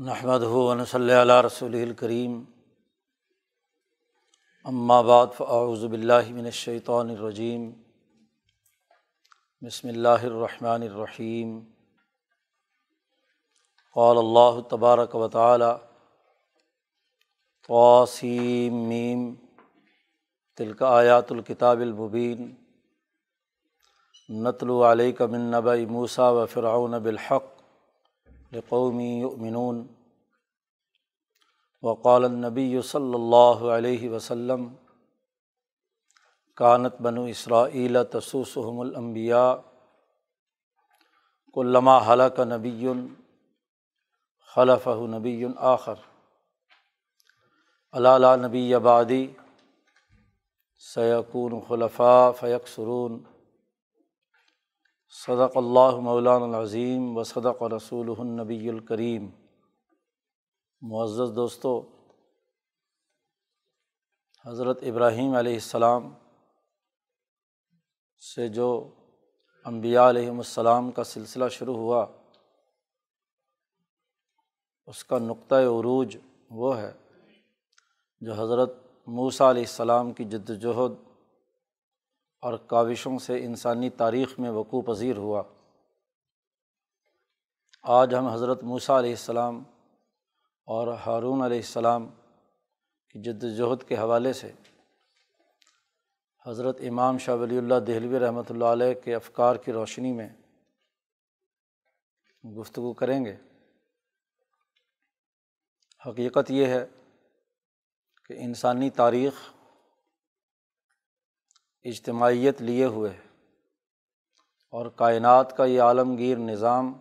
نحمد ہُون صلی اللہ رسول الکریم بعد فاعوذ باللہ من الشیطان الرجیم بسم اللہ الرحمن الرحیم قال اللہ تبارک و تعالی توسیم میم تلک آیات الکتاب المبین نتلو علیہ من نبع موسیٰ و فرعون بالحق لقومی یؤمنون وقال النبی صلی اللہ علیہ وسلم، کانت بنو اسرائیل تسوسحم الانبیاء علامہ حلق نبی خلف نبی آخر۔ علالہ نبی آبادی سیقون خلفاء فیق سرون صدق اللہ مولان العظیم و صدق رسول النبی الکریم۔ معزز دوستو، حضرت ابراہیم علیہ السلام سے جو امبیا علیہم السلام کا سلسلہ شروع ہوا، اس کا نقطۂ عروج وہ ہے جو حضرت موسیٰ علیہ السلام کی جد وجہد اور کاوشوں سے انسانی تاریخ میں وقوع پذیر ہوا۔ آج ہم حضرت موسیٰ علیہ السلام اور ہارون علیہ السلام کی جد وجہد کے حوالے سے حضرت امام شاہ ولی اللہ دہلوی رحمۃ اللہ علیہ کے افکار کی روشنی میں گفتگو کریں گے۔ حقیقت یہ ہے کہ انسانی تاریخ اجتماعیت لیے ہوئے اور کائنات کا یہ عالمگیر نظام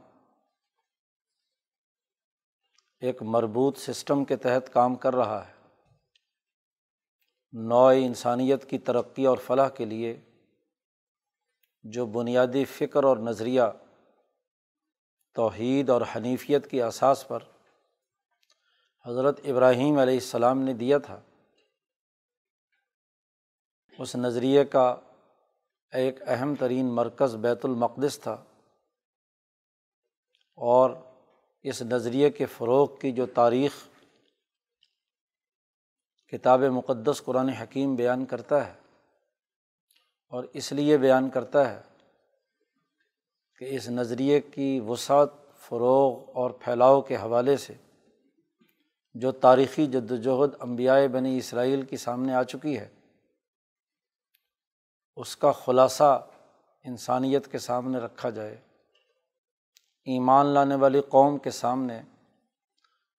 ایک مربوط سسٹم کے تحت کام کر رہا ہے۔ نوع انسانیت کی ترقی اور فلاح کے لیے جو بنیادی فکر اور نظریہ، توحید اور حنیفیت کی اساس پر حضرت ابراہیم علیہ السلام نے دیا تھا، اس نظریے کا ایک اہم ترین مرکز بیت المقدس تھا اور اس نظریے کے فروغ کی جو تاریخ کتاب مقدس قرآن حکیم بیان کرتا ہے اور اس لیے بیان کرتا ہے کہ اس نظریے کی وسعت، فروغ اور پھیلاؤ کے حوالے سے جو تاریخی جد وجہد امبیائے بنی اسرائیل کی سامنے آ چکی ہے، اس کا خلاصہ انسانیت کے سامنے رکھا جائے۔ ایمان لانے والی قوم کے سامنے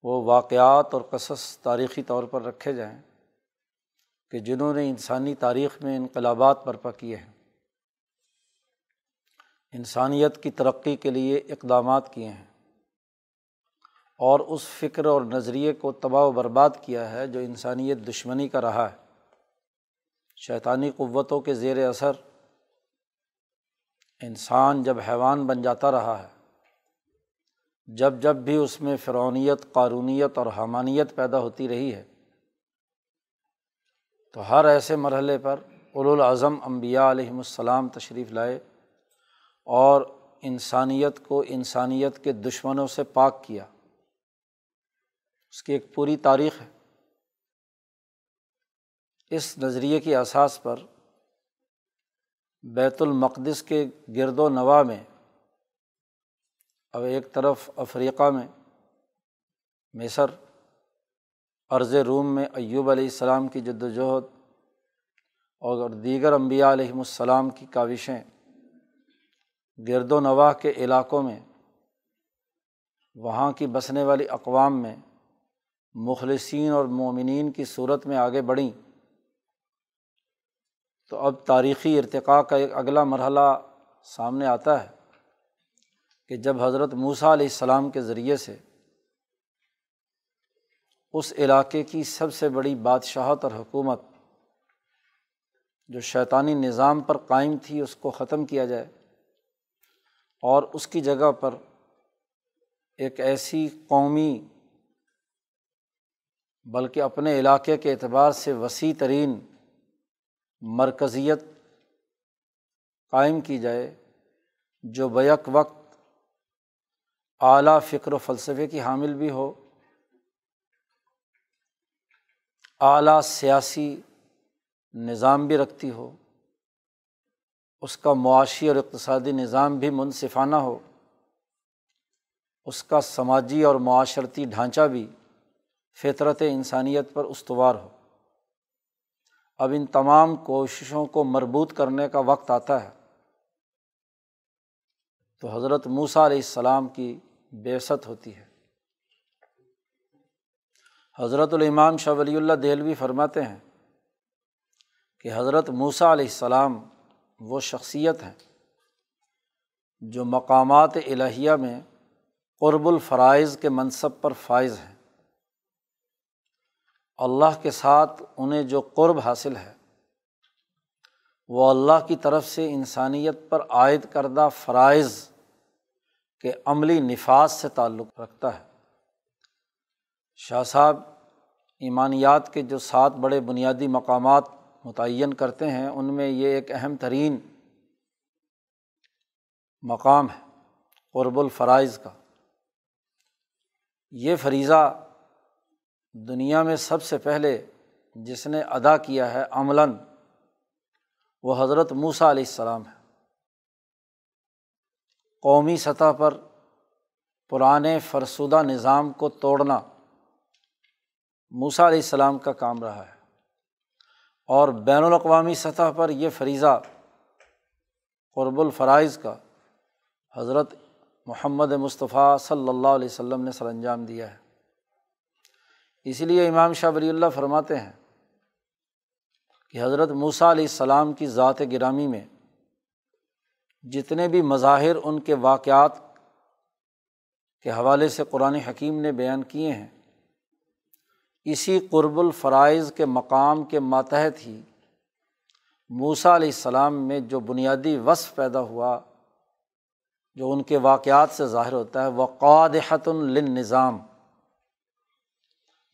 وہ واقعات اور قصص تاریخی طور پر رکھے جائیں کہ جنہوں نے انسانی تاریخ میں انقلابات برپا کیے ہیں۔ انسانیت کی ترقی کے لیے اقدامات کیے ہیں۔ اور اس فکر اور نظریے کو تباہ و برباد کیا ہے جو انسانیت دشمنی کا رہا ہے۔ شیطانی قوتوں کے زیر اثر انسان جب حیوان بن جاتا رہا ہے جب جب بھی اس میں فرونیت قارونیت اور حمانیت پیدا ہوتی رہی ہے، تو ہر ایسے مرحلے پر الاظم امبیا علیہم السلام تشریف لائے اور انسانیت کو انسانیت کے دشمنوں سے پاک کیا۔ اس کی ایک پوری تاریخ ہے۔ اس نظریے کی اساس پر بیت المقدس کے گرد و نواح میں اب ایک طرف افریقہ میں مصر عرض روم میں ایوب علیہ السلام کی جد وجہد اور دیگر امبیا علیہم السلام کی کاوشیں گرد و نواح کے علاقوں میں، وہاں کی بسنے والی اقوام میں مخلصین اور مومنین کی صورت میں آگے بڑھیں۔ تو اب تاریخی ارتقاء کا ایک اگلا مرحلہ سامنے آتا ہے۔ کہ جب حضرت موسیٰ علیہ السلام کے ذریعے سے اس علاقے کی سب سے بڑی بادشاہت اور حکومت جو شیطانی نظام پر قائم تھی، اس کو ختم کیا جائے اور اس کی جگہ پر ایک ایسی قومی بلکہ اپنے علاقے کے اعتبار سے وسیع ترین مرکزیت قائم کی جائے جو بیک وقت اعلیٰ فکر و فلسفے کی حامل بھی ہو، اعلیٰ سیاسی نظام بھی رکھتی ہو، اس کا معاشی اور اقتصادی نظام بھی منصفانہ ہو، اس کا سماجی اور معاشرتی ڈھانچہ بھی فطرت انسانیت پر استوار ہو۔ اب ان تمام کوششوں کو مربوط کرنے کا وقت آتا ہے۔ تو حضرت موسیٰ علیہ السلام کی بیست ہوتی ہے۔ حضرت الامام شاہ ولی اللہ دہلوی فرماتے ہیں کہ حضرت موسیٰ علیہ السلام وہ شخصیت ہیں جو مقامات الہیہ میں قرب الفرائض کے منصب پر فائز ہیں۔ اللہ کے ساتھ انہیں جو قرب حاصل ہے، وہ اللہ کی طرف سے انسانیت پر عائد کردہ فرائض کے عملی نفاذ سے تعلق رکھتا ہے۔ شاہ صاحب ایمانیات کے جو سات بڑے بنیادی مقامات متعین کرتے ہیں، ان میں یہ ایک اہم ترین مقام ہے، قرب الفرائض کا۔ یہ فریضہ دنیا میں سب سے پہلے جس نے ادا کیا ہے عملاً، وہ حضرت موسیٰ علیہ السلام ہے۔ قومی سطح پر پرانے فرسودہ نظام کو توڑنا موسیٰ علیہ السلام کا کام رہا ہے۔ اور بین الاقوامی سطح پر یہ فریضہ قرب الفرائض کا حضرت محمد مصطفیٰ صلی اللہ علیہ وسلم نے سر انجام دیا ہے۔ اسی لیے امام شاہ ولی اللہ فرماتے ہیں کہ حضرت موسیٰ علیہ السلام کی ذات گرامی میں جتنے بھی مظاہر ان کے واقعات کے حوالے سے قرآن حکیم نے بیان کیے ہیں، اسی قرب الفرائض کے مقام کے ماتحت ہی موسیٰ علیہ السلام میں جو بنیادی وصف پیدا ہوا، جو ان کے واقعات سے ظاہر ہوتا ہے، وہ قادحت النظام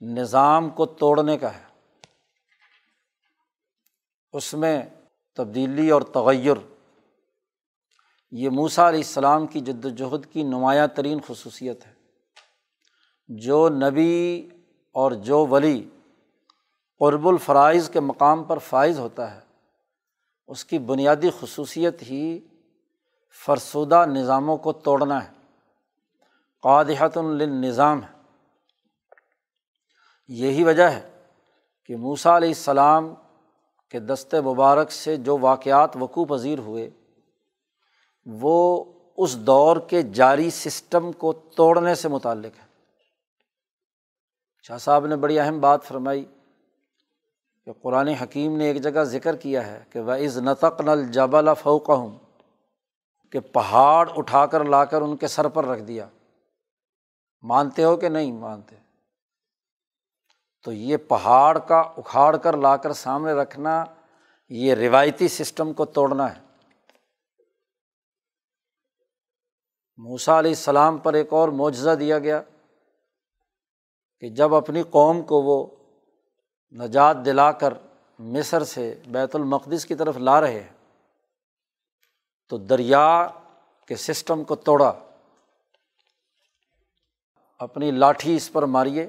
نظام کو توڑنے کا ہے۔ اس میں تبدیلی اور تغیر یہ موسا علیہ السلام کی جد وجہد کی نمایاں ترین خصوصیت ہے۔ جو نبی اور جو ولی قرب الفرائض کے مقام پر فائز ہوتا ہے، اس کی بنیادی خصوصیت ہی فرسودہ نظاموں کو توڑنا ہے۔ قادحت النظام ہے۔ یہی وجہ ہے کہ موسا علیہ السلام کے دست مبارک سے جو واقعات وقوع پذیر ہوئے وہ اس دور کے جاری سسٹم کو توڑنے سے متعلق ہے۔ شاہ صاحب نے بڑی اہم بات فرمائی کہ قرآن حکیم نے ایک جگہ ذکر کیا ہے کہ وہ از نتق نل جبل فوق ہوں کہ پہاڑ اٹھا کر لا کر ان کے سر پر رکھ دیا۔ مانتے ہو کہ نہیں مانتے؟ تو یہ پہاڑ کا اکھاڑ کر لا کر سامنے رکھنا، یہ روایتی سسٹم کو توڑنا ہے۔ موسا علیہ السلام پر ایک اور معجزہ دیا گیا کہ جب اپنی قوم کو وہ نجات دلا کر مصر سے بیت المقدس کی طرف لا رہے ہیں، تو دریا کے سسٹم کو توڑا، اپنی لاٹھی اس پر ماریے،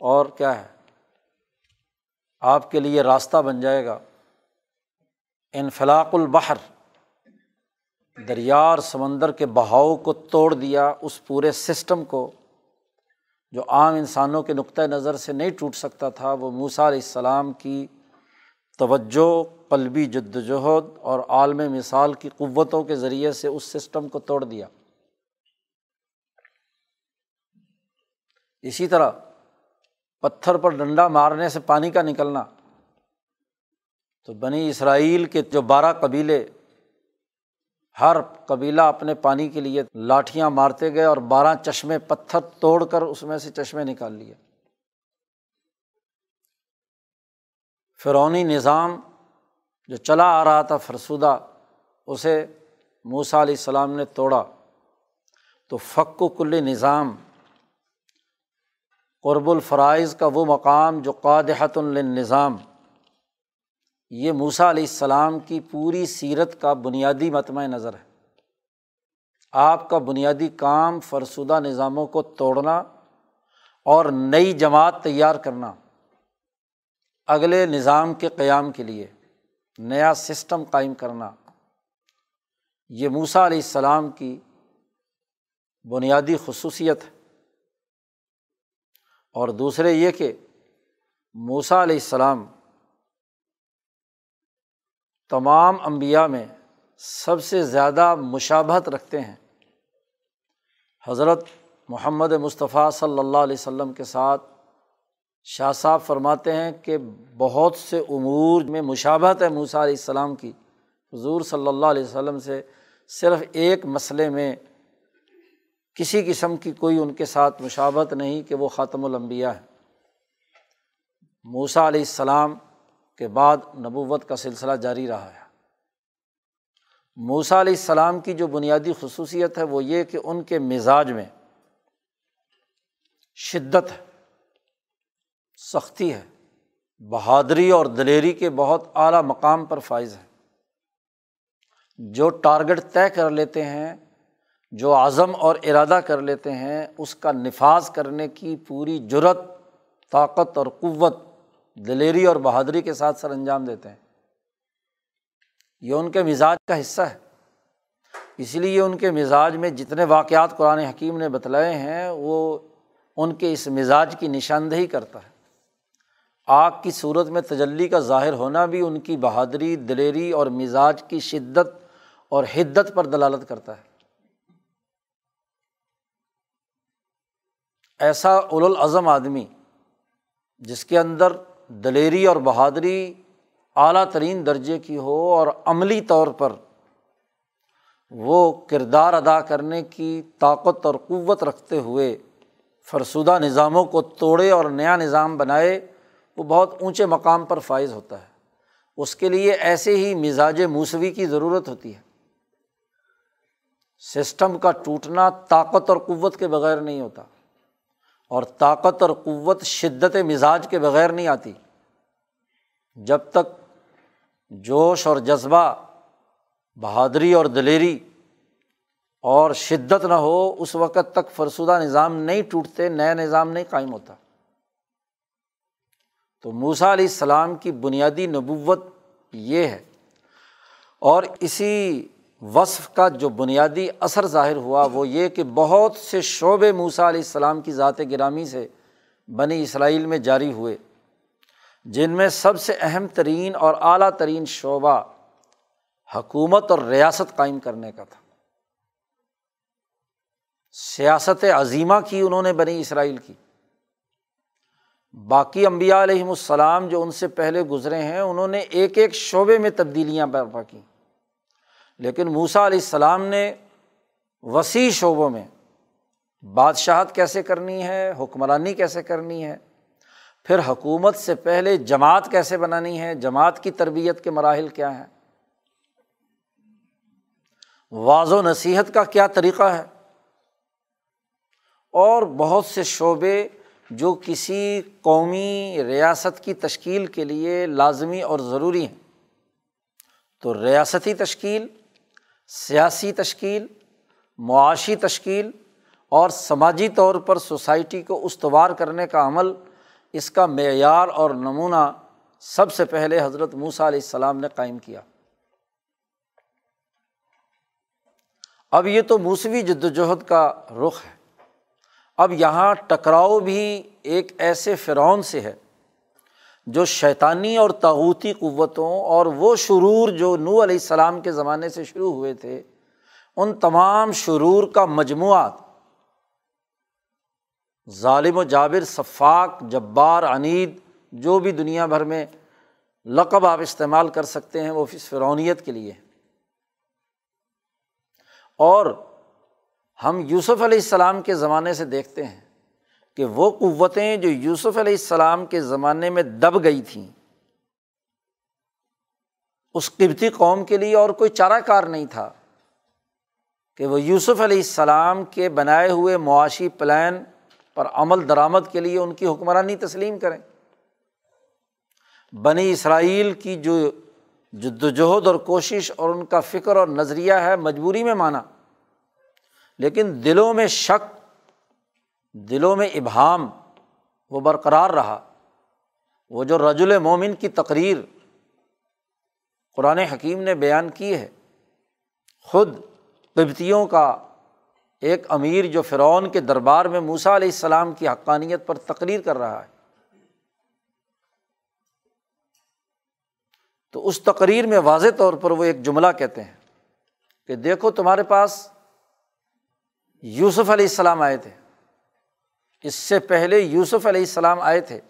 اور کیا ہے؟ آپ کے لیے راستہ بن جائے گا، انفلاق البحر۔ دریا اور سمندر کے بہاؤ کو توڑ دیا اس پورے سسٹم کو، جو عام انسانوں کے نقطۂ نظر سے نہیں ٹوٹ سکتا تھا، وہ موسا علیہ السلام کی توجہ، قلبی جد وجہد اور عالم مثال کی قوتوں کے ذریعے سے اس سسٹم کو توڑ دیا۔ اسی طرح پتھر پر ڈنڈا مارنے سے پانی کا نکلنا۔ تو بنی اسرائیل کے جو بارہ قبیلے ہر قبیلہ اپنے پانی کے لیے لاٹھیاں مارتے گئے اور بارہ چشمے پتھر توڑ کر اس میں سے چشمے نکال لیے۔ فرونی نظام جو چلا آ رہا تھا فرسودہ، اسے موسا علیہ السلام نے توڑا۔ تو فق و کل نظام، قرب الفرائض کا وہ مقام جو قادحت النظام یہ موسا علیہ السلام کی پوری سیرت کا بنیادی متمع نظر ہے۔ آپ کا بنیادی کام فرسودہ نظاموں کو توڑنا اور نئی جماعت تیار کرنا۔ اگلے نظام کے قیام کے لیے نیا سسٹم قائم کرنا۔ یہ موسا علیہ السلام کی بنیادی خصوصیت ہے۔ اور دوسرے یہ کہ موسا علیہ السلام تمام انبیاء میں سب سے زیادہ مشابہت رکھتے ہیں۔ حضرت محمد مصطفیٰ صلی اللہ علیہ وسلم کے ساتھ شاہ صاحب فرماتے ہیں کہ بہت سے امور میں مشابہت ہے موسیٰ علیہ السلام کی۔ حضور صلی اللہ علیہ وسلم سے صرف ایک مسئلے میں کسی قسم کی کوئی ان کے ساتھ مشابت نہیں کہ وہ خاتم الانبیاء ہے موسیٰ علیہ السلام کے بعد نبوت کا سلسلہ جاری رہا ہے۔ موسیٰ علیہ السلام کی جو بنیادی خصوصیت ہے وہ یہ کہ ان کے مزاج میں شدت ہے، سختی ہے، بہادری اور دلیری کے بہت اعلیٰ مقام پر فائز ہے۔ جو ٹارگیٹ طے کر لیتے ہیں، جو عزم اور ارادہ کر لیتے ہیں، اس کا نفاذ کرنے کی پوری جرت طاقت اور قوت دلیری اور بہادری کے ساتھ سر انجام دیتے ہیں۔ یہ ان کے مزاج کا حصہ ہے۔ اس لیے ان کے مزاج میں جتنے واقعات قرآن حکیم نے بتلائے ہیں، وہ ان کے اس مزاج کی نشاندہی کرتا ہے۔ آگ کی صورت میں تجلی کا ظاہر ہونا بھی ان کی بہادری، دلیری اور مزاج کی شدت اور حدت پر دلالت کرتا ہے۔ ایسا الاظم آدمی جس کے اندر دلیری اور بہادری اعلیٰ ترین درجے کی ہو اور عملی طور پر وہ کردار ادا کرنے کی طاقت اور قوت رکھتے ہوئے فرسودہ نظاموں کو توڑے اور نیا نظام بنائے، وہ بہت اونچے مقام پر فائز ہوتا ہے۔ اس کے لیے ایسے ہی مزاج موسوی کی ضرورت ہوتی ہے۔ سسٹم کا ٹوٹنا طاقت اور قوت کے بغیر نہیں ہوتا اور طاقت اور قوت شدت مزاج کے بغیر نہیں آتی۔ جب تک جوش اور جذبہ، بہادری اور دلیری اور شدت نہ ہو، اس وقت تک فرسودہ نظام نہیں ٹوٹتے، نیا نظام نہیں قائم ہوتا۔ تو موسا علیہ السلام کی بنیادی نبوت یہ ہے۔ اور اسی وصف کا جو بنیادی اثر ظاہر ہوا، وہ یہ کہ بہت سے شعبے موسا علیہ السلام کی ذات گرامی سے بنی اسرائیل میں جاری ہوئے۔ جن میں سب سے اہم ترین اور اعلیٰ ترین شعبہ حکومت اور ریاست قائم کرنے کا تھا۔ سیاست عظیمہ کی انہوں نے بنی اسرائیل کی۔ باقی امبیا علیہم السلام جو ان سے پہلے گزرے ہیں، انہوں نے ایک ایک شعبے میں تبدیلیاں برپا کیں۔ لیکن موسا علیہ السلام نے وسیع شعبوں میں بادشاہت کیسے کرنی ہے، حکمرانی کیسے کرنی ہے پھر حکومت سے پہلے جماعت کیسے بنانی ہے؟ جماعت کی تربیت کے مراحل کیا ہیں؟ واض و نصیحت کا کیا طریقہ ہے؟ اور بہت سے شعبے جو کسی قومی ریاست کی تشکیل کے لیے لازمی اور ضروری ہیں۔ تو ریاستی تشکیل، سیاسی تشکیل، معاشی تشکیل اور سماجی طور پر سوسائٹی کو استوار کرنے کا عمل اس کا معیار اور نمونہ سب سے پہلے حضرت موسیٰ علیہ السلام نے قائم کیا۔ اب یہ تو موسوی جد وجہد کا رخ ہے۔ اب یہاں ٹکراؤ بھی ایک ایسے فرعون سے ہے جو شیطانی اور تاوتی قوتوں اور وہ شرور جو نو علیہ السلام کے زمانے سے شروع ہوئے تھے، ان تمام شرور کا مجموعہ ظالم و جابر، صفاق، جبار، عنید، جو بھی دنیا بھر میں لقب آپ استعمال کر سکتے ہیں، وہ فرونیت کے لیے اور ہم یوسف علیہ السلام کے زمانے سے دیکھتے ہیں کہ وہ قوتیں جو یوسف علیہ السلام کے زمانے میں دب گئی تھیں، اس قبتی قوم کے لیے اور کوئی چارہ کار نہیں تھا کہ وہ یوسف علیہ السلام کے بنائے ہوئے معاشی پلان پر عمل درآمد کے لیے ان کی حکمرانی تسلیم کریں۔ بنی اسرائیل کی جو جد وجہد اور کوشش اور ان کا فکر اور نظریہ ہے مجبوری میں مانا، لیکن دلوں میں شک، دلوں میں ابہام وہ برقرار رہا۔ وہ جو رجل مومن کی تقریر قرآن حکیم نے بیان کی ہے، خود قبتیوں کا ایک امیر جو فرعون کے دربار میں موسا علیہ السلام کی حقانیت پر تقریر کر رہا ہے۔ تو اس تقریر میں واضح طور پر وہ ایک جملہ کہتے ہیں کہ دیکھو تمہارے پاس یوسف علیہ السلام آئے تھے۔ اس سے پہلے یوسف علیہ السلام آئے تھے۔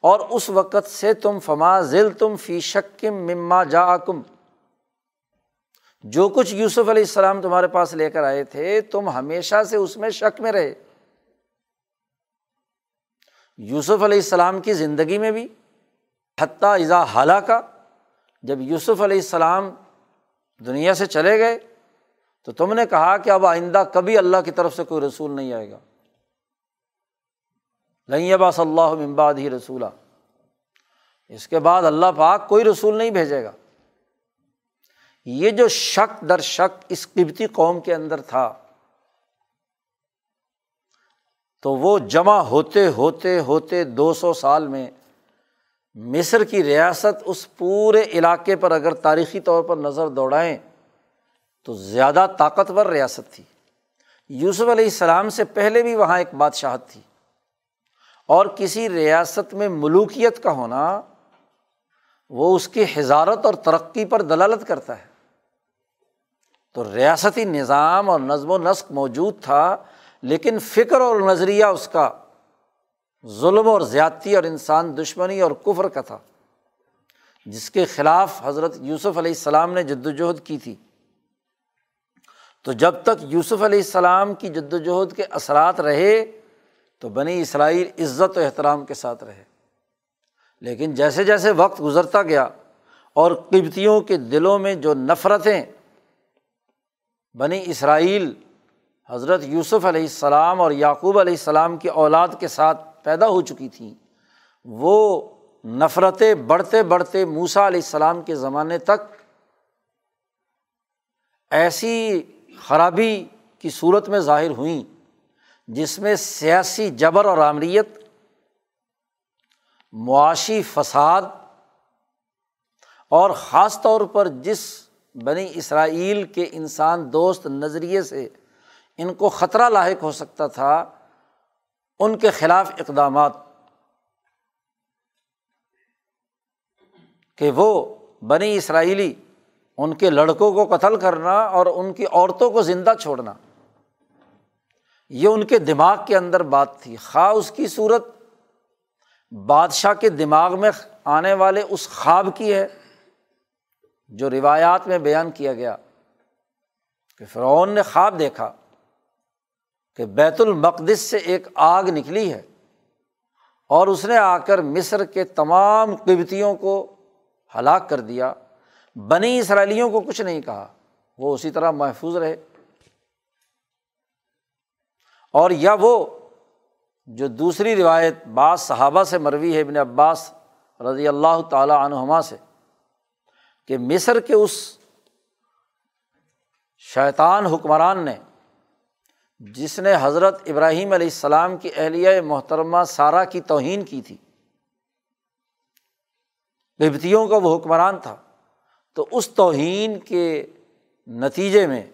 اور اس وقت سے تم فما ذیل تم فی شکم مما جا کم جو کچھ یوسف علیہ السلام تمہارے پاس لے کر آئے تھے، تم ہمیشہ سے اس میں شک میں رہے۔ یوسف علیہ السلام کی زندگی میں بھی، حتیٰ اضا حالہ کا جب یوسف علیہ السلام دنیا سے چلے گئے، تو تم نے کہا کہ اب آئندہ کبھی اللہ کی طرف سے کوئی رسول نہیں آئے گا۔ لئی ابا اللہ امباد ہی رسولہ اس کے بعد اللہ پاک کوئی رسول نہیں بھیجے گا۔ یہ جو شک در شک اس قبتی قوم کے اندر تھا، تو وہ جمع ہوتے ہوتے ہوتے دو سو سال میں مصر کی ریاست اس پورے علاقے پر اگر تاریخی طور پر نظر دوڑائیں تو زیادہ طاقتور ریاست تھی۔ یوسف علیہ السلام سے پہلے بھی وہاں ایک بادشاہت تھی۔ اور کسی ریاست میں ملوکیت کا ہونا وہ اس کی حضارت اور ترقی پر دلالت کرتا ہے۔ تو ریاستی نظام اور نظم و نسق موجود تھا، لیکن فکر اور نظریہ اس کا ظلم اور زیادتی اور انسان دشمنی اور کفر کا تھا، جس کے خلاف حضرت یوسف علیہ السلام نے جد وجہد کی تھی۔ تو جب تک یوسف علیہ السلام کی جد وجہد کے اثرات رہے، تو بنی اسرائیل عزت و احترام کے ساتھ رہے۔ لیکن جیسے جیسے وقت گزرتا گیا اور قبتیوں کے دلوں میں جو نفرتیں بنی اسرائیل حضرت یوسف علیہ السلام اور یعقوب علیہ السلام کی اولاد کے ساتھ پیدا ہو چکی تھیں۔ وہ نفرتیں بڑھتے بڑھتے موسا علیہ السلام کے زمانے تک ایسی خرابی کی صورت میں ظاہر ہوئیں، جس میں سیاسی جبر اور آمریت، معاشی فساد اور خاص طور پر جس بنی اسرائیل کے انسان دوست نظریے سے ان کو خطرہ لاحق ہو سکتا تھا ان کے خلاف اقدامات کہ وہ بنی اسرائیلی ان کے لڑکوں کو قتل کرنا اور ان کی عورتوں کو زندہ چھوڑنا۔ یہ ان کے دماغ کے اندر بات تھی۔ خواہ اس کی صورت بادشاہ کے دماغ میں آنے والے اس خواب کی ہے۔ جو روایات میں بیان کیا گیا کہ فرعون نے خواب دیکھا کہ بیت المقدس سے ایک آگ نکلی ہے اور اس نے آ کر مصر کے تمام قبتیوں کو ہلاک کر دیا۔ بنی اسرائیلیوں کو کچھ نہیں کہا، وہ اسی طرح محفوظ رہے۔ اور یا وہ جو دوسری روایت بعض صحابہ سے مروی ہے، ابن عباس رضی اللہ تعالیٰ عنہما سے۔ کہ مصر کے اس شیطان حکمران نے، جس نے حضرت ابراہیم علیہ السلام کی اہلیہ محترمہ سارا کی توہین کی تھی ببتیوں کا وہ حکمران تھا، تو اس توہین کے نتیجے میں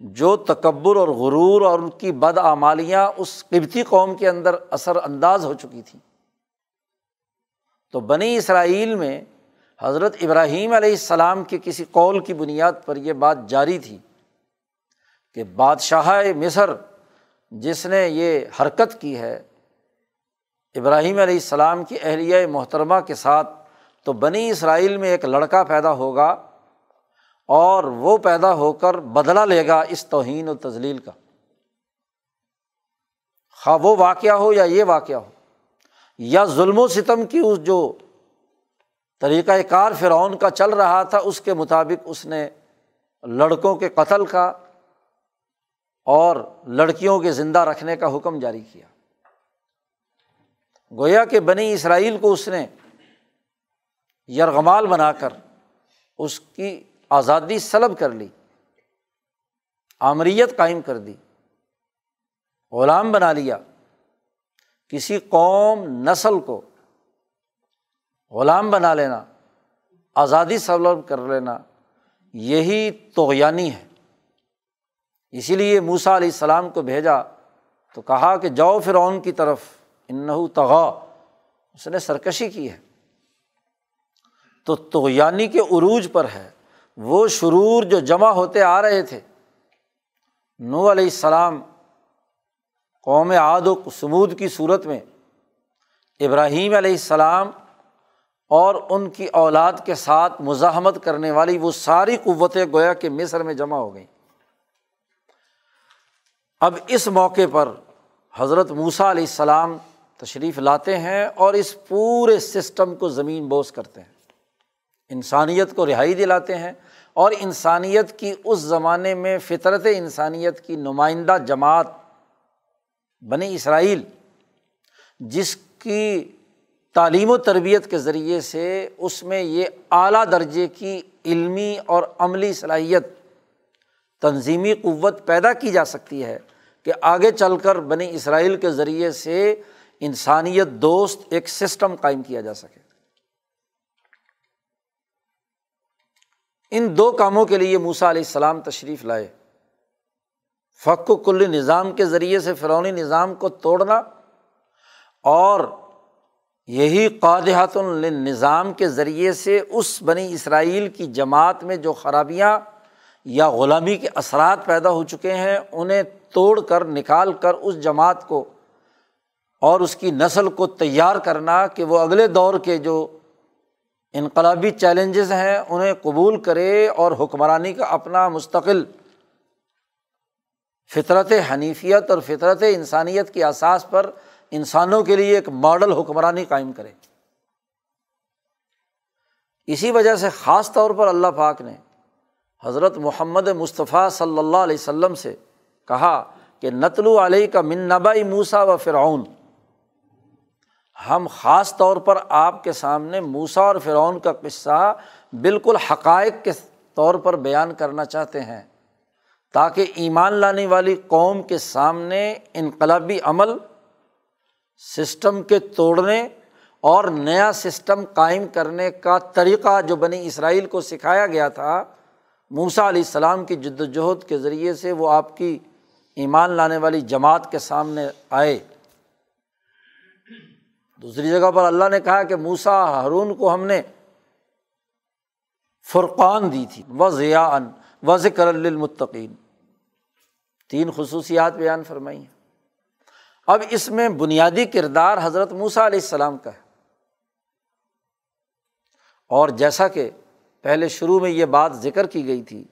جو تکبر اور غرور اور ان کی بدعمالیاں اس قبتی قوم کے اندر اثر انداز ہو چکی تھیں۔ تو بنی اسرائیل میں حضرت ابراہیم علیہ السلام کے کسی قول کی بنیاد پر یہ بات جاری تھی کہ بادشاہ مصر جس نے یہ حرکت کی ہے، ابراہیم علیہ السلام کی اہلیہ محترمہ کے ساتھ تو بنی اسرائیل میں ایک لڑکا پیدا ہوگا اور وہ پیدا ہو کر بدلا لے گا اس توہین و تزلیل کا۔ خواہ وہ واقعہ ہو یا یہ واقعہ ہو، یا ظلم و ستم کی اس جو طریقۂ کار فرعون کا چل رہا تھا، اس کے مطابق اس نے لڑکوں کے قتل کا اور لڑکیوں کے زندہ رکھنے کا حکم جاری کیا۔ گویا کہ بنی اسرائیل کو اس نے یرغمال بنا کر اس کی آزادی سلب کر لی، آمریت قائم کر دی، غلام بنا لیا۔ کسی قوم نسل کو غلام بنا لینا، آزادی سلب کر لینا، یہی توغیانی ہے۔ اسی لیے موسا علیہ السلام کو بھیجا، تو کہا کہ جاؤ فرعون کی طرف، انہو تغا اس نے سرکشی کی ہے۔ تو توغیانی کے عروج پر ہے، وہ شرور جو جمع ہوتے آ رہے تھے۔ نو علیہ السلام قوم عاد و سمود کی صورت میں، ابراہیم علیہ السلام اور ان کی اولاد کے ساتھ مزاحمت کرنے والی وہ ساری قوتیں گویا کہ مصر میں جمع ہو گئیں۔ اب اس موقع پر حضرت موسیٰ علیہ السلام تشریف لاتے ہیں اور اس پورے سسٹم کو زمین بوس کرتے ہیں۔ انسانیت کو رہائی دلاتے ہیں اور انسانیت کی اس زمانے میں فطرت انسانیت کی نمائندہ جماعت بنی اسرائیل، جس کی تعلیم و تربیت کے ذریعے سے اس میں یہ اعلیٰ درجے کی علمی اور عملی صلاحیت، تنظیمی قوت پیدا کی جا سکتی ہے کہ آگے چل کر بنی اسرائیل کے ذریعے سے انسانیت دوست ایک سسٹم قائم کیا جا سکے۔ ان دو کاموں کے لیے موسا علیہ السلام تشریف لائے۔ فق و کل نظام کے ذریعے سے فرونی نظام کو توڑنا اور یہی قادحت النظام کے ذریعے سے اس بنی اسرائیل کی جماعت میں جو خرابیاں یا غلامی کے اثرات پیدا ہو چکے ہیں، انہیں توڑ کر، نکال کر اس جماعت کو اور اس کی نسل کو تیار کرنا کہ وہ اگلے دور کے جو انقلابی چیلنجز ہیں، انہیں قبول کرے اور حکمرانی کا اپنا مستقل فطرت حنیفیت اور فطرت انسانیت کی اساس پر انسانوں کے لیے ایک ماڈل حکمرانی قائم کرے۔ اسی وجہ سے خاص طور پر اللہ پاک نے حضرت محمد مصطفیٰ صلی اللہ علیہ وسلم سے کہا کہ نتلو علیہ کا من نبائی موسا و فرعون۔ ہم خاص طور پر آپ کے سامنے موسا اور فرعون کا قصہ بالکل حقائق کے طور پر بیان کرنا چاہتے ہیں، تاکہ ایمان لانے والی قوم کے سامنے انقلابی عمل سسٹم کے توڑنے اور نیا سسٹم قائم کرنے کا طریقہ جو بنی اسرائیل کو سکھایا گیا تھا موسا علیہ السلام کی جد وجہد کے ذریعے سے وہ آپ کی ایمان لانے والی جماعت کے سامنے آئے۔ دوسری جگہ پر اللہ نے کہا کہ موسا ہارون کو ہم نے فرقان دی تھی و ضیا ان و ذکر المطقین تین خصوصیات بیان فرمائی ہیں۔ اب اس میں بنیادی کردار حضرت موسا علیہ السلام کا ہے۔ اور جیسا کہ پہلے شروع میں یہ بات ذکر کی گئی تھی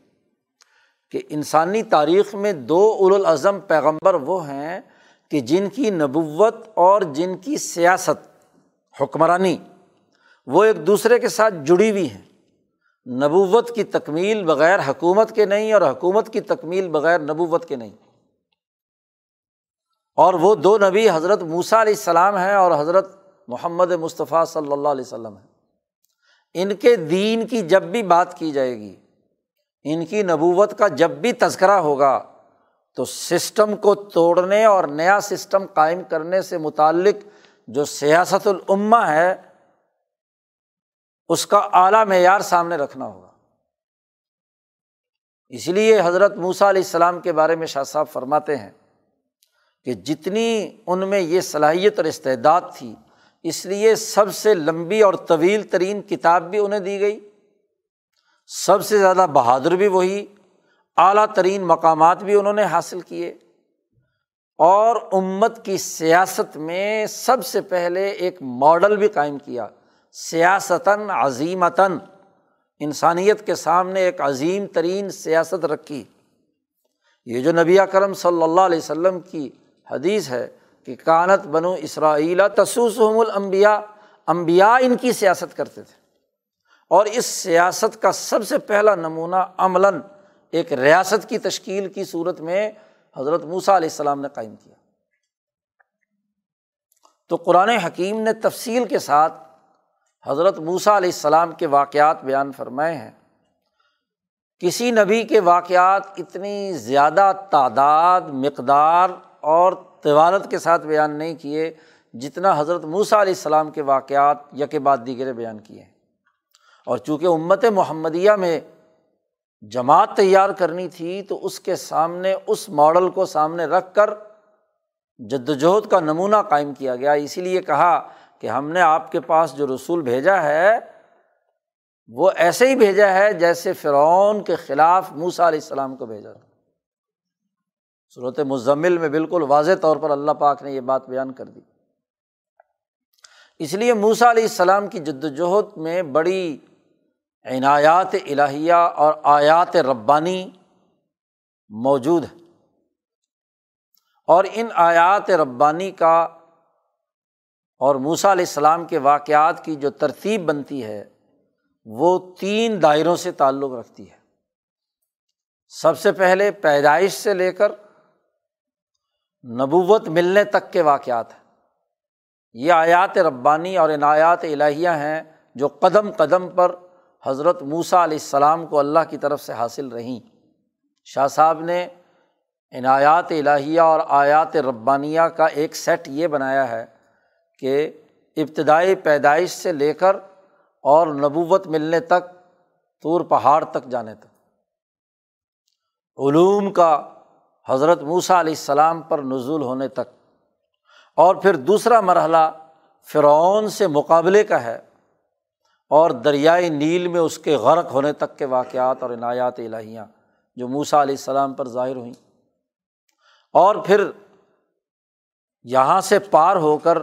کہ انسانی تاریخ میں دو الاظم پیغمبر وہ ہیں کہ جن کی نبوت اور جن کی سیاست، حکمرانی، وہ ایک دوسرے کے ساتھ جڑی ہوئی ہیں۔ نبوت کی تکمیل بغیر حکومت کے نہیں اور حکومت کی تکمیل بغیر نبوت کے نہیں۔ اور وہ دو نبی حضرت موسیٰ علیہ السلام ہیں اور حضرت محمد مصطفیٰ صلی اللہ علیہ وسلم ہیں۔ ان کے دین کی جب بھی بات کی جائے گی، ان کی نبوت کا جب بھی تذکرہ ہوگا، تو سسٹم کو توڑنے اور نیا سسٹم قائم کرنے سے متعلق جو سیاست العما ہے، اس کا اعلیٰ معیار سامنے رکھنا ہوگا۔ اس لیے حضرت موسیٰ علیہ السلام کے بارے میں شاہ صاحب فرماتے ہیں کہ جتنی ان میں یہ صلاحیت اور استعداد تھی، اس لیے سب سے لمبی اور طویل ترین کتاب بھی انہیں دی گئی۔ سب سے زیادہ بہادر بھی وہی، اعلیٰ ترین مقامات بھی انہوں نے حاصل کیے۔ اور امت کی سیاست میں سب سے پہلے ایک ماڈل بھی قائم کیا، سیاستاً عظیمتاً۔ انسانیت کے سامنے ایک عظیم ترین سیاست رکھی۔ یہ جو نبی کرم صلی اللہ علیہ وسلم کی حدیث ہے کہ کانت بنو اسرائیل تسوسحم الانبیاء امبیا ان کی سیاست کرتے تھے۔ اور اس سیاست کا سب سے پہلا نمونہ عملاً ایک ریاست کی تشکیل کی صورت میں حضرت موسیٰ علیہ السلام نے قائم کیا۔ تو قرآن حکیم نے تفصیل کے ساتھ حضرت موسیٰ علیہ السلام کے واقعات بیان فرمائے ہیں۔ کسی نبی کے واقعات اتنی زیادہ تعداد، مقدار اور طوالت کے ساتھ بیان نہیں کیے جتنا حضرت موسیٰ علیہ السلام کے واقعات یک بعد دیگرے بیان کیے ہیں۔ اور چونکہ امت محمدیہ میں جماعت تیار کرنی تھی، تو اس کے سامنے، اس ماڈل کو سامنے رکھ کر جد وجہد کا نمونہ قائم کیا گیا۔ اسی لیے کہا کہ ہم نے آپ کے پاس جو رسول بھیجا ہے، وہ ایسے ہی بھیجا ہے جیسے فرعون کے خلاف موسا علیہ السلام کو بھیجا تھا۔ صورت مزمل میں بالکل واضح طور پر اللہ پاک نے یہ بات بیان کر دی۔ اس لیے موسا علیہ السلام کی جد وجہد میں بڑی عنایات الہیہ اور آیات ربانی موجود ہے اور ان آیات ربانی کا اور موسا علیہ السلام کے واقعات کی جو ترتیب بنتی ہے، وہ تین دائروں سے تعلق رکھتی ہے۔ سب سے پہلے پیدائش سے لے کر نبوت ملنے تک کے واقعات ہیں۔ یہ آیات ربانی اور عنایات الہیہ ہیں جو قدم قدم پر حضرت موسیٰ علیہ السلام کو اللہ کی طرف سے حاصل رہیں۔ شاہ صاحب نے عنایات الہیہ اور آیات ربانیہ کا ایک سیٹ یہ بنایا ہے کہ ابتدائی پیدائش سے لے کر اور نبوت ملنے تک طور پہاڑ تک جانے تک۔ علوم کا حضرت موسیٰ علیہ السلام پر نزول ہونے تک۔ اور پھر دوسرا مرحلہ فرعون سے مقابلے کا ہے۔ اور دریائے نیل میں اس کے غرق ہونے تک کے واقعات اور عنایات الہیاں جو موسا علیہ السلام پر ظاہر ہوئیں۔ اور پھر یہاں سے پار ہو کر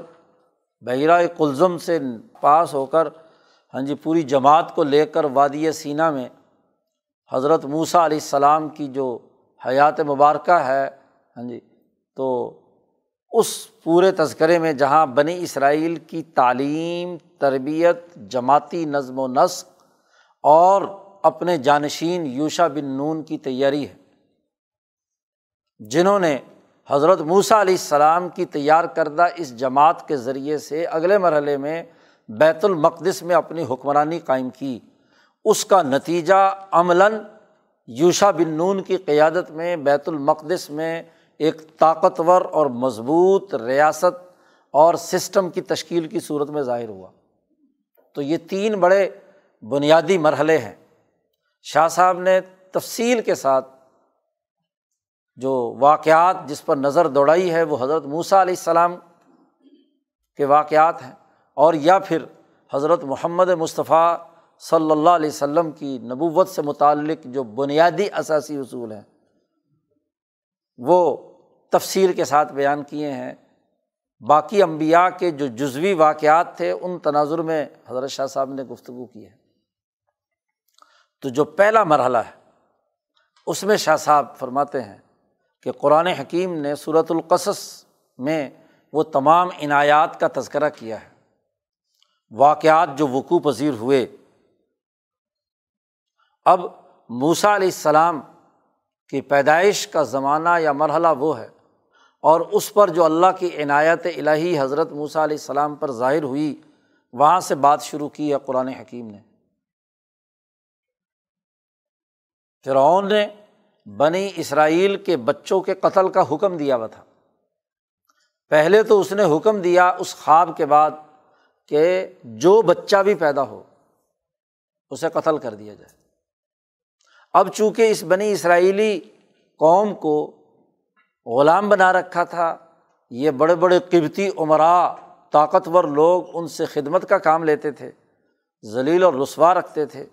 بحیرہ کلزم سے پاس ہو کر ہاں جی پوری جماعت کو لے کر وادی سینا میں حضرت موسیٰ علیہ السلام کی جو حیات مبارکہ ہے ہاں جی تو اس پورے تذکرے میں جہاں بنی اسرائیل کی تعلیم، تربیت، جماعتی نظم و نسق اور اپنے جانشین یوشا بن نون کی تیاری ہے، جنہوں نے حضرت موسیٰ علیہ السلام کی تیار کردہ اس جماعت کے ذریعے سے اگلے مرحلے میں بیت المقدس میں اپنی حکمرانی قائم کی۔ اس کا نتیجہ عملاً یوشا بن نون کی قیادت میں بیت المقدس میں ایک طاقتور اور مضبوط ریاست اور سسٹم کی تشکیل کی صورت میں ظاہر ہوا۔ تو یہ تین بڑے بنیادی مرحلے ہیں۔ شاہ صاحب نے تفصیل کے ساتھ جو واقعات جس پر نظر دوڑائی ہے وہ حضرت موسیٰ علیہ السلام کے واقعات ہیں اور یا پھر حضرت محمد مصطفیٰ صلی اللہ علیہ وسلم کی نبوت سے متعلق جو بنیادی اثاثی اصول ہیں، وہ تفصیل کے ساتھ بیان کیے ہیں۔ باقی امبیا کے جو جزوی واقعات تھے، ان تناظر میں حضرت شاہ صاحب نے گفتگو کی ہے۔ تو جو پہلا مرحلہ ہے، اس میں شاہ صاحب فرماتے ہیں کہ قرآن حکیم نے صورت القصص میں وہ تمام عنایات کا تذکرہ کیا ہے۔ واقعات جو وقوع پذیر ہوئے اب موسا علیہ السلام کی پیدائش کا زمانہ یا مرحلہ وہ ہے اور اس پر جو اللہ کی عنایت الہی حضرت موسیٰ علیہ السلام پر ظاہر ہوئی، وہاں سے بات شروع کی ہے قرآن حکیم نے۔ فرعون نے بنی اسرائیل کے بچوں کے قتل کا حکم دیا ہوا تھا۔ پہلے تو اس نے حکم دیا اس خواب کے بعد کہ جو بچہ بھی پیدا ہو، اسے قتل کر دیا جائے۔ اب چونکہ اس بنی اسرائیلی قوم کو غلام بنا رکھا تھا، یہ بڑے بڑے قبتی عمرا، طاقتور لوگ ان سے خدمت کا کام لیتے تھے، ذلیل اور رسوا رکھتے تھے۔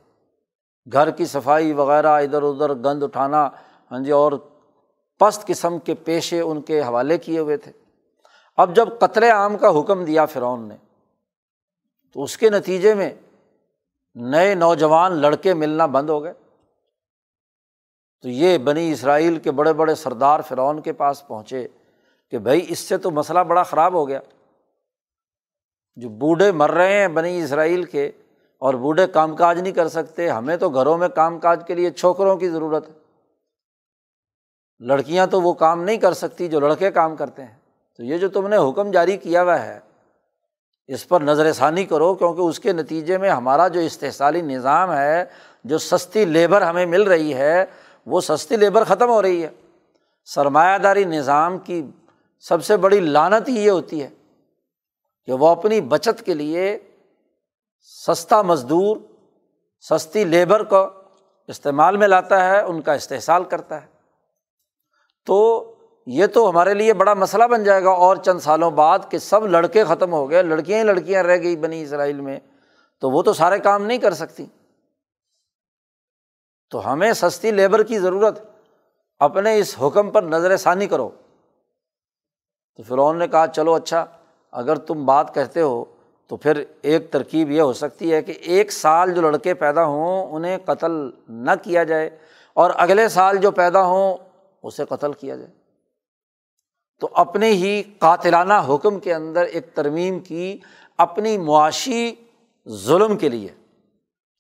گھر کی صفائی وغیرہ، ادھر ادھر گند اٹھانا ہاں جی اور پست قسم کے پیشے ان کے حوالے کیے ہوئے تھے۔ اب جب قتل عام کا حکم دیا فرعون نے، تو اس کے نتیجے میں نئے نوجوان لڑکے ملنا بند ہو گئے۔ تو یہ بنی اسرائیل کے بڑے بڑے سردار فرعون کے پاس پہنچے کہ بھائی اس سے تو مسئلہ بڑا خراب ہو گیا۔ جو بوڑھے مر رہے ہیں بنی اسرائیل کے اور بوڑھے کام کاج نہیں کر سکتے، ہمیں تو گھروں میں کام کاج کے لیے چھوکروں کی ضرورت ہے۔ لڑکیاں تو وہ کام نہیں کر سکتی جو لڑکے کام کرتے ہیں۔ تو یہ جو تم نے حکم جاری کیا ہوا ہے، اس پر نظر ثانی کرو کیونکہ اس کے نتیجے میں ہمارا جو استحصالی نظام ہے، جو سستی لیبر ہمیں مل رہی ہے وہ سستی لیبر ختم ہو رہی ہے۔ سرمایہ داری نظام کی سب سے بڑی لانت ہی یہ ہوتی ہے کہ وہ اپنی بچت کے لیے سستا مزدور، سستی لیبر کو استعمال میں لاتا ہے، ان کا استحصال کرتا ہے۔ تو یہ تو ہمارے لیے بڑا مسئلہ بن جائے گا۔ اور چند سالوں بعد کہ سب لڑکے ختم ہو گئے، لڑکیاں ہی لڑکیاں رہ گئی بنی اسرائیل میں، تو وہ تو سارے کام نہیں کر سکتی۔ تو ہمیں سستی لیبر کی ضرورت اپنے اس حکم پر نظر ثانی کرو۔ تو فرعون نے کہا، چلو اچھا اگر تم بات کہتے ہو تو پھر ایک ترکیب یہ ہو سکتی ہے کہ ایک سال جو لڑکے پیدا ہوں انہیں قتل نہ کیا جائے اور اگلے سال جو پیدا ہوں اسے قتل کیا جائے۔ تو اپنے ہی قاتلانہ حکم کے اندر ایک ترمیم کی اپنی معاشی ظلم کے لیے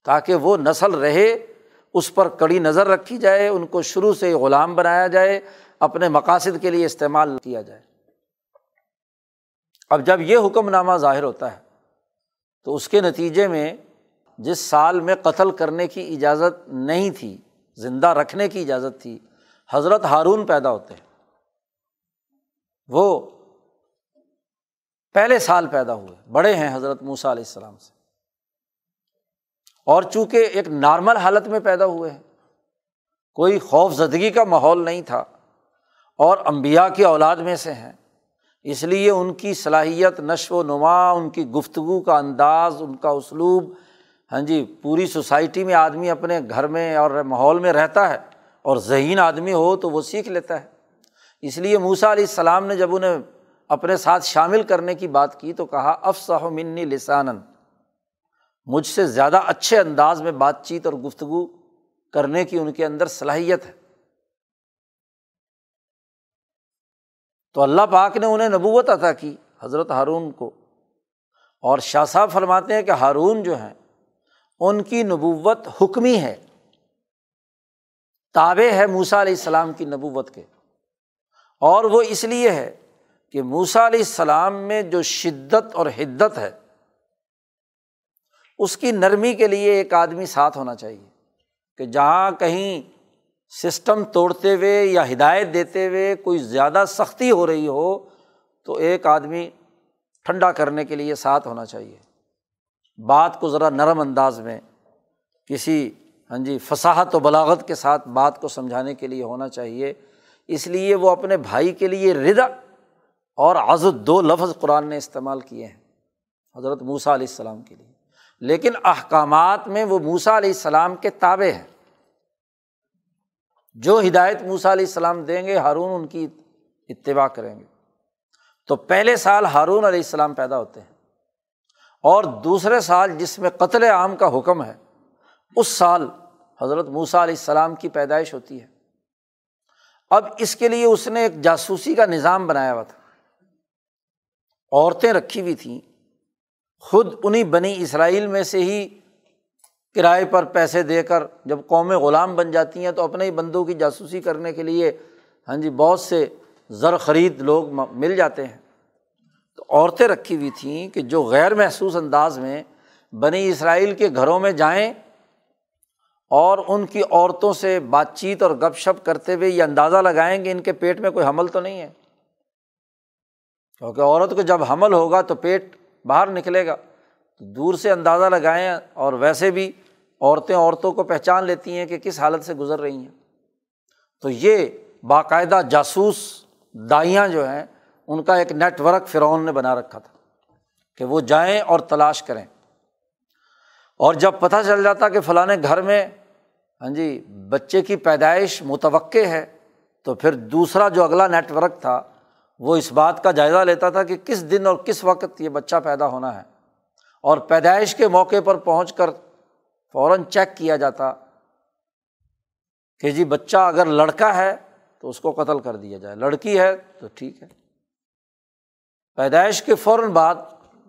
تاکہ وہ نسل رہے اس پر کڑی نظر رکھی جائے، ان کو شروع سے غلام بنایا جائے، اپنے مقاصد کے لیے استعمال کیا جائے۔ اب جب یہ حکم نامہ ظاہر ہوتا ہے، تو اس کے نتیجے میں جس سال میں قتل کرنے کی اجازت نہیں تھی، زندہ رکھنے کی اجازت تھی، حضرت ہارون پیدا ہوتے ہیں۔ وہ پہلے سال پیدا ہوئے، بڑے ہیں حضرت موسیٰ علیہ السلام سے۔ اور چونکہ ایک نارمل حالت میں پیدا ہوئے ہیں، کوئی خوف زدگی کا ماحول نہیں تھا اور امبیا کی اولاد میں سے ہیں۔ اس لیے ان کی صلاحیت نشو و نما، ان کی گفتگو کا انداز، ان کا اسلوب ہاں جی پوری سوسائٹی میں آدمی اپنے گھر میں اور ماحول میں رہتا ہے اور ذہین آدمی ہو تو وہ سیکھ لیتا ہے۔ اس لیے موسا علیہ السلام نے جب انہیں اپنے ساتھ شامل کرنے کی بات کی تو کہا افسا منی لسان مجھ سے زیادہ اچھے انداز میں بات چیت اور گفتگو کرنے کی ان کے اندر صلاحیت ہے۔ تو اللہ پاک نے انہیں نبوت عطا کی حضرت ہارون کو۔ اور شاہ صاحب فرماتے ہیں کہ ہارون جو ہیں، ان کی نبوت حکمی ہے۔ تابع ہے موسا علیہ السلام کی نبوت کے۔ اور وہ اس لیے ہے کہ موسا علیہ السلام میں جو شدت اور حدت ہے اس کی نرمی کے لیے ایک آدمی ساتھ ہونا چاہیے کہ جہاں کہیں سسٹم توڑتے ہوئے یا ہدایت دیتے ہوئے کوئی زیادہ سختی ہو رہی ہو تو ایک آدمی ٹھنڈا کرنے کے لیے ساتھ ہونا چاہیے۔ بات کو ذرا نرم انداز میں کسی ہاں جی فصاحت و بلاغت کے ساتھ بات کو سمجھانے کے لیے ہونا چاہیے۔ اس لیے وہ اپنے بھائی کے لیے ردا اور عزت دو لفظ قرآن نے استعمال کیے ہیں، حضرت موسیٰ علیہ السلام کے لیے۔ لیکن احکامات میں وہ موسا علیہ السلام کے تابے ہیں۔ جو ہدایت موسا علیہ السلام دیں گے، ہارون ان کی اتباع کریں گے۔ تو پہلے سال ہارون علیہ السلام پیدا ہوتے ہیں اور دوسرے سال جس میں قتل عام کا حکم ہے، اس سال حضرت موسا علیہ السلام کی پیدائش ہوتی ہے۔ اب اس کے لیے اس نے ایک جاسوسی کا نظام بنایا ہوا تھا۔ عورتیں رکھی ہوئی تھیں۔ خود انہیں بنی اسرائیل میں سے ہی کرائے پر پیسے دے کر جب قومیں غلام بن جاتی ہیں تو اپنے ہی بندوں کی جاسوسی کرنے کے لیے ہاں جی بہت سے زر خرید لوگ مل جاتے ہیں۔ تو عورتیں رکھی ہوئی تھیں کہ جو غیر محسوس انداز میں بنی اسرائیل کے گھروں میں جائیں اور ان کی عورتوں سے بات چیت اور گپ شپ کرتے ہوئے یہ اندازہ لگائیں گے ان کے پیٹ میں کوئی حمل تو نہیں ہے۔ کیونکہ عورت کو جب حمل ہوگا تو پیٹ باہر نکلے گا، تو دور سے اندازہ لگائیں اور ویسے بھی عورتیں عورتوں کو پہچان لیتی ہیں کہ کس حالت سے گزر رہی ہیں۔ تو یہ باقاعدہ جاسوس دائیاں جو ہیں، ان کا ایک نیٹ ورک فرعون نے بنا رکھا تھا کہ وہ جائیں اور تلاش کریں۔ اور جب پتہ چل جاتا کہ فلاں گھر میں ہاں جی بچے کی پیدائش متوقع ہے، تو پھر دوسرا جو اگلا نیٹ ورک تھا وہ اس بات کا جائزہ لیتا تھا کہ کس دن اور کس وقت یہ بچہ پیدا ہونا ہے اور پیدائش کے موقع پر پہنچ کر فوراً چیک کیا جاتا کہ جی بچہ اگر لڑکا ہے تو اس کو قتل کر دیا جائے، لڑکی ہے تو ٹھیک ہے۔ پیدائش کے فوراً بعد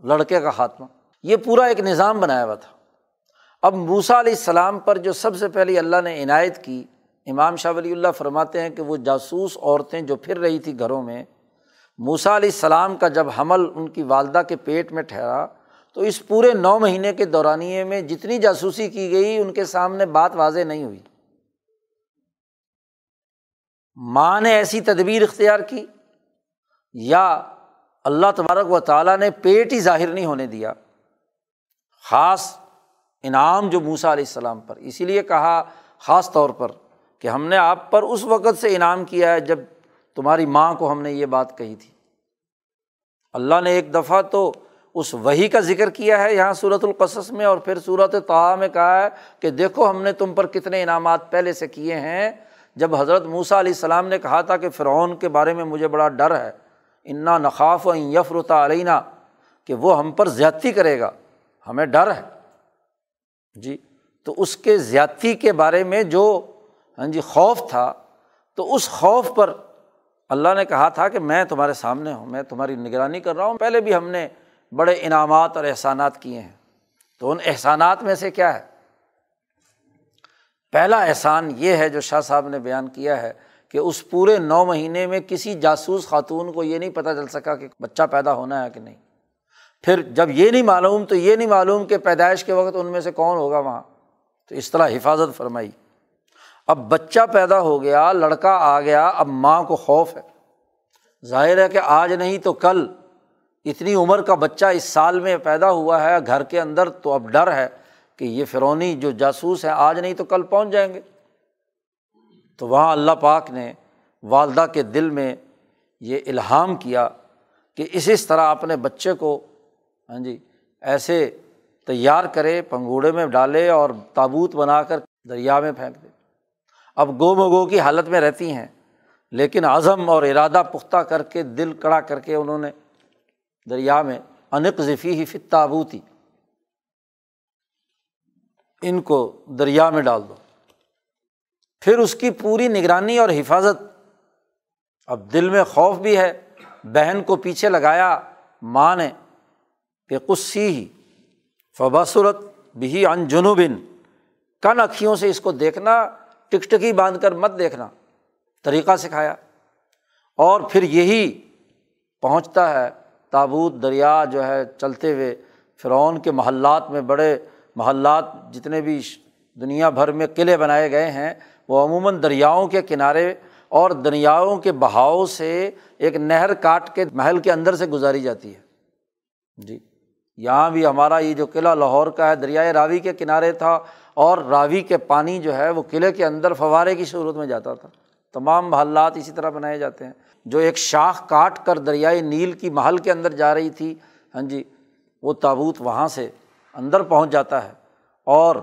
لڑکے کا خاتمہ، یہ پورا ایک نظام بنایا ہوا تھا۔ اب موسا علیہ السلام پر جو سب سے پہلے اللہ نے عنایت کی، امام شاہ ولی اللہ فرماتے ہیں کہ وہ جاسوس عورتیں جو پھر رہی تھی گھروں میں موسا علیہ السلام کا جب حمل ان کی والدہ کے پیٹ میں ٹھہرا، تو اس پورے نو مہینے کے دورانیے میں جتنی جاسوسی کی گئی، ان کے سامنے بات واضح نہیں ہوئی۔ ماں نے ایسی تدبیر اختیار کی، یا اللہ تبارک و تعالیٰ نے پیٹ ہی ظاہر نہیں ہونے دیا۔ خاص انعام جو موسا علیہ السلام پر، اسی لیے کہا خاص طور پر کہ ہم نے آپ پر اس وقت سے انعام کیا ہے جب تمہاری ماں کو ہم نے یہ بات کہی تھی۔ اللہ نے ایک دفعہ تو اس وہی کا ذکر کیا ہے یہاں صورت القصص میں اور پھر صورت طا میں کہا ہے کہ دیکھو ہم نے تم پر کتنے انعامات پہلے سے کیے ہیں۔ جب حضرت موسیٰ علیہ السلام نے کہا تھا کہ فرعون کے بارے میں مجھے بڑا ڈر ہے، انا نقاف و یفرتا علینا کہ وہ ہم پر زیادتی کرے گا۔ ہمیں ڈر ہے۔ جی تو اس کے زیادتی کے بارے میں جو ہاں جی خوف تھا، تو اس خوف پر اللہ نے کہا تھا کہ میں تمہارے سامنے ہوں، میں تمہاری نگرانی کر رہا ہوں۔ پہلے بھی ہم نے بڑے انعامات اور احسانات کیے ہیں۔ تو ان احسانات میں سے کیا ہے؟ پہلا احسان یہ ہے جو شاہ صاحب نے بیان کیا ہے کہ اس پورے نو مہینے میں کسی جاسوس خاتون کو یہ نہیں پتہ چل سکا کہ بچہ پیدا ہونا ہے کہ نہیں۔ پھر جب یہ نہیں معلوم تو یہ نہیں معلوم کہ پیدائش کے وقت ان میں سے کون ہوگا وہاں۔ تو اس طرح حفاظت فرمائی۔ اب بچہ پیدا ہو گیا، لڑکا آ گیا، اب ماں کو خوف ہے۔ ظاہر ہے کہ آج نہیں تو کل۔ اتنی عمر کا بچہ اس سال میں پیدا ہوا ہے، گھر کے اندر تو اب ڈر ہے کہ یہ فرونی جو جاسوس ہیں، آج نہیں تو کل پہنچ جائیں گے۔ تو وہاں اللہ پاک نے والدہ کے دل میں یہ الہام کیا کہ اس اس طرح اپنے بچے کو ہاں جی ایسے تیار کرے، پنگوڑے میں ڈالے اور تابوت بنا کر دریا میں پھینک دے۔ اب گو مگو کی حالت میں رہتی ہیں۔ لیکن عزم اور ارادہ پختہ کر کے، دل کڑا کر کے انہوں نے دریا میں انق ذفی ہی فت تابوتی ان کو دریا میں ڈال دو۔ پھر اس کی پوری نگرانی اور حفاظت۔ اب دل میں خوف بھی ہے۔ بہن کو پیچھے لگایا۔ ماں نے کہ کسی ہی فباصورت بھی ان جنوبن۔ کن اکھیوں سے اس کو دیکھنا۔ ٹک ٹکی باندھ کر مت دیکھنا۔ طریقہ سکھایا۔ اور پھر یہی پہنچتا ہے تابوت دریا جو ہے چلتے ہوئے۔ فرعون کے محلات میں بڑے محلات جتنے بھی دنیا بھر میں قلعے بنائے گئے ہیں، وہ عموماً دریاؤں کے کنارے اور دریاؤں کے بہاؤ سے ایک نہر کاٹ کے محل کے اندر سے گزاری جاتی ہے۔ جی۔ یہاں بھی ہمارا یہ جو قلعہ لاہور کا ہے، دریائے راوی کے کنارے تھا اور راوی کے پانی جو ہے وہ قلعے کے اندر فوارے کی صورت میں جاتا تھا۔ تمام محلات اسی طرح بنائے جاتے ہیں۔ جو ایک شاخ کاٹ کر دریائے نیل کی محل کے اندر جا رہی تھی ہاں جی وہ تابوت وہاں سے اندر پہنچ جاتا ہے۔ اور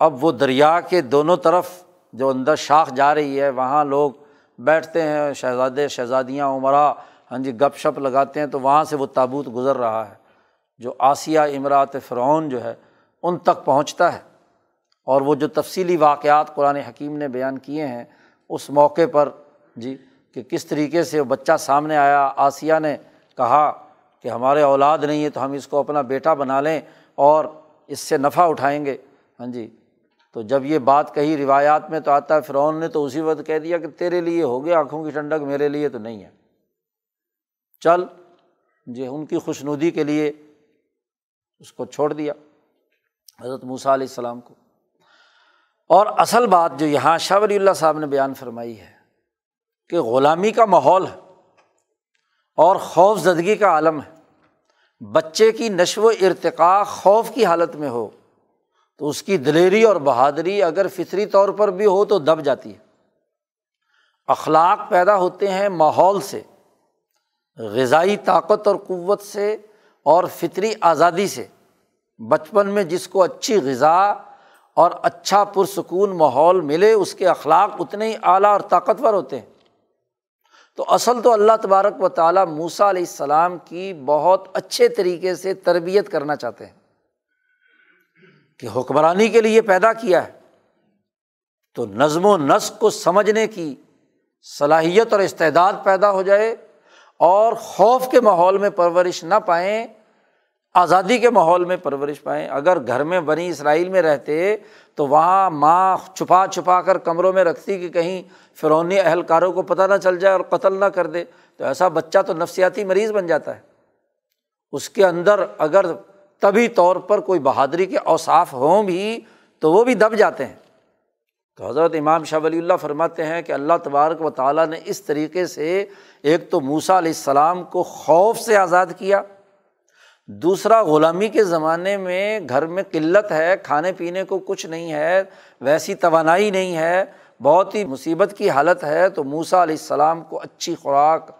اب وہ دریا کے دونوں طرف جو اندر شاخ جا رہی ہے، وہاں لوگ بیٹھتے ہیں، شہزادے، شہزادیاں، عمرا ہاں جی گپ شپ لگاتے ہیں، تو وہاں سے وہ تابوت گزر رہا ہے۔ جو آسیہ امرات فرعون جو ہے، ان تک پہنچتا ہے۔ اور وہ جو تفصیلی واقعات قرآن حکیم نے بیان کیے ہیں، اس موقع پر جی کہ کس طریقے سے وہ بچہ سامنے آیا، آسیہ نے کہا کہ ہمارے اولاد نہیں ہے تو ہم اس کو اپنا بیٹا بنا لیں اور اس سے نفع اٹھائیں گے۔ ہاں جی تو جب یہ بات کہی روایات میں تو آتا ہے، فرعون نے تو اسی وقت کہہ دیا کہ تیرے لیے ہو گیا، آنکھوں کی ٹھنڈک میرے لیے تو نہیں ہے۔ چل جی ان کی خوش ندی کے لیے اس کو چھوڑ دیا حضرت موسیٰ علیہ السلام کو۔ اور اصل بات جو یہاں شاہ ولی اللہ صاحب نے بیان فرمائی ہے کہ غلامی کا ماحول ہے اور خوف زدگی کا عالم ہے۔ بچے کی نشو و ارتقاء خوف کی حالت میں ہو تو اس کی دلیری اور بہادری اگر فطری طور پر بھی ہو تو دب جاتی ہے۔ اخلاق پیدا ہوتے ہیں ماحول سے، غذائی طاقت اور قوت سے اور فطری آزادی سے۔ بچپن میں جس کو اچھی غذا اور اچھا پرسکون ماحول ملے، اس کے اخلاق اتنے ہی اعلیٰ اور طاقتور ہوتے ہیں۔ تو اصل تو اللہ تبارک و تعالیٰ موسا علیہ السلام کی بہت اچھے طریقے سے تربیت کرنا چاہتے ہیں۔ کہ حکمرانی کے لیے پیدا کیا ہے۔ تو نظم و نسق کو سمجھنے کی صلاحیت اور استعداد پیدا ہو جائے اور خوف کے ماحول میں پرورش نہ پائیں۔ آزادی کے ماحول میں پرورش پائیں۔ اگر گھر میں بنی اسرائیل میں رہتے تو وہاں ماں چھپا چھپا کر کمروں میں رکھتی کہ کہیں فرونی اہلکاروں کو پتہ نہ چل جائے اور قتل نہ کر دے۔ تو ایسا بچہ تو نفسیاتی مریض بن جاتا ہے۔ اس کے اندر اگر طبی طور پر کوئی بہادری کے اوصاف ہوں بھی تو وہ بھی دب جاتے ہیں۔ تو حضرت امام شاہ ولی اللہ فرماتے ہیں کہ اللہ تبارک و تعالیٰ نے اس طریقے سے ایک تو موسا علیہ السلام کو خوف سے آزاد کیا۔ دوسرا، غلامی کے زمانے میں گھر میں قلت ہے، کھانے پینے کو کچھ نہیں ہے، ویسی توانائی نہیں ہے، بہت ہی مصیبت کی حالت ہے۔ تو موسا علیہ السلام کو اچھی خوراک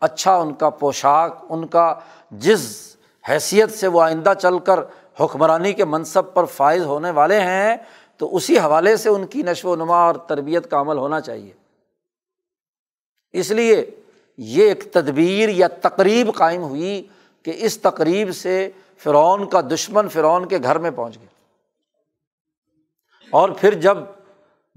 اچھا ان کا پوشاک، ان کا جس حیثیت سے وہ آئندہ چل کر حکمرانی کے منصب پر فائز ہونے والے ہیں۔ تو اسی حوالے سے ان کی نشو و نما اور تربیت کا عمل ہونا چاہیے۔ اس لیے یہ ایک تدبیر یا تقریب قائم ہوئی۔ کہ اس تقریب سے فرعون کا دشمن فرعون کے گھر میں پہنچ گیا۔ اور پھر جب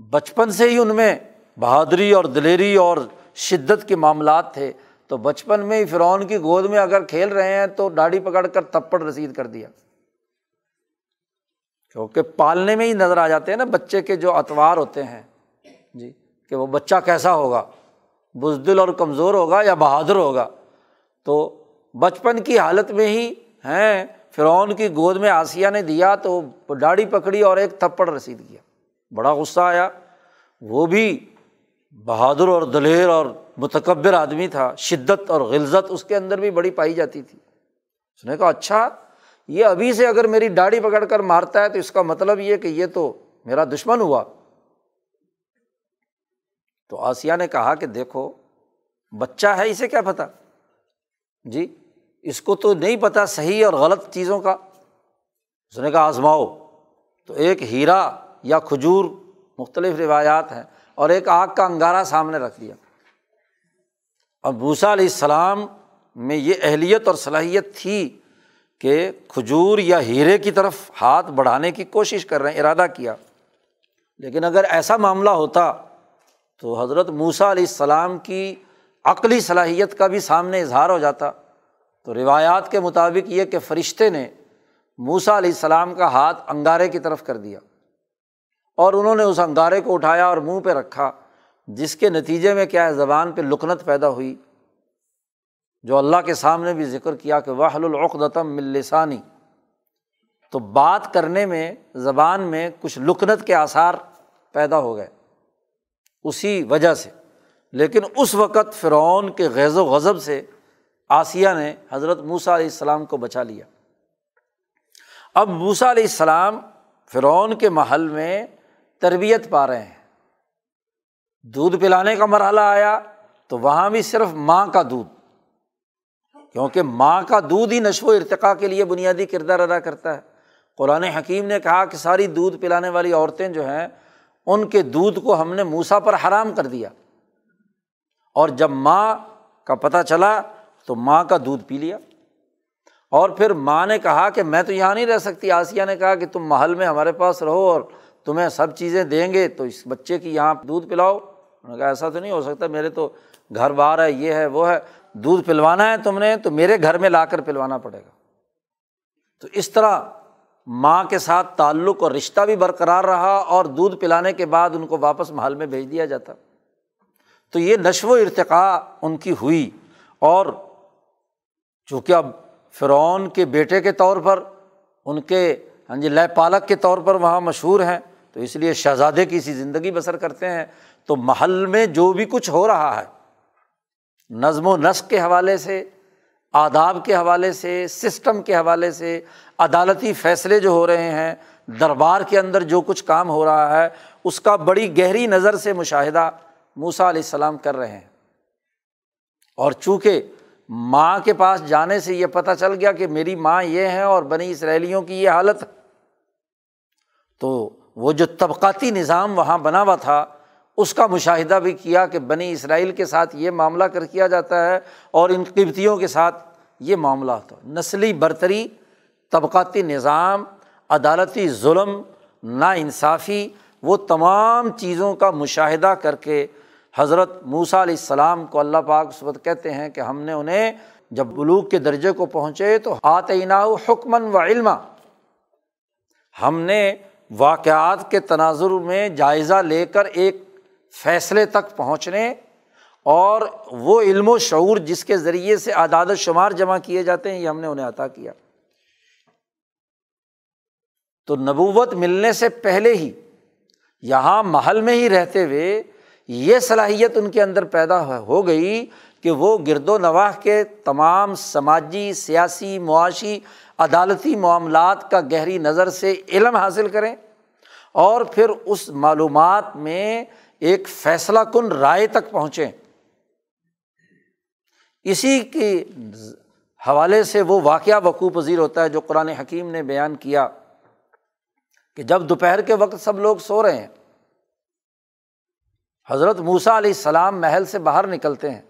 بچپن سے ہی ان میں بہادری اور دلیری اور شدت کے معاملات تھے، تو بچپن میں ہی فرعون کی گود میں اگر کھیل رہے ہیں تو ڈاڑی پکڑ کر تپڑ رسید کر دیا۔ کیونکہ پالنے میں ہی نظر آ جاتے ہیں نا بچے کے جو اتوار ہوتے ہیں۔ جی کہ وہ بچہ کیسا ہوگا؟ بزدل اور کمزور ہوگا یا بہادر ہوگا؟ تو بچپن کی حالت میں ہی ہیں۔ فرعون کی گود میں آسیہ نے دیا تو ڈاڑی پکڑی اور ایک تھپڑ رسید کیا۔ بڑا غصہ آیا۔ وہ بھی بہادر اور دلیر اور متکبر آدمی تھا۔ شدت اور غلزت اس کے اندر بھی بڑی پائی جاتی تھی۔ اس نے کہا اچھا یہ ابھی سے اگر میری داڑھی پکڑ کر مارتا ہے تو اس کا مطلب یہ کہ یہ تو میرا دشمن ہوا۔ تو آسیہ نے کہا کہ دیکھو، بچہ ہے، اسے کیا پتا؟ جی اس کو تو نہیں پتا صحیح اور غلط چیزوں کا۔ اس نے کہا، آزماؤ۔ تو ایک ہیرا یا کھجور، مختلف روایات ہیں، اور ایک آگ کا انگارہ سامنے رکھ دیا۔ اور بھوسا علیہ السلام میں یہ اہلیت اور صلاحیت تھی کہ کھجور یا ہیرے کی طرف ہاتھ بڑھانے کی کوشش کر رہے ہیں، ارادہ کیا۔ لیکن اگر ایسا معاملہ ہوتا تو حضرت موسا علیہ السلام کی عقلی صلاحیت کا بھی سامنے اظہار ہو جاتا۔ تو روایات کے مطابق یہ کہ فرشتے نے موسا علیہ السلام کا ہاتھ انگارے کی طرف کر دیا اور انہوں نے اس انگارے کو اٹھایا اور منہ پہ رکھا، جس کے نتیجے میں کیا ہے، زبان پہ لکنت پیدا ہوئی۔ جو اللہ کے سامنے بھی ذکر کیا کہ واحل العقدم ملسانی تو بات کرنے میں، زبان میں کچھ لکنت کے آثار پیدا ہو گئے اسی وجہ سے۔ لیکن اس وقت فرعون کے غیظ و غضب سے آسیہ نے حضرت موسا علیہ السلام کو بچا لیا۔ اب موسا علیہ السلام فرعون کے محل میں تربیت پا رہے ہیں۔ دودھ پلانے کا مرحلہ آیا تو وہاں بھی صرف ماں کا دودھ۔ کیونکہ ماں کا دودھ ہی نشو و ارتقاء کے لیے بنیادی کردار ادا کرتا ہے۔ قرآن حکیم نے کہا کہ ساری دودھ پلانے والی عورتیں جو ہیں، ان کے دودھ کو ہم نے موسا پر حرام کر دیا۔ اور جب ماں کا پتہ چلا تو ماں کا دودھ پی لیا اور پھر ماں نے کہا کہ میں تو یہاں نہیں رہ سکتی۔ آسیہ نے کہا کہ تم محل میں ہمارے پاس رہو اور تمہیں سب چیزیں دیں گے تو اس بچے کی یہاں دودھ پلاؤ۔ انہوں نے کہا ایسا تو نہیں ہو سکتا، میرے تو گھر بار ہے، یہ ہے، وہ ہے، دودھ پلوانا ہے تم نے، تو میرے گھر میں لا کر پلوانا پڑے گا۔ تو اس طرح ماں کے ساتھ تعلق اور رشتہ بھی برقرار رہا اور دودھ پلانے کے بعد ان کو واپس محل میں بھیج دیا جاتا۔ تو یہ نشو و ارتقاء ان کی ہوئی اور چونکہ اب فرعون کے بیٹے کے طور پر، ان کے ہاں جی لے پالک کے طور پر وہاں مشہور ہیں، تو اس لیے شہزادے کی سی زندگی بسر کرتے ہیں۔ تو محل میں جو بھی کچھ ہو رہا ہے، نظم و نسق کے حوالے سے، آداب کے حوالے سے، سسٹم کے حوالے سے، عدالتی فیصلے جو ہو رہے ہیں، دربار کے اندر جو کچھ کام ہو رہا ہے، اس کا بڑی گہری نظر سے مشاہدہ موسا علیہ السلام کر رہے ہیں۔ اور چونکہ ماں کے پاس جانے سے یہ پتہ چل گیا کہ میری ماں یہ ہے اور بنی اسرائیلیوں کی یہ حالت۔ تو وہ جو طبقاتی نظام وہاں بنا ہوا تھا، اس کا مشاہدہ بھی کیا کہ بنی اسرائیل کے ساتھ یہ معاملہ کر کیا جاتا ہے اور ان قبتیوں کے ساتھ یہ معاملہ ہوتا ہے۔ نسلی برتری، طبقاتی نظام، عدالتی ظلم نا انصافی وہ تمام چیزوں کا مشاہدہ کر کے حضرت موسا علیہ السلام کو اللہ پاک اس وقت کہتے ہیں کہ ہم نے انہیں جب بلوک کے درجے کو پہنچے تو آتعینہ حکمن و علما۔ ہم نے واقعات کے تناظر میں جائزہ لے کر ایک فیصلے تک پہنچنے اور وہ علم و شعور جس کے ذریعے سے اعداد و شمار جمع کیے جاتے ہیں، یہ ہم نے انہیں عطا کیا۔ تو نبوت ملنے سے پہلے ہی، یہاں محل میں ہی رہتے ہوئے یہ صلاحیت ان کے اندر پیدا ہو گئی کہ وہ گرد و نواح کے تمام سماجی، سیاسی، معاشی، عدالتی معاملات کا گہری نظر سے علم حاصل کریں اور پھر اس معلومات میں ایک فیصلہ کن رائے تک پہنچیں۔ اسی کے حوالے سے وہ واقعہ وقوع پذیر ہوتا ہے جو قرآن حکیم نے بیان کیا کہ جب دوپہر کے وقت سب لوگ سو رہے ہیں حضرت موسا علیہ السلام محل سے باہر نکلتے ہیں۔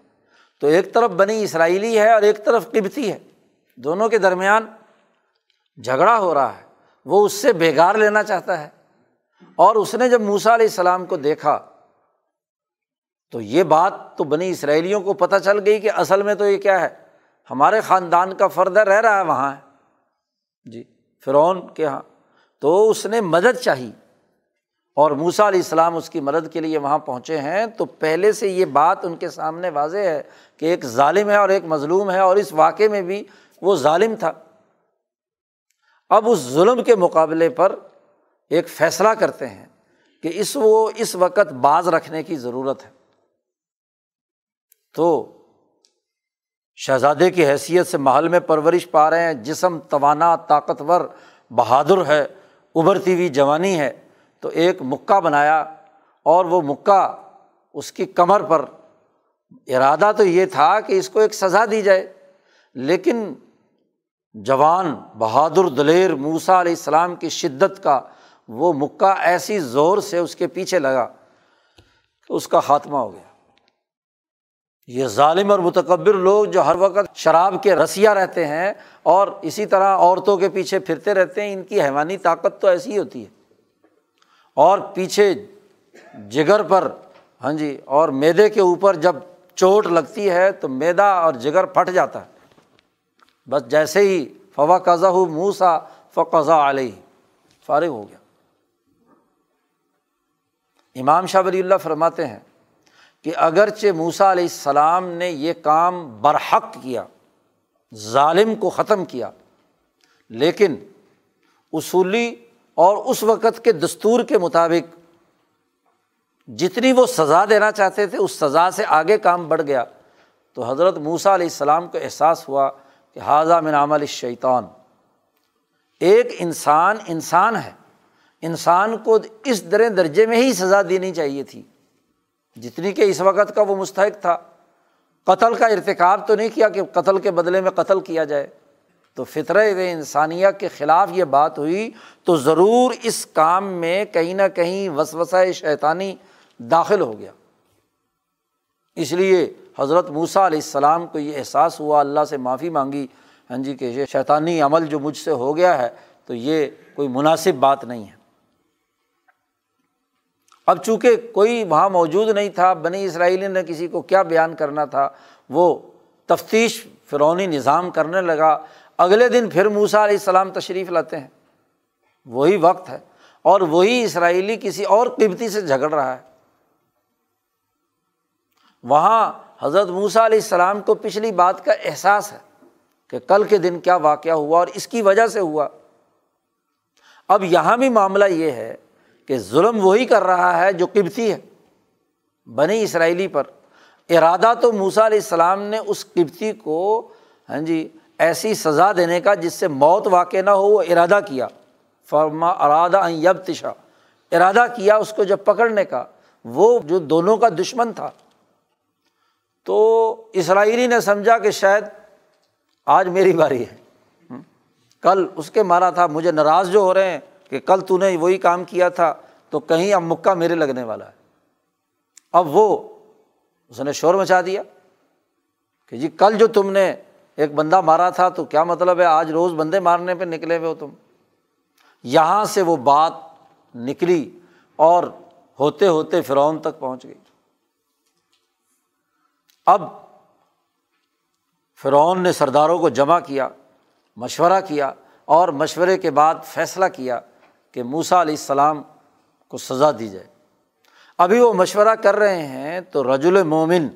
تو ایک طرف بنی اسرائیلی ہے اور ایک طرف قبتی ہے۔ دونوں کے درمیان جھگڑا ہو رہا ہے۔ وہ اس سے بےگار لینا چاہتا ہے۔ اور اس نے جب موسا علیہ السلام کو دیکھا، تو یہ بات تو بنی اسرائیلیوں کو پتہ چل گئی کہ اصل میں تو یہ کیا ہے۔ ہمارے خاندان کا فرد رہ رہا ہے، وہاں جی فرعون کے یہاں تو اس نے مدد چاہی۔ اور موسا علیہ السلام اس کی مدد کے لیے وہاں پہنچے ہیں، تو پہلے سے یہ بات ان کے سامنے واضح ہے کہ ایک ظالم ہے اور ایک مظلوم ہے، اور اس واقعے میں بھی وہ ظالم تھا۔ اب اس ظلم کے مقابلے پر ایک فیصلہ کرتے ہیں کہ اس وہ اس وقت باز رکھنے کی ضرورت ہے۔ تو شہزادے کی حیثیت سے محل میں پرورش پا رہے ہیں، جسم توانا طاقتور بہادر ہے، ابھرتی ہوئی جوانی ہے۔ تو ایک مکہ بنایا اور وہ مکہ اس کی کمر پر ارادہ تو یہ تھا کہ اس کو ایک سزا دی جائے، لیکن جوان بہادر دلیر موسا علیہ السلام کی شدت کا وہ مکہ ایسی زور سے اس کے پیچھے لگا کہ اس کا خاتمہ ہو گیا۔ یہ ظالم اور متکبر لوگ جو ہر وقت شراب کے رسیا رہتے ہیں اور اسی طرح عورتوں کے پیچھے پھرتے رہتے ہیں، ان کی حیوانی طاقت تو ایسی ہی ہوتی ہے۔ اور پیچھے جگر پر ہاں جی اور میدے کے اوپر جب چوٹ لگتی ہے تو میدا اور جگر پھٹ جاتا ہے۔ بس جیسے ہی فوا قزا ہو موسا فقضا علیہ، فارغ ہو گیا۔ امام شاہ ولی اللہ فرماتے ہیں کہ اگرچہ موسا علیہ السلام نے یہ کام برحق کیا، ظالم کو ختم کیا، لیکن اصولی اور اس وقت کے دستور کے مطابق جتنی وہ سزا دینا چاہتے تھے، اس سزا سے آگے کام بڑھ گیا۔ تو حضرت موسا علیہ السلام کو احساس ہوا کہ حاضہ من عمل شیطان ایک انسان انسان ہے۔ انسان کو اس درے درجے میں ہی سزا دینی چاہیے تھی۔ جتنی کہ اس وقت کا وہ مستحق تھا۔ قتل کا ارتکاب تو نہیں کیا کہ قتل کے بدلے میں قتل کیا جائے۔ تو فطر انسانیہ کے خلاف یہ بات ہوئی تو ضرور اس کام میں کہیں نہ کہیں وسوسہ شیطانی داخل ہو گیا۔ اس لیے حضرت موسیٰ علیہ السلام کو یہ احساس ہوا، اللہ سے معافی مانگی ہاں جی کہ یہ شیطانی عمل جو مجھ سے ہو گیا ہے تو یہ کوئی مناسب بات نہیں ہے۔ اب چونکہ کوئی وہاں موجود نہیں تھا، بنی اسرائیلی نے کسی کو کیا بیان کرنا تھا، وہ تفتیش فرونی نظام کرنے لگا۔ اگلے دن پھر موسا علیہ السلام تشریف لاتے ہیں۔ وہی وقت ہے اور وہی اسرائیلی کسی اور قبتی سے جھگڑ رہا ہے۔ وہاں حضرت موسا علیہ السلام کو پچھلی بات کا احساس ہے کہ کل کے دن کیا واقعہ ہوا اور اس کی وجہ سے ہوا۔ اب یہاں بھی معاملہ یہ ہے کہ ظلم وہی کر رہا ہے جو قبتی ہے بنی اسرائیلی پر۔ ارادہ تو موسا علیہ السلام نے اس قبتی کو ہاں جی ایسی سزا دینے کا جس سے موت واقع نہ ہو، وہ ارادہ کیا۔ فرما ارادہ یب تشا ارادہ کیا اس کو جب پکڑنے کا۔ وہ جو دونوں کا دشمن تھا۔ تو اسرائیلی نے سمجھا کہ شاید آج میری باری ہے۔ کل اس کے مارا تھا۔ مجھے ناراض جو ہو رہے ہیں کہ کل تو نے وہی کام کیا تھا، تو کہیں اب مکہ میرے لگنے والا ہے۔ اب وہ، اس نے شور مچا دیا کہ جی کل جو تم نے ایک بندہ مارا تھا تو کیا مطلب ہے؟ آج روز بندے مارنے پہ نکلے ہوئے ہو تم۔ یہاں سے وہ بات نکلی اور ہوتے ہوتے فرعون تک پہنچ گئی۔ اب فرعون نے سرداروں کو جمع کیا، مشورہ کیا اور مشورے کے بعد فیصلہ کیا کہ موسا علیہ السلام کو سزا دی جائے۔ ابھی وہ مشورہ کر رہے ہیں تو رج المومن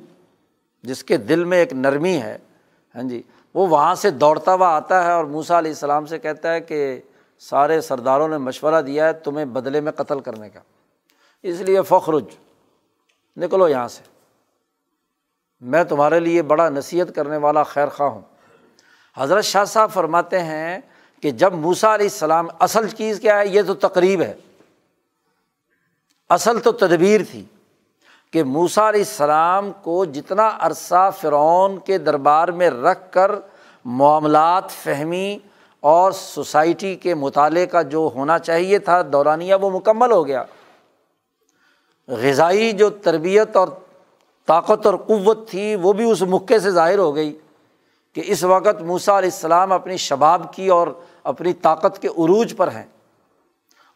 جس کے دل میں ایک نرمی ہے ہاں جی وہ وہاں سے دوڑتا ہوا آتا ہے اور موسا علیہ السلام سے کہتا ہے کہ سارے سرداروں نے مشورہ دیا ہے تمہیں بدلے میں قتل کرنے کا۔ اس لیے فخرج، نکلو یہاں سے۔ میں تمہارے لیے بڑا نصیحت کرنے والا خیر خواہ ہوں۔ حضرت شاہ صاحب فرماتے ہیں کہ جب موسا علیہ السلام، اصل چیز کیا ہے؟ یہ تو تقریب ہے۔ اصل تو تدبیر تھی۔ کہ موسا علیہ السلام کو جتنا عرصہ فرعون کے دربار میں رکھ کر معاملات فہمی اور سوسائٹی کے مطالعے کا جو ہونا چاہیے تھا، دورانیہ وہ مکمل ہو گیا۔ غذائی جو تربیت اور طاقت اور قوت تھی، وہ بھی اس مکے سے ظاہر ہو گئی کہ اس وقت موسا علیہ السلام اپنی شباب کی اور اپنی طاقت کے عروج پر ہیں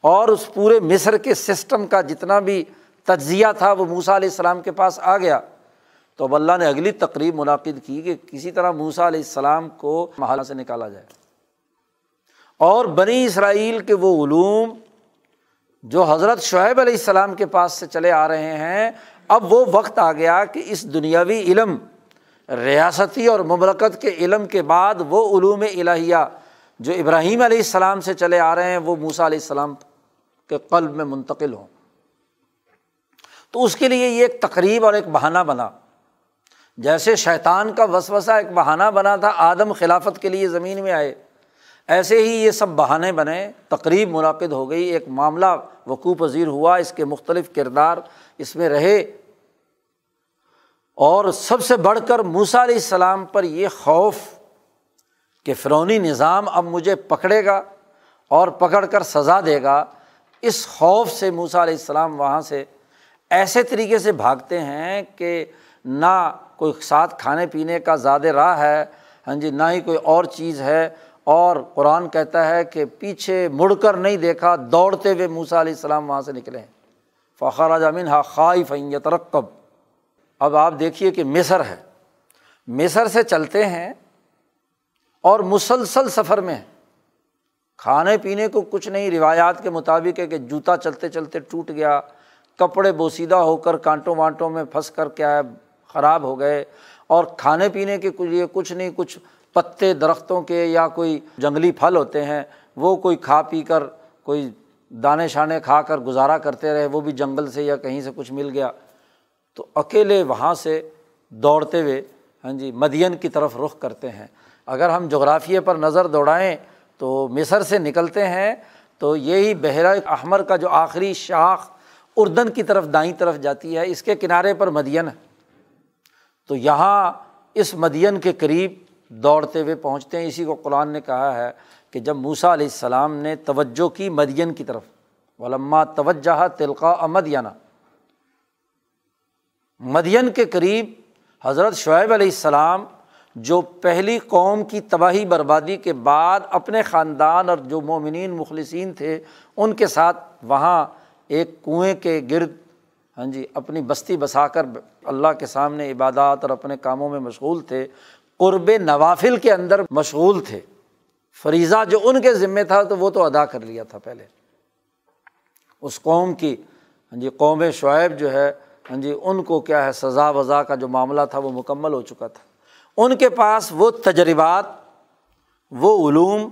اور اس پورے مصر کے سسٹم کا جتنا بھی تجزیہ تھا، وہ موسا علیہ السلام کے پاس آ گیا۔ تو اب اللہ نے اگلی تقریب منعقد کی کہ کسی طرح موسا علیہ السلام کو محلہ سے نکالا جائے۔ اور بنی اسرائیل کے وہ علوم جو حضرت شعیب علیہ السلام کے پاس سے چلے آ رہے ہیں، اب وہ وقت آ گیا کہ اس دنیاوی علم، ریاستی اور مملکت کے علم کے بعد وہ علوم الہیہ جو ابراہیم علیہ السلام سے چلے آ رہے ہیں، وہ موسا علیہ السلام کے قلب میں منتقل ہوں۔ تو اس کے لیے یہ ایک تقریب اور ایک بہانہ بنا۔ جیسے شیطان کا وسوسہ ایک بہانہ بنا تھا، آدم خلافت کے لیے زمین میں آئے۔ ایسے ہی یہ سب بہانے بنے، تقریب منعقد ہو گئی، ایک معاملہ وقوع پذیر ہوا، اس کے مختلف کردار اس میں رہے۔ اور سب سے بڑھ کر موسا علیہ السلام پر یہ خوف کہ فرونی نظام اب مجھے پکڑے گا اور پکڑ کر سزا دے گا، اس خوف سے موسا علیہ السلام وہاں سے ایسے طریقے سے بھاگتے ہیں کہ نہ کوئی ساتھ کھانے پینے کا زیادہ راہ ہے ہاں جی نہ ہی کوئی اور چیز ہے۔ اور قرآن کہتا ہے کہ پیچھے مڑ کر نہیں دیکھا، دوڑتے ہوئے موسا علیہ السلام وہاں سے نکلے ہیں۔ فخر جامین ہا خائف ترقب اب آپ دیکھیے کہ مصر ہے۔ مصر سے چلتے ہیں اور مسلسل سفر میں کھانے پینے کو کچھ نہیں، روایات کے مطابق ہے کہ جوتا چلتے چلتے ٹوٹ گیا۔ کپڑے بوسیدہ ہو کر کانٹوں وانٹوں میں پھنس کر کیا ہے، خراب ہو گئے۔ اور کھانے پینے کے لیے کچھ نہیں، کچھ پتے درختوں کے یا کوئی جنگلی پھل ہوتے ہیں، وہ کوئی کھا پی کر، کوئی دانے شانے کھا کر گزارا کرتے رہے، وہ بھی جنگل سے یا کہیں سے کچھ مل گیا۔ تو اکیلے وہاں سے دوڑتے ہوئے ہاں جی مدین کی طرف رخ کرتے ہیں۔ اگر ہم جغرافیے پر نظر دوڑائیں تو مصر سے نکلتے ہیں۔ تو یہی بحیرہ احمر کا جو آخری شاخ اردن کی طرف دائیں طرف جاتی ہے، اس کے کنارے پر مدین ہے۔ تو یہاں اس مدین کے قریب دوڑتے ہوئے پہنچتے ہیں۔ اسی کو قرآن نے کہا ہے کہ جب موسا علیہ السلام نے توجہ کی مدین کی طرف، ولما توجہ تلقا امدیانہ مدین کے قریب حضرت شعیب علیہ السلام جو پہلی قوم کی تباہی بربادی کے بعد اپنے خاندان اور جو مومنین مخلصین تھے، ان کے ساتھ وہاں ایک کنویں کے گرد ہاں جی اپنی بستی بسا کر اللہ کے سامنے عبادات اور اپنے کاموں میں مشغول تھے، قرب نوافل کے اندر مشغول تھے۔ فریضہ جو ان کے ذمے تھا تو وہ تو ادا کر لیا تھا پہلے۔ اس قوم کی ہاں جی قوم شعیب جو ہے ہاں جی ان کو کیا ہے، سزا وضا کا جو معاملہ تھا وہ مکمل ہو چکا تھا۔ ان کے پاس وہ تجربات، وہ علوم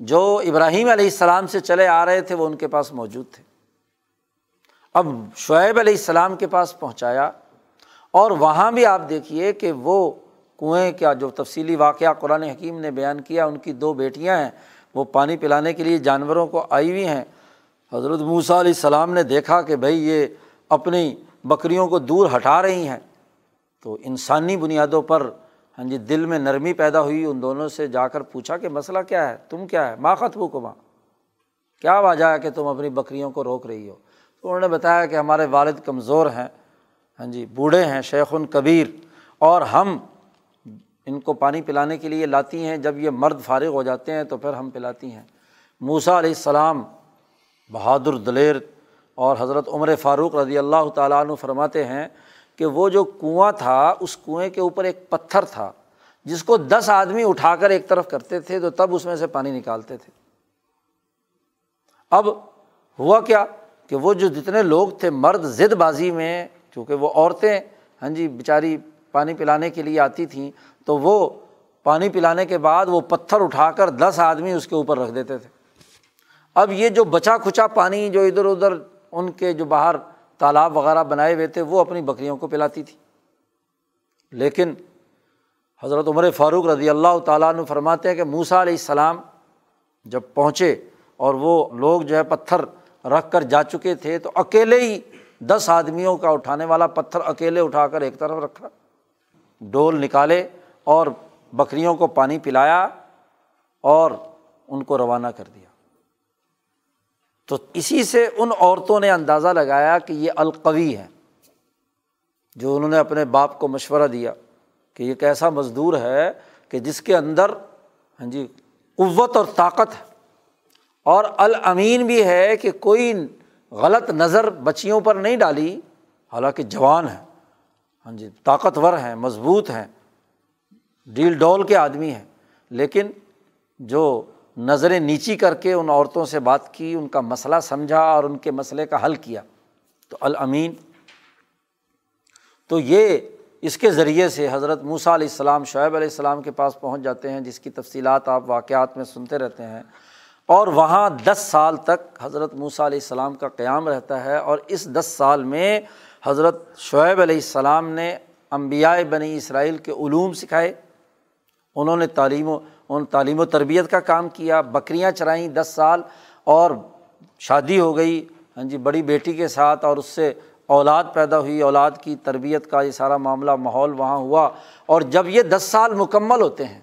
جو ابراہیم علیہ السلام سے چلے آ رہے تھے، وہ ان کے پاس موجود تھے۔ اب شعیب علیہ السلام کے پاس پہنچایا اور وہاں بھی آپ دیکھیے کہ وہ کنویں کا جو تفصیلی واقعہ قرآن حکیم نے بیان کیا، ان کی دو بیٹیاں ہیں، وہ پانی پلانے کے لیے جانوروں کو آئی ہوئی ہیں۔ حضرت موسیٰ علیہ السلام نے دیکھا کہ بھائی یہ اپنی بکریوں کو دور ہٹا رہی ہیں۔ تو انسانی بنیادوں پر ہاں جی دل میں نرمی پیدا ہوئی، ان دونوں سے جا کر پوچھا کہ مسئلہ کیا ہے؟ تم کیا ہے؟ ماخت ہو کما کیا وجہ ہے کہ تم اپنی بکریوں کو روک رہی ہو؟ تو انہوں نے بتایا کہ ہمارے والد کمزور ہیں ہاں جی بوڑھے ہیں، شیخ کبیر، اور ہم ان کو پانی پلانے کے لیے لاتی ہیں۔ جب یہ مرد فارغ ہو جاتے ہیں تو پھر ہم پلاتی ہیں۔ موسا علیہ السلام بہادر دلیر اور حضرت عمر فاروق رضی اللہ تعالیٰ عنہ فرماتے ہیں کہ وہ جو کنواں تھا، اس کنویں کے اوپر ایک پتھر تھا، جس کو دس آدمی اٹھا کر ایک طرف کرتے تھے تو تب اس میں سے پانی نکالتے تھے۔ اب ہوا کیا؟ کہ وہ جو جتنے لوگ تھے مرد ضد بازی میں، کیونکہ وہ عورتیں ہاں جی بیچاری پانی پلانے کے لیے آتی تھیں، تو وہ پانی پلانے کے بعد وہ پتھر اٹھا کر دس آدمی اس کے اوپر رکھ دیتے تھے۔ اب یہ جو بچا کھچا پانی جو ادھر ادھر ان کے جو باہر تالاب وغیرہ بنائے ہوئے تھے، وہ اپنی بکریوں کو پلاتی تھی۔ لیکن حضرت عمر فاروق رضی اللہ تعالیٰ نے فرماتے ہیں کہ موسا علیہ السلام جب پہنچے اور وہ لوگ جو ہے پتھر رکھ کر جا چکے تھے تو اکیلے ہی دس آدمیوں کا اٹھانے والا پتھر اکیلے اٹھا کر ایک طرف رکھا۔ ڈول نکالے اور بکریوں کو پانی پلایا اور ان کو روانہ کر دیا۔ تو اسی سے ان عورتوں نے اندازہ لگایا کہ یہ القوی ہے جو انہوں نے اپنے باپ کو مشورہ دیا کہ یہ ایک ایسا مزدور ہے کہ جس کے اندر ہاں جی قوت اور طاقت ہے۔ اور الامین بھی ہے کہ کوئی غلط نظر بچیوں پر نہیں ڈالی، حالانکہ جوان ہے ہاں جی طاقتور ہیں، مضبوط ہیں، ڈیل ڈول کے آدمی ہیں، لیکن جو نظریں نیچی کر کے ان عورتوں سے بات کی، ان کا مسئلہ سمجھا اور ان کے مسئلے کا حل کیا، تو الامین۔ تو یہ اس کے ذریعے سے حضرت موسیٰ علیہ السلام، شعیب علیہ السلام کے پاس پہنچ جاتے ہیں، جس کی تفصیلات آپ واقعات میں سنتے رہتے ہیں۔ اور وہاں دس سال تک حضرت موسیٰ علیہ السلام کا قیام رہتا ہے اور اس دس سال میں حضرت شعیب علیہ السلام نے امبیائے بنی اسرائیل کے علوم سکھائے۔ انہوں نے تعلیم و ان تعلیم و تربیت کا کام کیا، بکریاں چرائیں دس سال اور شادی ہو گئی۔ ہاں جی بڑی بیٹی کے ساتھ اور اس سے اولاد پیدا ہوئی۔ اولاد کی تربیت کا یہ سارا معاملہ، ماحول وہاں ہوا۔ اور جب یہ دس سال مکمل ہوتے ہیں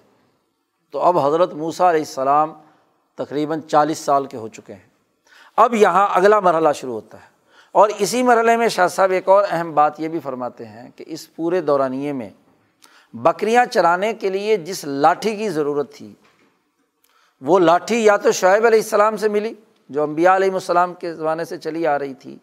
تو اب حضرت موسیٰ علیہ السلام تقریباً چالیس سال کے ہو چکے ہیں۔ اب یہاں اگلا مرحلہ شروع ہوتا ہے۔ اور اسی مرحلے میں شاہ صاحب ایک اور اہم بات یہ بھی فرماتے ہیں کہ اس پورے دورانیے میں بکریاں چرانے کے لیے جس لاٹھی کی ضرورت تھی، وہ لاٹھی یا تو شعیب علیہ السلام سے ملی، جو امبیا علیہ السلام کے زمانے سے چلی آ رہی تھی،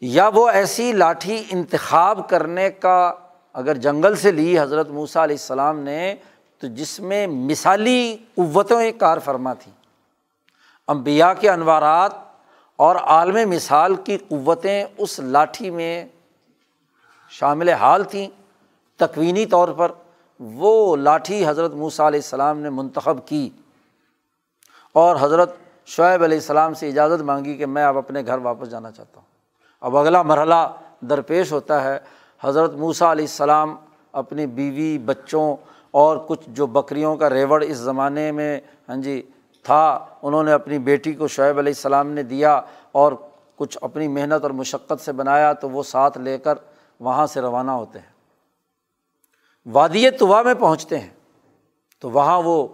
یا وہ ایسی لاٹھی انتخاب کرنے کا اگر جنگل سے لی حضرت موسیٰ علیہ السلام نے تو جس میں مثالی قوتیں کار فرما تھیں امبیا کے انوارات اور عالم مثال کی قوتیں اس لاٹھی میں شامل حال تھیں۔ تکوینی طور پر وہ لاٹھی حضرت موسیٰ علیہ السلام نے منتخب کی اور حضرت شعیب علیہ السلام سے اجازت مانگی کہ میں اب اپنے گھر واپس جانا چاہتا ہوں۔ اب اگلا مرحلہ درپیش ہوتا ہے۔ حضرت موسیٰ علیہ السلام اپنی بیوی، بچوں اور کچھ جو بکریوں کا ریوڑ اس زمانے میں ہاں جی تھا، انہوں نے اپنی بیٹی کو شعیب علیہ السلام نے دیا اور کچھ اپنی محنت اور مشقت سے بنایا تو وہ ساتھ لے کر وہاں سے روانہ ہوتے ہیں۔ وادی طوا میں پہنچتے ہیں۔ تو وہاں وہ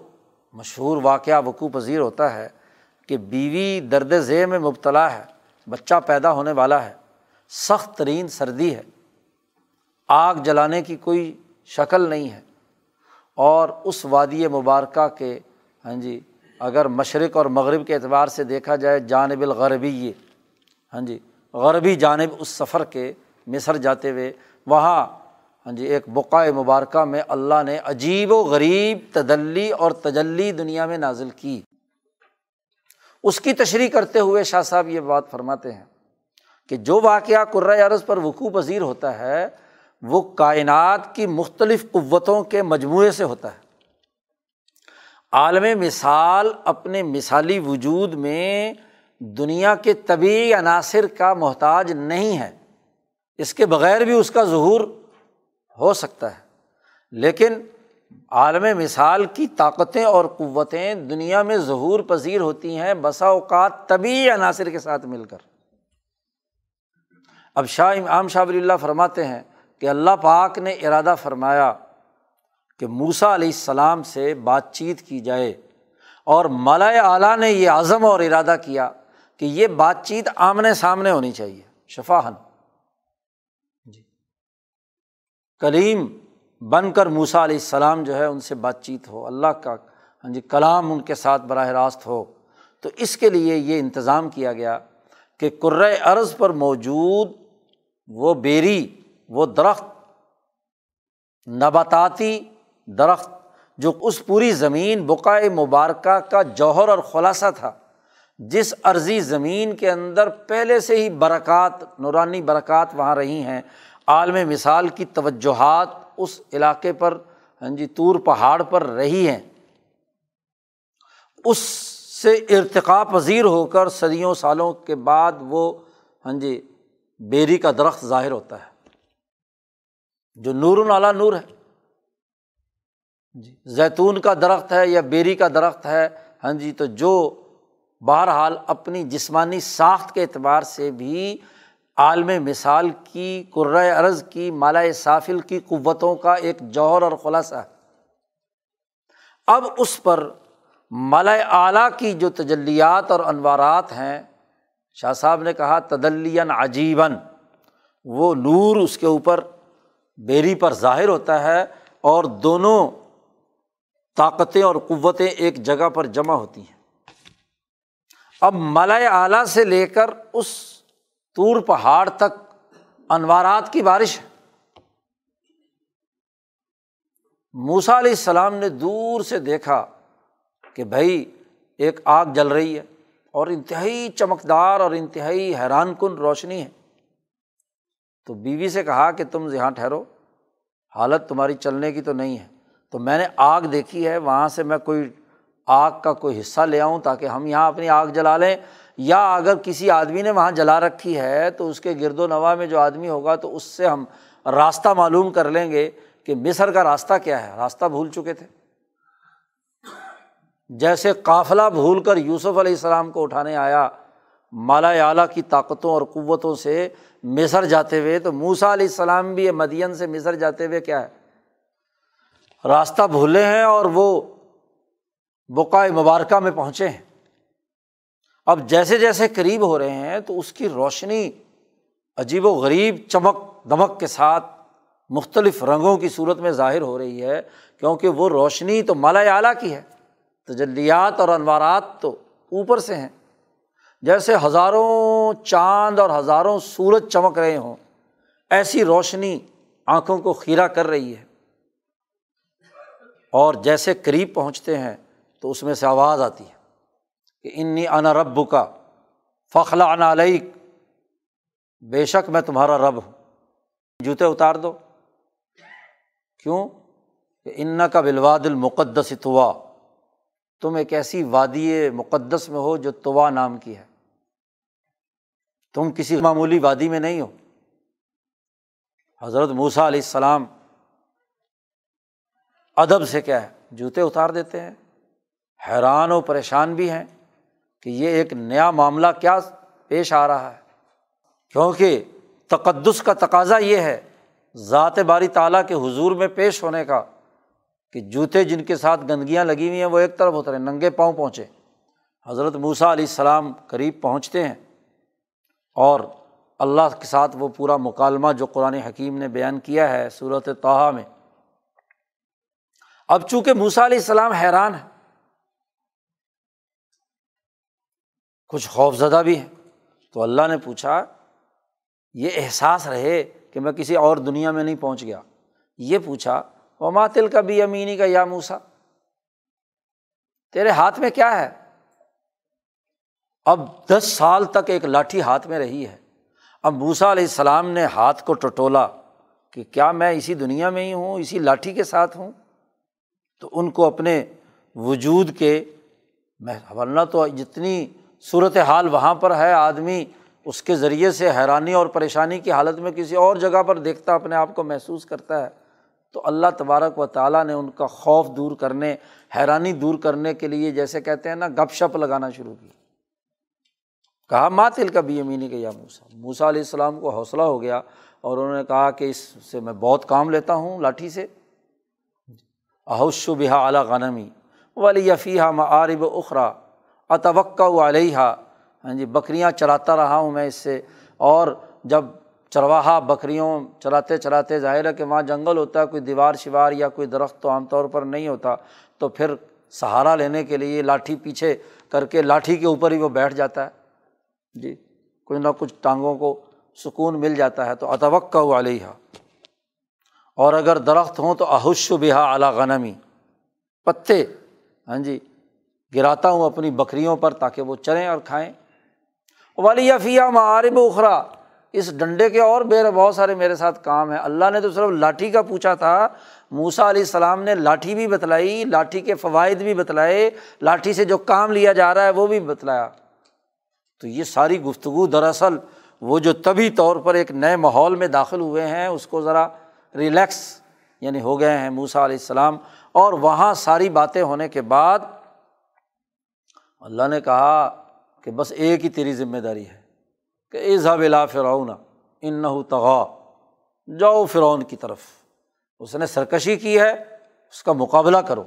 مشہور واقعہ وقوع پذیر ہوتا ہے کہ بیوی درد ذیل میں مبتلا ہے، بچہ پیدا ہونے والا ہے، سخت ترین سردی ہے۔ آگ جلانے کی کوئی شکل نہیں ہے۔ اور اس وادی مبارکہ کے ہاں جی اگر مشرق اور مغرب کے اعتبار سے دیکھا جائے جانب الغربی یہ ہاں جی غربی جانب اس سفر کے مصر جاتے ہوئے، وہاں ہاں جی ایک بقائے مبارکہ میں اللہ نے عجیب و غریب تدلی اور تجلی دنیا میں نازل کی۔ اس کی تشریح کرتے ہوئے شاہ صاحب یہ بات فرماتے ہیں کہ جو واقعہ عرض پر وقوع پذیر ہوتا ہے وہ کائنات کی مختلف قوتوں کے مجموعے سے ہوتا ہے۔ عالم مثال اپنے مثالی وجود میں دنیا کے طبی عناصر کا محتاج نہیں ہے۔ اس کے بغیر بھی اس کا ظہور ہو سکتا ہے۔ لیکن عالم مثال کی طاقتیں اور قوتیں دنیا میں ظہور پذیر ہوتی ہیں بسا اوقات طبی عناصر کے ساتھ مل کر۔ اب شاہ امام شاہ ولی اللہ فرماتے ہیں کہ اللہ پاک نے ارادہ فرمایا کہ موسا علیہ السلام سے بات چیت کی جائے اور مالا اعلیٰ نے یہ عزم اور ارادہ کیا کہ یہ بات چیت آمنے سامنے ہونی چاہیے شفاہن جی۔ کلیم بن کر موسا علیہ السلام جو ہے ان سے بات چیت ہو، اللہ کا ہاں جی کلام ان کے ساتھ براہ راست ہو۔ تو اس کے لیے یہ انتظام کیا گیا کہ عرض پر موجود وہ بیری وہ درخت نباتاتی درخت جو اس پوری زمین بقائے مبارکہ کا جوہر اور خلاصہ تھا، جس عرضی زمین کے اندر پہلے سے ہی برکات، نورانی برکات وہاں رہی ہیں۔ عالم مثال کی توجہات اس علاقے پر ہاں جی طور پہاڑ پر رہی ہیں۔ اس سے ارتقا پذیر ہو کر صدیوں سالوں کے بعد وہ ہاں جی بیری کا درخت ظاہر ہوتا ہے۔ جو نور نالا نور ہے۔ جی زیتون کا درخت ہے یا بیری کا درخت ہے ہاں جی تو جو بہرحال اپنی جسمانی ساخت کے اعتبار سے بھی عالم مثال کی عرض کی مالا صافل کی قوتوں کا ایک جوہر اور خلاصہ ہے۔ اب اس پر مالا اعلیٰ کی جو تجلیات اور انوارات ہیں، شاہ صاحب نے کہا تدلین عجیباً، وہ نور اس کے اوپر بیری پر ظاہر ہوتا ہے اور دونوں طاقتیں اور قوتیں ایک جگہ پر جمع ہوتی ہیں۔ اب ملائے اعلیٰ سے لے کر اس طور پہاڑ تک انوارات کی بارش ہے۔ موسا علیہ السلام نے دور سے دیکھا کہ بھائی ایک آگ جل رہی ہے اور انتہائی چمکدار اور انتہائی حیران کن روشنی ہے۔ تو بیوی سے کہا کہ تم یہاں ٹھہرو۔ حالت تمہاری چلنے کی تو نہیں ہے۔ تو میں نے آگ دیکھی ہے، وہاں سے میں کوئی آگ کا کوئی حصہ لے آؤں تاکہ ہم یہاں اپنی آگ جلا لیں۔ یا اگر کسی آدمی نے وہاں جلا رکھی ہے تو اس کے گرد و نواح میں جو آدمی ہوگا تو اس سے ہم راستہ معلوم کر لیں گے کہ مصر کا راستہ کیا ہے۔ راستہ بھول چکے تھے۔ جیسے قافلہ بھول کر یوسف علیہ السلام کو اٹھانے آیا، مالا اعلیٰ کی طاقتوں اور قوتوں سے مصر جاتے ہوئے، تو موسا علیہ السلام بھی مدین سے مصر جاتے ہوئے کیا ہے؟ راستہ بھولے ہیں اور وہ بقائے مبارکہ میں پہنچے ہیں۔ اب جیسے جیسے قریب ہو رہے ہیں، تو اس کی روشنی عجیب و غریب چمک دمک کے ساتھ مختلف رنگوں کی صورت میں ظاہر ہو رہی ہے، کیونکہ وہ روشنی تو مالا اعلیٰ کی ہے۔ تجلیات اور انوارات تو اوپر سے ہیں۔ جیسے ہزاروں چاند اور ہزاروں سورج چمک رہے ہوں، ایسی روشنی آنکھوں کو کھیرا کر رہی ہے۔ اور جیسے قریب پہنچتے ہیں تو اس میں سے آواز آتی ہے کہ انی انا رب کا فخلا انعلیک بے شک میں تمہارا رب ہوں۔ جوتے اتار دو۔ کیوں؟ کہ ان کا بلواد المقدس توا تم ایک ایسی وادی مقدس میں ہو جو توا نام کی ہے۔ تم کسی معمولی وادی میں نہیں ہو۔ حضرت موسا علیہ السلام ادب سے کیا ہے، جوتے اتار دیتے ہیں۔ حیران و پریشان بھی ہیں کہ یہ ایک نیا معاملہ کیا پیش آ رہا ہے۔ کیونکہ تقدس کا تقاضا یہ ہے ذات باری تعالیٰ کے حضور میں پیش ہونے کا کہ جوتے جن کے ساتھ گندگیاں لگی ہوئی ہیں وہ ایک طرف ہوتے رہے ننگے پاؤں پہنچے حضرت موسیٰ علیہ السلام قریب پہنچتے ہیں۔ اور اللہ کے ساتھ وہ پورا مکالمہ جو قرآن حکیم نے بیان کیا ہے صورت توحا میں۔ اب چونکہ موسا علیہ السلام حیران ہے کچھ خوف زدہ بھی ہیں، تو اللہ نے پوچھا، یہ احساس رہے کہ میں کسی اور دنیا میں نہیں پہنچ گیا؟ یہ پوچھا وہ ماتل کا بھی امینی کا یا موسا تیرے ہاتھ میں کیا ہے؟ اب دس سال تک ایک لاٹھی ہاتھ میں رہی ہے۔ اب موسا علیہ السلام نے ہاتھ کو ٹٹولا کہ کیا میں اسی دنیا میں ہی ہوں، اسی لاٹھی کے ساتھ ہوں؟ تو ان کو اپنے وجود کے میں ورنہ تو جتنی صورت حال وہاں پر ہے، آدمی اس کے ذریعے سے حیرانی اور پریشانی کی حالت میں کسی اور جگہ پر دیکھتا، اپنے آپ کو محسوس کرتا ہے۔ تو اللہ تبارک و تعالیٰ نے ان کا خوف دور کرنے، حیرانی دور کرنے کے لیے جیسے کہتے ہیں نا، گپ شپ لگانا شروع کیا کہا ماتل کا بھی امینی کا یا موسا موسا علیہ السلام کو حوصلہ ہو گیا اور انہوں نے کہا کہ اس سے میں بہت کام لیتا ہوں لاٹھی سے۔ احش و بحا اعلیٰ غنمی، ولی یفیحہ معارب اخرا، اتوقع علیہ ہاں جی بکریاں چراتا رہا ہوں میں اس سے۔ اور جب چرواہا بکریوں چراتے چراتے ظاہر ہے کہ وہاں جنگل ہوتا ہے کوئی دیوار شوار یا کوئی درخت تو عام طور پر نہیں ہوتا، تو پھر سہارا لینے کے لیے لاٹھی پیچھے کر کے لاٹھی کے اوپر ہی وہ بیٹھ جاتا ہے۔ جی کچھ نہ کچھ ٹانگوں کو سکون مل جاتا ہے تو اتوقع علیہ اور اگر درخت ہوں تو احش و بحا اعلیٰ غنمی۔ پتے ہاں جی گراتا ہوں اپنی بکریوں پر تاکہ وہ چریں اور کھائیں۔ والی فیا معارب اخرا اس ڈنڈے کے اور بے بہت سارے میرے ساتھ کام ہے اللہ نے تو صرف لاٹھی کا پوچھا تھا موسا علیہ السلام نے لاٹھی بھی بتلائی، لاٹھی کے فوائد بھی بتلائے، لاٹھی سے جو کام لیا جا رہا ہے وہ بھی بتلایا۔ تو یہ ساری گفتگو دراصل وہ جو طبی طور پر ایک نئے ماحول میں داخل ہوئے ہیں، اس کو ذرا ریلیکس یعنی ہو گئے ہیں موسا علیہ السلام۔ اور وہاں ساری باتیں ہونے کے بعد اللہ نے کہا کہ بس ایک ہی تیری ذمہ داری ہے کہ ایزا بلا فرعون ان تغا جاؤ فرعون کی طرف۔ اس نے سرکشی کی ہے، اس کا مقابلہ کرو۔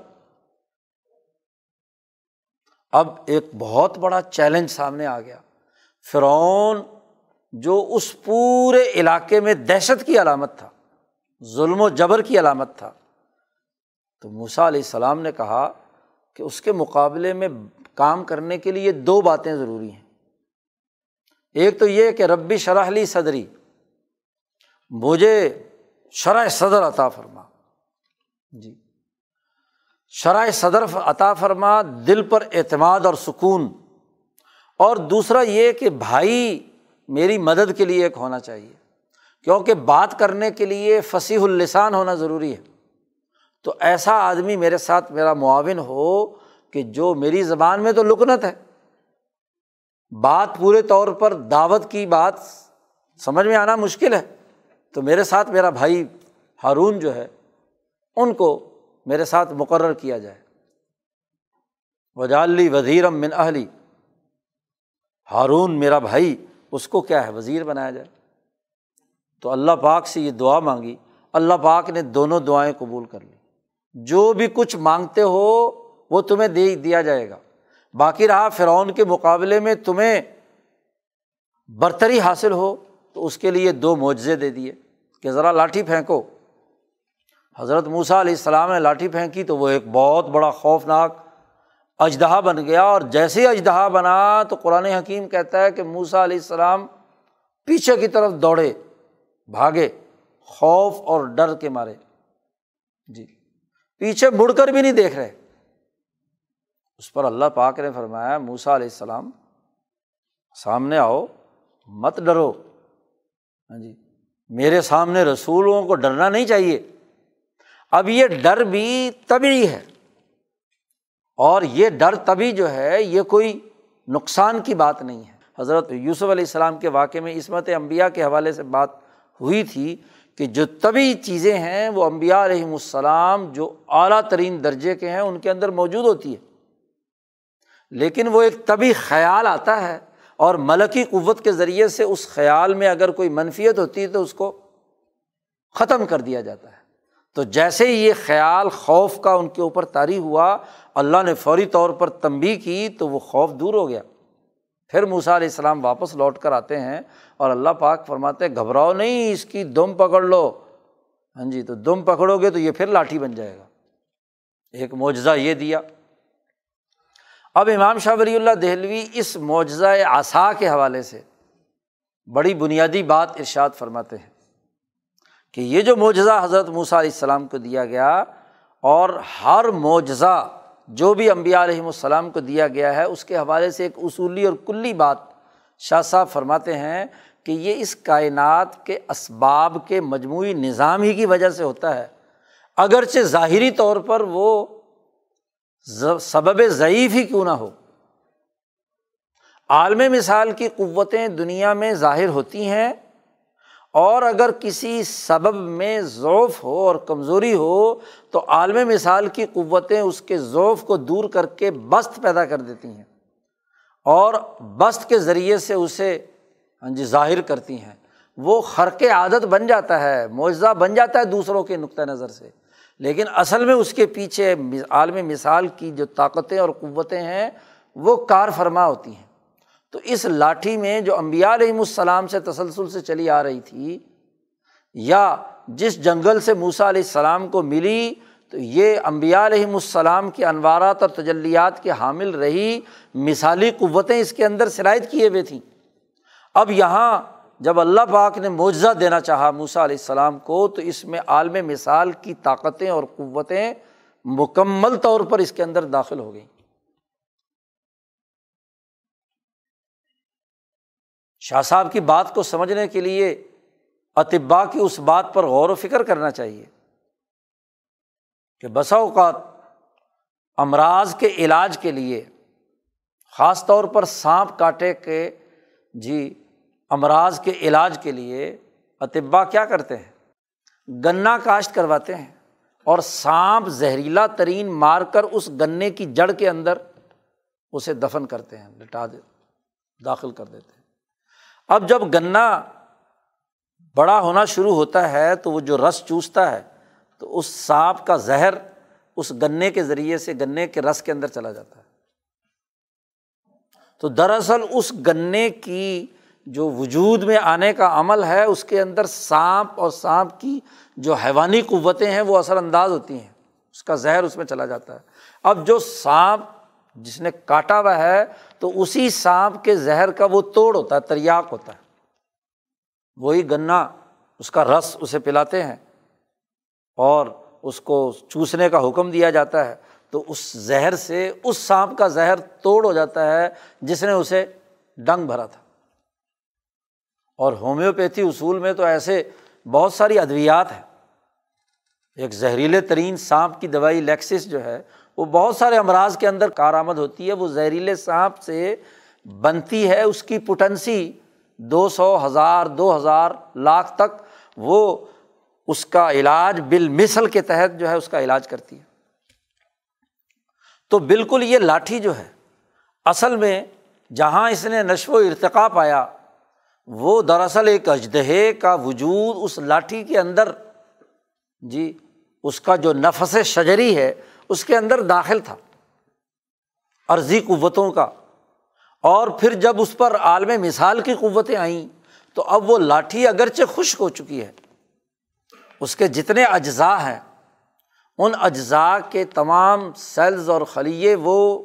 اب ایک بہت بڑا چیلنج سامنے آ گیا۔ فرعون جو اس پورے علاقے میں دہشت کی علامت تھا، ظلم و جبر کی علامت تھا۔ تو موسا علیہ السلام نے کہا کہ اس کے مقابلے میں کام کرنے کے لیے دو باتیں ضروری ہیں۔ ایک تو یہ کہ ربی شرح لی صدری، مجھے شرح صدر عطا فرما۔ جی۔ شرح صدر عطا فرما، دل پر اعتماد اور سکون۔ اور دوسرا یہ کہ بھائی، میری مدد کے لیے ایک ہونا چاہیے۔ کیونکہ بات کرنے کے لیے فصیح السان ہونا ضروری ہے۔ تو ایسا آدمی میرے ساتھ میرا معاون ہو کہ جو میری زبان میں تو لکنت ہے۔ بات پورے طور پر دعوت کی بات سمجھ میں آنا مشکل ہے۔ تو میرے ساتھ میرا بھائی ہارون جو ہے، ان کو میرے ساتھ مقرر کیا جائے۔ وجالی وزیرم من اہلی۔ ہارون میرا بھائی، اس کو کیا ہے؟ وزیر بنایا جائے۔ تو اللہ پاک سے یہ دعا مانگی۔ اللہ پاک نے دونوں دعائیں قبول کر لی۔ جو بھی کچھ مانگتے ہو، وہ تمہیں دے دیا جائے گا۔ باقی رہا، فرعون کے مقابلے میں تمہیں برتری حاصل ہو، تو اس کے لیے دو معجزے دے دیے کہ ذرا لاٹھی پھینکو۔ حضرت موسیٰ علیہ السلام نے لاٹھی پھینکی تو وہ ایک بہت بڑا خوفناک اجدہا بن گیا اور جیسے ہی اجدہا بنا تو قرآن حکیم کہتا ہے کہ موسا علیہ السلام پیچھے کی طرف دوڑے، بھاگے، خوف اور ڈر کے مارے۔ جی پیچھے مڑ کر بھی نہیں دیکھ رہے۔ اس پر اللہ پاک نے فرمایا موسا علیہ السلام، سامنے آؤ، مت ڈرو۔ ہاں جی میرے سامنے رسولوں کو ڈرنا نہیں چاہیے۔ اب یہ ڈر بھی تبھی ہے۔ اور یہ ڈر تبھی جو ہے، یہ کوئی نقصان کی بات نہیں ہے۔ حضرت یوسف علیہ السلام کے واقعے میں عصمت امبیا کے حوالے سے بات ہوئی تھی کہ جو طبی چیزیں ہیں، وہ امبیا علیہم السلام جو اعلیٰ ترین درجے کے ہیں، ان کے اندر موجود ہوتی ہے۔ لیکن وہ ایک طبی خیال آتا ہے اور ملکی قوت کے ذریعے سے اس خیال میں اگر کوئی منفیت ہوتی ہے تو اس کو ختم کر دیا جاتا ہے۔ تو جیسے ہی یہ خیال خوف کا ان کے اوپر طاری ہوا، اللہ نے فوری طور پر تنبی کی تو وہ خوف دور ہو گیا۔ پھر موسا علیہ السلام واپس لوٹ کر آتے ہیں اور اللہ پاک فرماتے گھبراؤ نہیں، اس کی دم پکڑ لو۔ ہاں جی تو دم پکڑو گے تو یہ پھر لاٹھی بن جائے گا۔ ایک معجزہ یہ دیا۔ اب امام شاہ ولی اللہ دہلوی اس معجزہ آسا کے حوالے سے بڑی بنیادی بات ارشاد فرماتے ہیں۔ کہ یہ جو معجزہ حضرت موسیٰ علیہ السلام کو دیا گیا اور ہر معجزہ جو بھی امبیا علیہم السلام کو دیا گیا ہے، اس کے حوالے سے ایک اصولی اور کلی بات شاہ صاحب فرماتے ہیں کہ یہ اس کائنات کے اسباب کے مجموعی نظام ہی کی وجہ سے ہوتا ہے۔ اگرچہ ظاہری طور پر وہ سبب ضعیف ہی کیوں نہ ہو۔ عالم مثال کی قوتیں دنیا میں ظاہر ہوتی ہیں اور اگر کسی سبب میں ذوف ہو اور کمزوری ہو تو عالم مثال کی قوتیں اس کے ذوف کو دور کر کے بست پیدا کر دیتی ہیں اور بست کے ذریعے سے اسے ہاں جی ظاہر کرتی ہیں۔ وہ خرق عادت بن جاتا ہے، معجزہ بن جاتا ہے دوسروں کے نقطۂ نظر سے۔ لیکن اصل میں اس کے پیچھے عالم مثال کی جو طاقتیں اور قوتیں ہیں، وہ کار فرما ہوتی ہیں۔ تو اس لاٹھی میں جو امبیا علیہم السلام سے تسلسل سے چلی آ رہی تھی یا جس جنگل سے موسا علیہ السلام کو ملی، تو یہ امبیا علیہم السلام کے انوارات اور تجلیات کے حامل رہی، مثالی قوتیں اس کے اندر شرائط کیے ہوئے تھیں۔ اب یہاں جب اللہ پاک نے معجزہ دینا چاہا موسا علیہ السلام کو، تو اس میں عالم مثال کی طاقتیں اور قوتیں مکمل طور پر اس کے اندر داخل ہو گئیں۔ شاہ صاحب کی بات کو سمجھنے کے لیے اطبا کی اس بات پر غور و فکر کرنا چاہیے کہ بسا اوقات امراض کے علاج کے لیے خاص طور پر سانپ کاٹے کے جی امراض کے علاج کے لیے اطبا کیا کرتے ہیں؟ گنا کاشت کرواتے ہیں اور سانپ زہریلا ترین مار کر اس گنے کی جڑ کے اندر اسے دفن کرتے ہیں، لٹا دے، داخل کر دیتے ہیں۔ اب جب گنا بڑا ہونا شروع ہوتا ہے تو وہ جو رس چوستا ہے، تو اس سانپ کا زہر اس گنے کے ذریعے سے، گنے کے رس کے اندر چلا جاتا ہے۔ تو دراصل اس گنے کی جو وجود میں آنے کا عمل ہے، اس کے اندر سانپ اور سانپ کی جو حیوانی قوتیں ہیں، وہ اثر انداز ہوتی ہیں۔ اس کا زہر اس میں چلا جاتا ہے۔ اب جو سانپ جس نے کاٹا ہوا ہے تو اسی سانپ کے زہر کا وہ توڑ ہوتا ہے تریاق ہوتا ہے۔ وہی گنا، اس کا رس اسے پلاتے ہیں اور اس کو چوسنے کا حکم دیا جاتا ہے۔ تو اس زہر سے، اس سانپ کا زہر توڑ ہو جاتا ہے، جس نے اسے ڈنگ بھرا تھا۔ اور ہومیوپیتھی اصول میں تو ایسے بہت ساری ادویات ہیں۔ ایک زہریلے ترین سانپ کی دوائی لیکسس جو ہے وہ بہت سارے امراض کے اندر کارآمد ہوتی ہے، وہ زہریلے سانپ سے بنتی ہے، اس کی پوٹنسی دو سو ہزار، دو ہزار لاکھ تک وہ اس کا علاج بال مثل کے تحت جو ہے اس کا علاج کرتی ہے۔ تو بالکل یہ لاٹھی جو ہے، اصل میں جہاں اس نے نشو و ارتقا پایا، وہ دراصل ایک اجدہے کا وجود اس لاٹھی کے اندر۔ جی اس کا جو نفس شجری ہے اس کے اندر داخل تھا، عرضی قوتوں کا۔ اور پھر جب اس پر عالم مثال کی قوتیں آئیں، تو اب وہ لاٹھی اگرچہ خشک ہو چکی ہے۔ اس کے جتنے اجزاء ہیں، ان اجزاء کے تمام سیلز اور خلیے وہ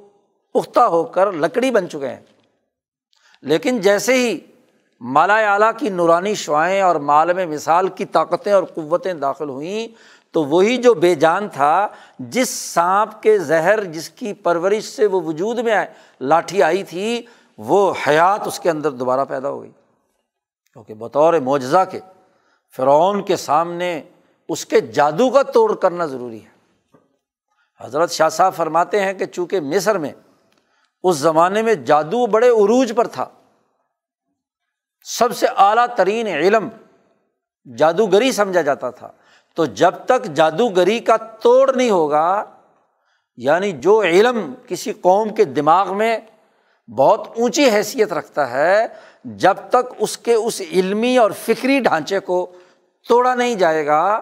پختہ ہو کر لکڑی بن چکے ہیں۔ لیکن جیسے ہی مالا اعلیٰ کی نورانی شعائیں اور مالم مثال کی طاقتیں اور قوتیں داخل ہوئیں تو وہی جو بے جان تھا، جس سانپ کے زہر، جس کی پرورش سے وہ وجود میں آئے، لاٹھی آئی تھی، وہ حیات اس کے اندر دوبارہ پیدا ہو گئی۔ کیونکہ بطور معجزہ کے، فرعون کے سامنے اس کے جادو کا توڑ کرنا ضروری ہے۔ حضرت شاہ صاحب فرماتے ہیں کہ چونکہ مصر میں، اس زمانے میں جادو بڑے عروج پر تھا، سب سے اعلیٰ ترین علم جادوگری سمجھا جاتا تھا۔ تو جب تک جادوگری کا توڑ نہیں ہوگا یعنی جو علم کسی قوم کے دماغ میں بہت اونچی حیثیت رکھتا ہے، جب تک اس کے اس علمی اور فکری ڈھانچے کو توڑا نہیں جائے گا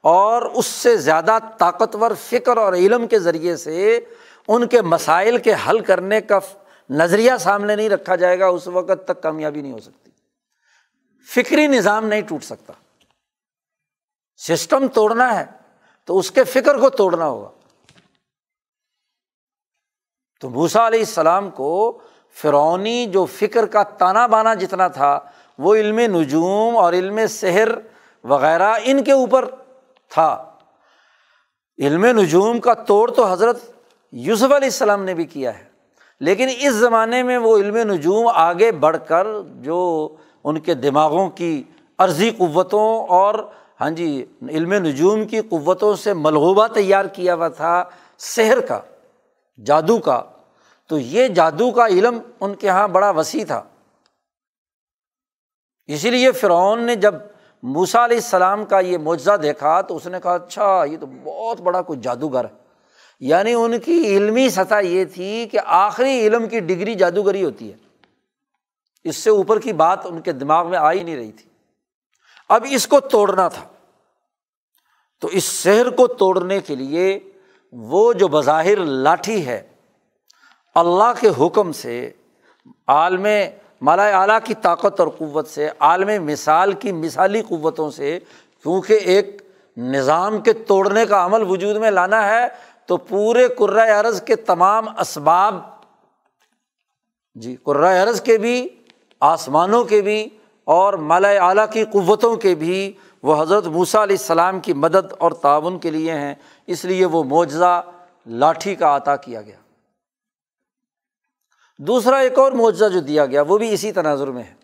اور اس سے زیادہ طاقتور فکر اور علم کے ذریعے سے ان کے مسائل کے حل کرنے کا نظریہ سامنے نہیں رکھا جائے گا، اس وقت تک کامیابی نہیں ہو سکتی۔ فکری نظام نہیں ٹوٹ سکتا۔ سسٹم توڑنا ہے تو اس کے فکر کو توڑنا ہوگا۔ تو بھوسا علیہ السلام کو فرونی جو فکر کا تانا بانا جتنا تھا، وہ علم نجوم اور علم سحر وغیرہ ان کے اوپر تھا۔ علم نجوم کا توڑ تو حضرت یوسف علیہ السلام نے بھی کیا ہے، لیکن اس زمانے میں وہ علم نجوم آگے بڑھ کر جو ان کے دماغوں کی عرضی قوتوں اور ہاں جی علم نجوم کی قوتوں سے ملغوبہ تیار کیا ہوا تھا شہر کا، جادو کا۔ تو یہ جادو کا علم ان کے یہاں بڑا وسیع تھا۔ اسی لیے فرعون نے جب موسا علیہ السلام کا یہ معجزہ دیکھا تو اس نے کہا اچھا یہ تو بہت بڑا کوئی جادوگر ہے۔ یعنی ان کی علمی سطح یہ تھی کہ آخری علم کی ڈگری جادوگری ہوتی ہے۔ اس سے اوپر کی بات ان کے دماغ میں آ ہی نہیں رہی تھی۔ اب اس کو توڑنا تھا۔ تو اس شہر کو توڑنے کے لیے وہ جو بظاہر لاٹھی ہے، اللہ کے حکم سے، عالم مالا اعلیٰ کی طاقت اور قوت سے، عالم مثال کی مثالی قوتوں سے کیونکہ ایک نظام کے توڑنے کا عمل وجود میں لانا ہے، تو پورے کرۂ ارض کے تمام اسباب جی کرۂ ارض کے بھی، آسمانوں کے بھی اور مالا اعلیٰ کی قوتوں کے بھی وہ حضرت موسیٰ علیہ السلام کی مدد اور تعاون کے لیے ہیں۔ اس لیے وہ معجزہ لاٹھی کا عطا کیا گیا۔ دوسرا ایک اور معجزہ جو دیا گیا، وہ بھی اسی تناظر میں ہے۔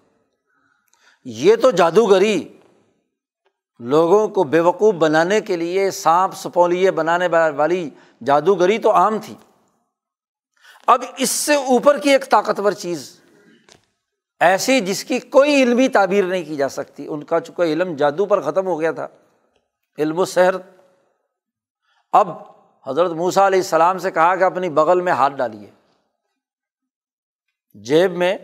یہ تو جادوگری لوگوں کو بے وقوف بنانے کے لیے، سانپ سپولیے بنانے والی جادوگری تو عام تھی۔ اب اس سے اوپر کی ایک طاقتور چیز ایسی جس کی کوئی علمی تعبیر نہیں کی جا سکتی۔ ان کا چکا علم جادو پر ختم ہو گیا تھا۔ علم و سحر۔ اب حضرت موسا علیہ السلام سے کہا کہ اپنی بغل میں ہاتھ ڈالیے۔ جیب میں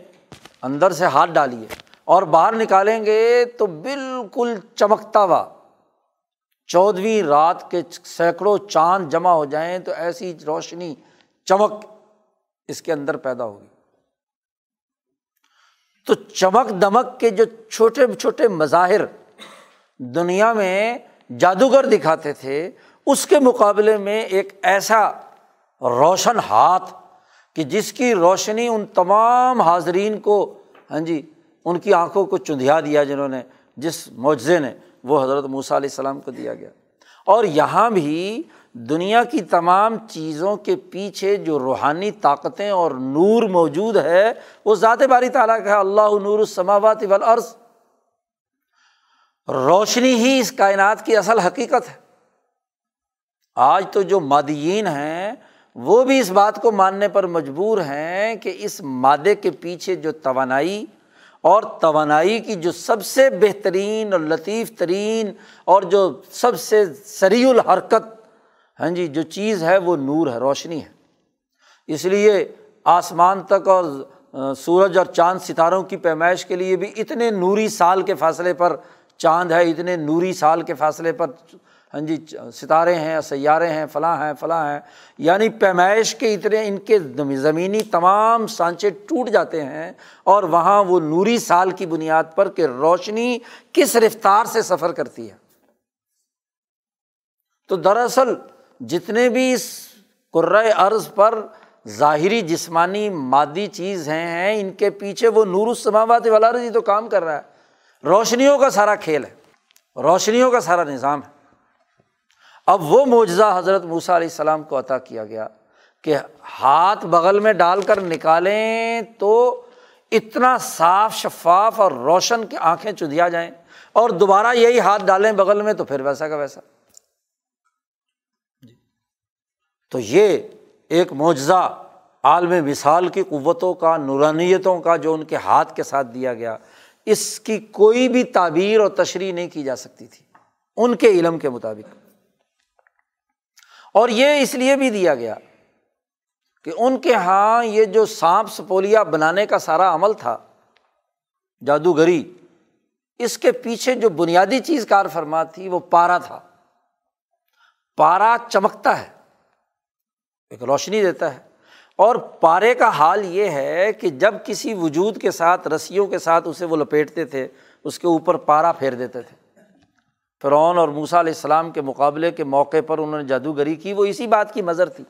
اندر سے ہاتھ ڈالیے۔ اور باہر نکالیں گے تو بالکل چمکتا ہوا۔ چودھویں رات کے سینکڑوں چاند جمع ہو جائیں تو ایسی روشنی چمک اس کے اندر پیدا ہوگی۔ تو چمک دمک کے جو چھوٹے چھوٹے مظاہر دنیا میں جادوگر دکھاتے تھے، اس کے مقابلے میں ایک ایسا روشن ہاتھ کہ جس کی روشنی ان تمام حاضرین کو ہاں جی ان کی آنکھوں کو چندھیا دیا جنہوں نے، جس معجزے نے وہ حضرت موسیٰ علیہ السلام کو دیا گیا۔ اور یہاں بھی دنیا کی تمام چیزوں کے پیچھے جو روحانی طاقتیں اور نور موجود ہے، وہ ذات باری تعالیٰ کا ہے، اللہ نور السماوات والارض۔ روشنی ہی اس کائنات کی اصل حقیقت ہے۔ آج تو جو مادیین ہیں، وہ بھی اس بات کو ماننے پر مجبور ہیں کہ اس مادے کے پیچھے جو توانائی اور توانائی کی جو سب سے بہترین اور لطیف ترین اور جو سب سے سری الحرکت ہاں جی جو چیز ہے وہ نور ہے، روشنی ہے۔ اس لیے آسمان تک اور سورج اور چاند ستاروں کی پیمائش کے لیے بھی اتنے نوری سال کے فاصلے پر چاند ہے، اتنے نوری سال کے فاصلے پر ہاں جی ستارے ہیں، سیارے ہیں، فلاں ہیں فلاں ہیں۔ یعنی پیمائش کے اتنے ان کے زمینی تمام سانچے ٹوٹ جاتے ہیں اور وہاں وہ نوری سال کی بنیاد پر کہ روشنی کس رفتار سے سفر کرتی ہے۔ تو دراصل جتنے بھی اس قرۂۂ عرض پر ظاہری جسمانی مادی چیز ہیں ان کے پیچھے وہ نور السماوات والا رضی تو کام کر رہا ہے۔ روشنیوں کا سارا کھیل ہے، روشنیوں کا سارا نظام ہے۔ اب وہ معجزہ حضرت موسیٰ علیہ السلام کو عطا کیا گیا کہ ہاتھ بغل میں ڈال کر نکالیں تو اتنا صاف شفاف اور روشن کی آنکھیں چدیا جائیں اور دوبارہ یہی ہاتھ ڈالیں بغل میں تو پھر ویسا کا ویسا جی تو یہ ایک معجزہ عالم مثال کی قوتوں کا، نورانیتوں کا جو ان کے ہاتھ کے ساتھ دیا گیا، اس کی کوئی بھی تعبیر اور تشریح نہیں کی جا سکتی تھی، ان کے علم کے مطابق۔ اور یہ اس لیے بھی دیا گیا کہ ان کے یہاں یہ جو سانپ سپولیا بنانے کا سارا عمل تھا، جادوگری، اس کے پیچھے جو بنیادی چیز کار فرما تھی، وہ پارا تھا۔ پارا چمکتا ہے۔ ایک روشنی دیتا ہے۔ اور پارے کا حال یہ ہے کہ جب کسی وجود کے ساتھ، رسیوں کے ساتھ اسے وہ لپیٹتے تھے، اس کے اوپر پارا پھیر دیتے تھے۔ فرعون اور موسا علیہ السلام کے مقابلے کے موقع پر انہوں نے جادوگری کی، وہ اسی بات کی مظر تھی۔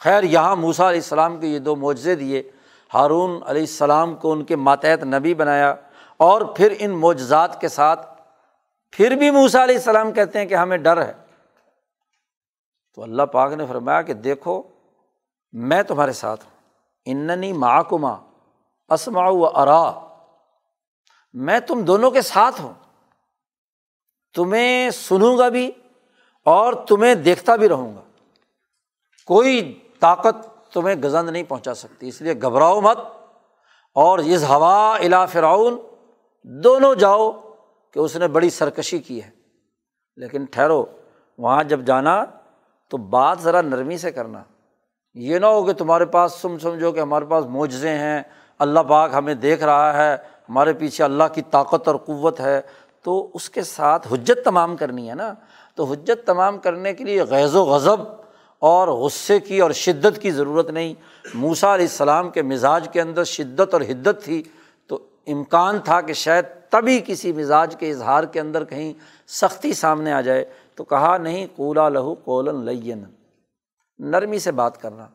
خیر، یہاں موسا علیہ السلام کے یہ دو معجزے دیے۔ ہارون علیہ السلام کو ان کے ماتحت نبی بنایا۔ اور پھر ان معجزات کے ساتھ، پھر بھی موسا علیہ السلام کہتے ہیں کہ ہمیں ڈر ہے۔ تو اللہ پاک نے فرمایا کہ دیکھو، میں تمہارے ساتھ ہوں۔ اننی ماں اسما و ارا۔ میں تم دونوں کے ساتھ ہوں۔ تمہیں سنوں گا بھی اور تمہیں دیکھتا بھی رہوں گا۔ کوئی طاقت تمہیں گزند نہیں پہنچا سکتی، اس لیے گھبراؤ مت۔ اور اس ہوا الا فراؤن دونوں جاؤ کہ اس نے بڑی سرکشی کی ہے۔ لیکن ٹھہرو، وہاں جب جانا تو بات ذرا نرمی سے کرنا۔ یہ نہ ہو کہ تمہارے پاس سم سمجھو کہ ہمارے پاس معجزے ہیں، اللہ پاک ہمیں دیکھ رہا ہے، ہمارے پیچھے اللہ کی طاقت اور قوت ہے۔ تو اس کے ساتھ حجت تمام کرنی ہے نا۔ تو حجت تمام کرنے کے لیے غیض و غضب اور غصے کی اور شدت کی ضرورت نہیں۔ موسا علیہ السلام کے مزاج کے اندر شدت اور حدت تھی۔ تو امکان تھا کہ شاید تبھی کسی مزاج کے اظہار کے اندر کہیں سختی سامنے آ جائے۔ تو کہا، نہیں کولا لہو کولن لین نرمی سے بات کرنا۔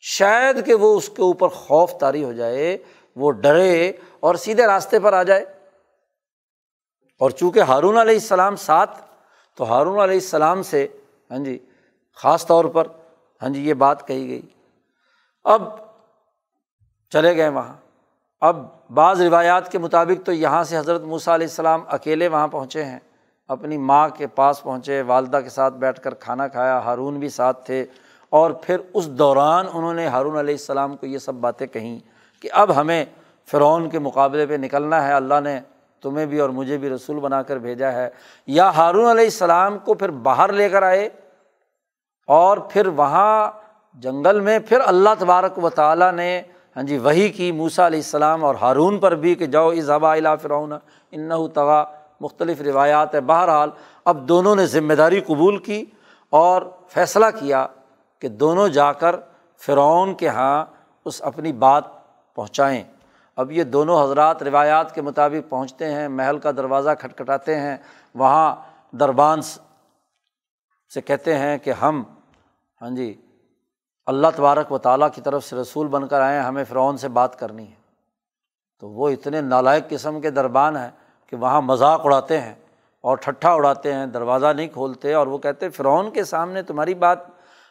شاید کہ وہ اس کے اوپر خوف طاری ہو جائے، وہ ڈرے اور سیدھے راستے پر آ جائے۔ اور چونکہ ہارون علیہ السلام ساتھ، تو ہارون علیہ السلام سے ہاں جی خاص طور پر ہاں جی یہ بات کہی گئی۔ اب چلے گئے وہاں۔ اب بعض روایات کے مطابق تو یہاں سے حضرت موسیٰ علیہ السلام اکیلے وہاں پہنچے ہیں۔ اپنی ماں کے پاس پہنچے، والدہ کے ساتھ بیٹھ کر کھانا کھایا، ہارون بھی ساتھ تھے، اور پھر اس دوران انہوں نے ہارون علیہ السلام کو یہ سب باتیں کہیں کہ اب ہمیں فرعون کے مقابلے پہ نکلنا ہے، اللہ نے تمہیں بھی اور مجھے بھی رسول بنا کر بھیجا ہے۔ یا ہارون علیہ السلام کو پھر باہر لے کر آئے، اور پھر وہاں جنگل میں پھر اللہ تبارک و تعالیٰ نے ہاں جی وہی کی موسا علیہ السلام اور ہارون پر بھی کہ جاؤ اس ہوا الا فرعون ان مختلف روایات ہے بہرحال اب دونوں نے ذمہ داری قبول کی اور فیصلہ کیا کہ دونوں جا کر فرعون کے یہاں اس اپنی بات پہنچائیں۔ اب یہ دونوں حضرات روایات کے مطابق پہنچتے ہیں، محل کا دروازہ کھٹکھٹاتے ہیں۔ وہاں دربان سے کہتے ہیں کہ ہم ہاں جی اللہ تبارک و تعالیٰ کی طرف سے رسول بن کر آئے ہمیں فرعون سے بات کرنی ہے۔ تو وہ اتنے نالائق قسم کے دربان ہیں کہ وہاں مذاق اڑاتے ہیں اور ٹھٹھا اڑاتے ہیں، دروازہ نہیں کھولتے اور وہ کہتے فرعون کے سامنے تمہاری بات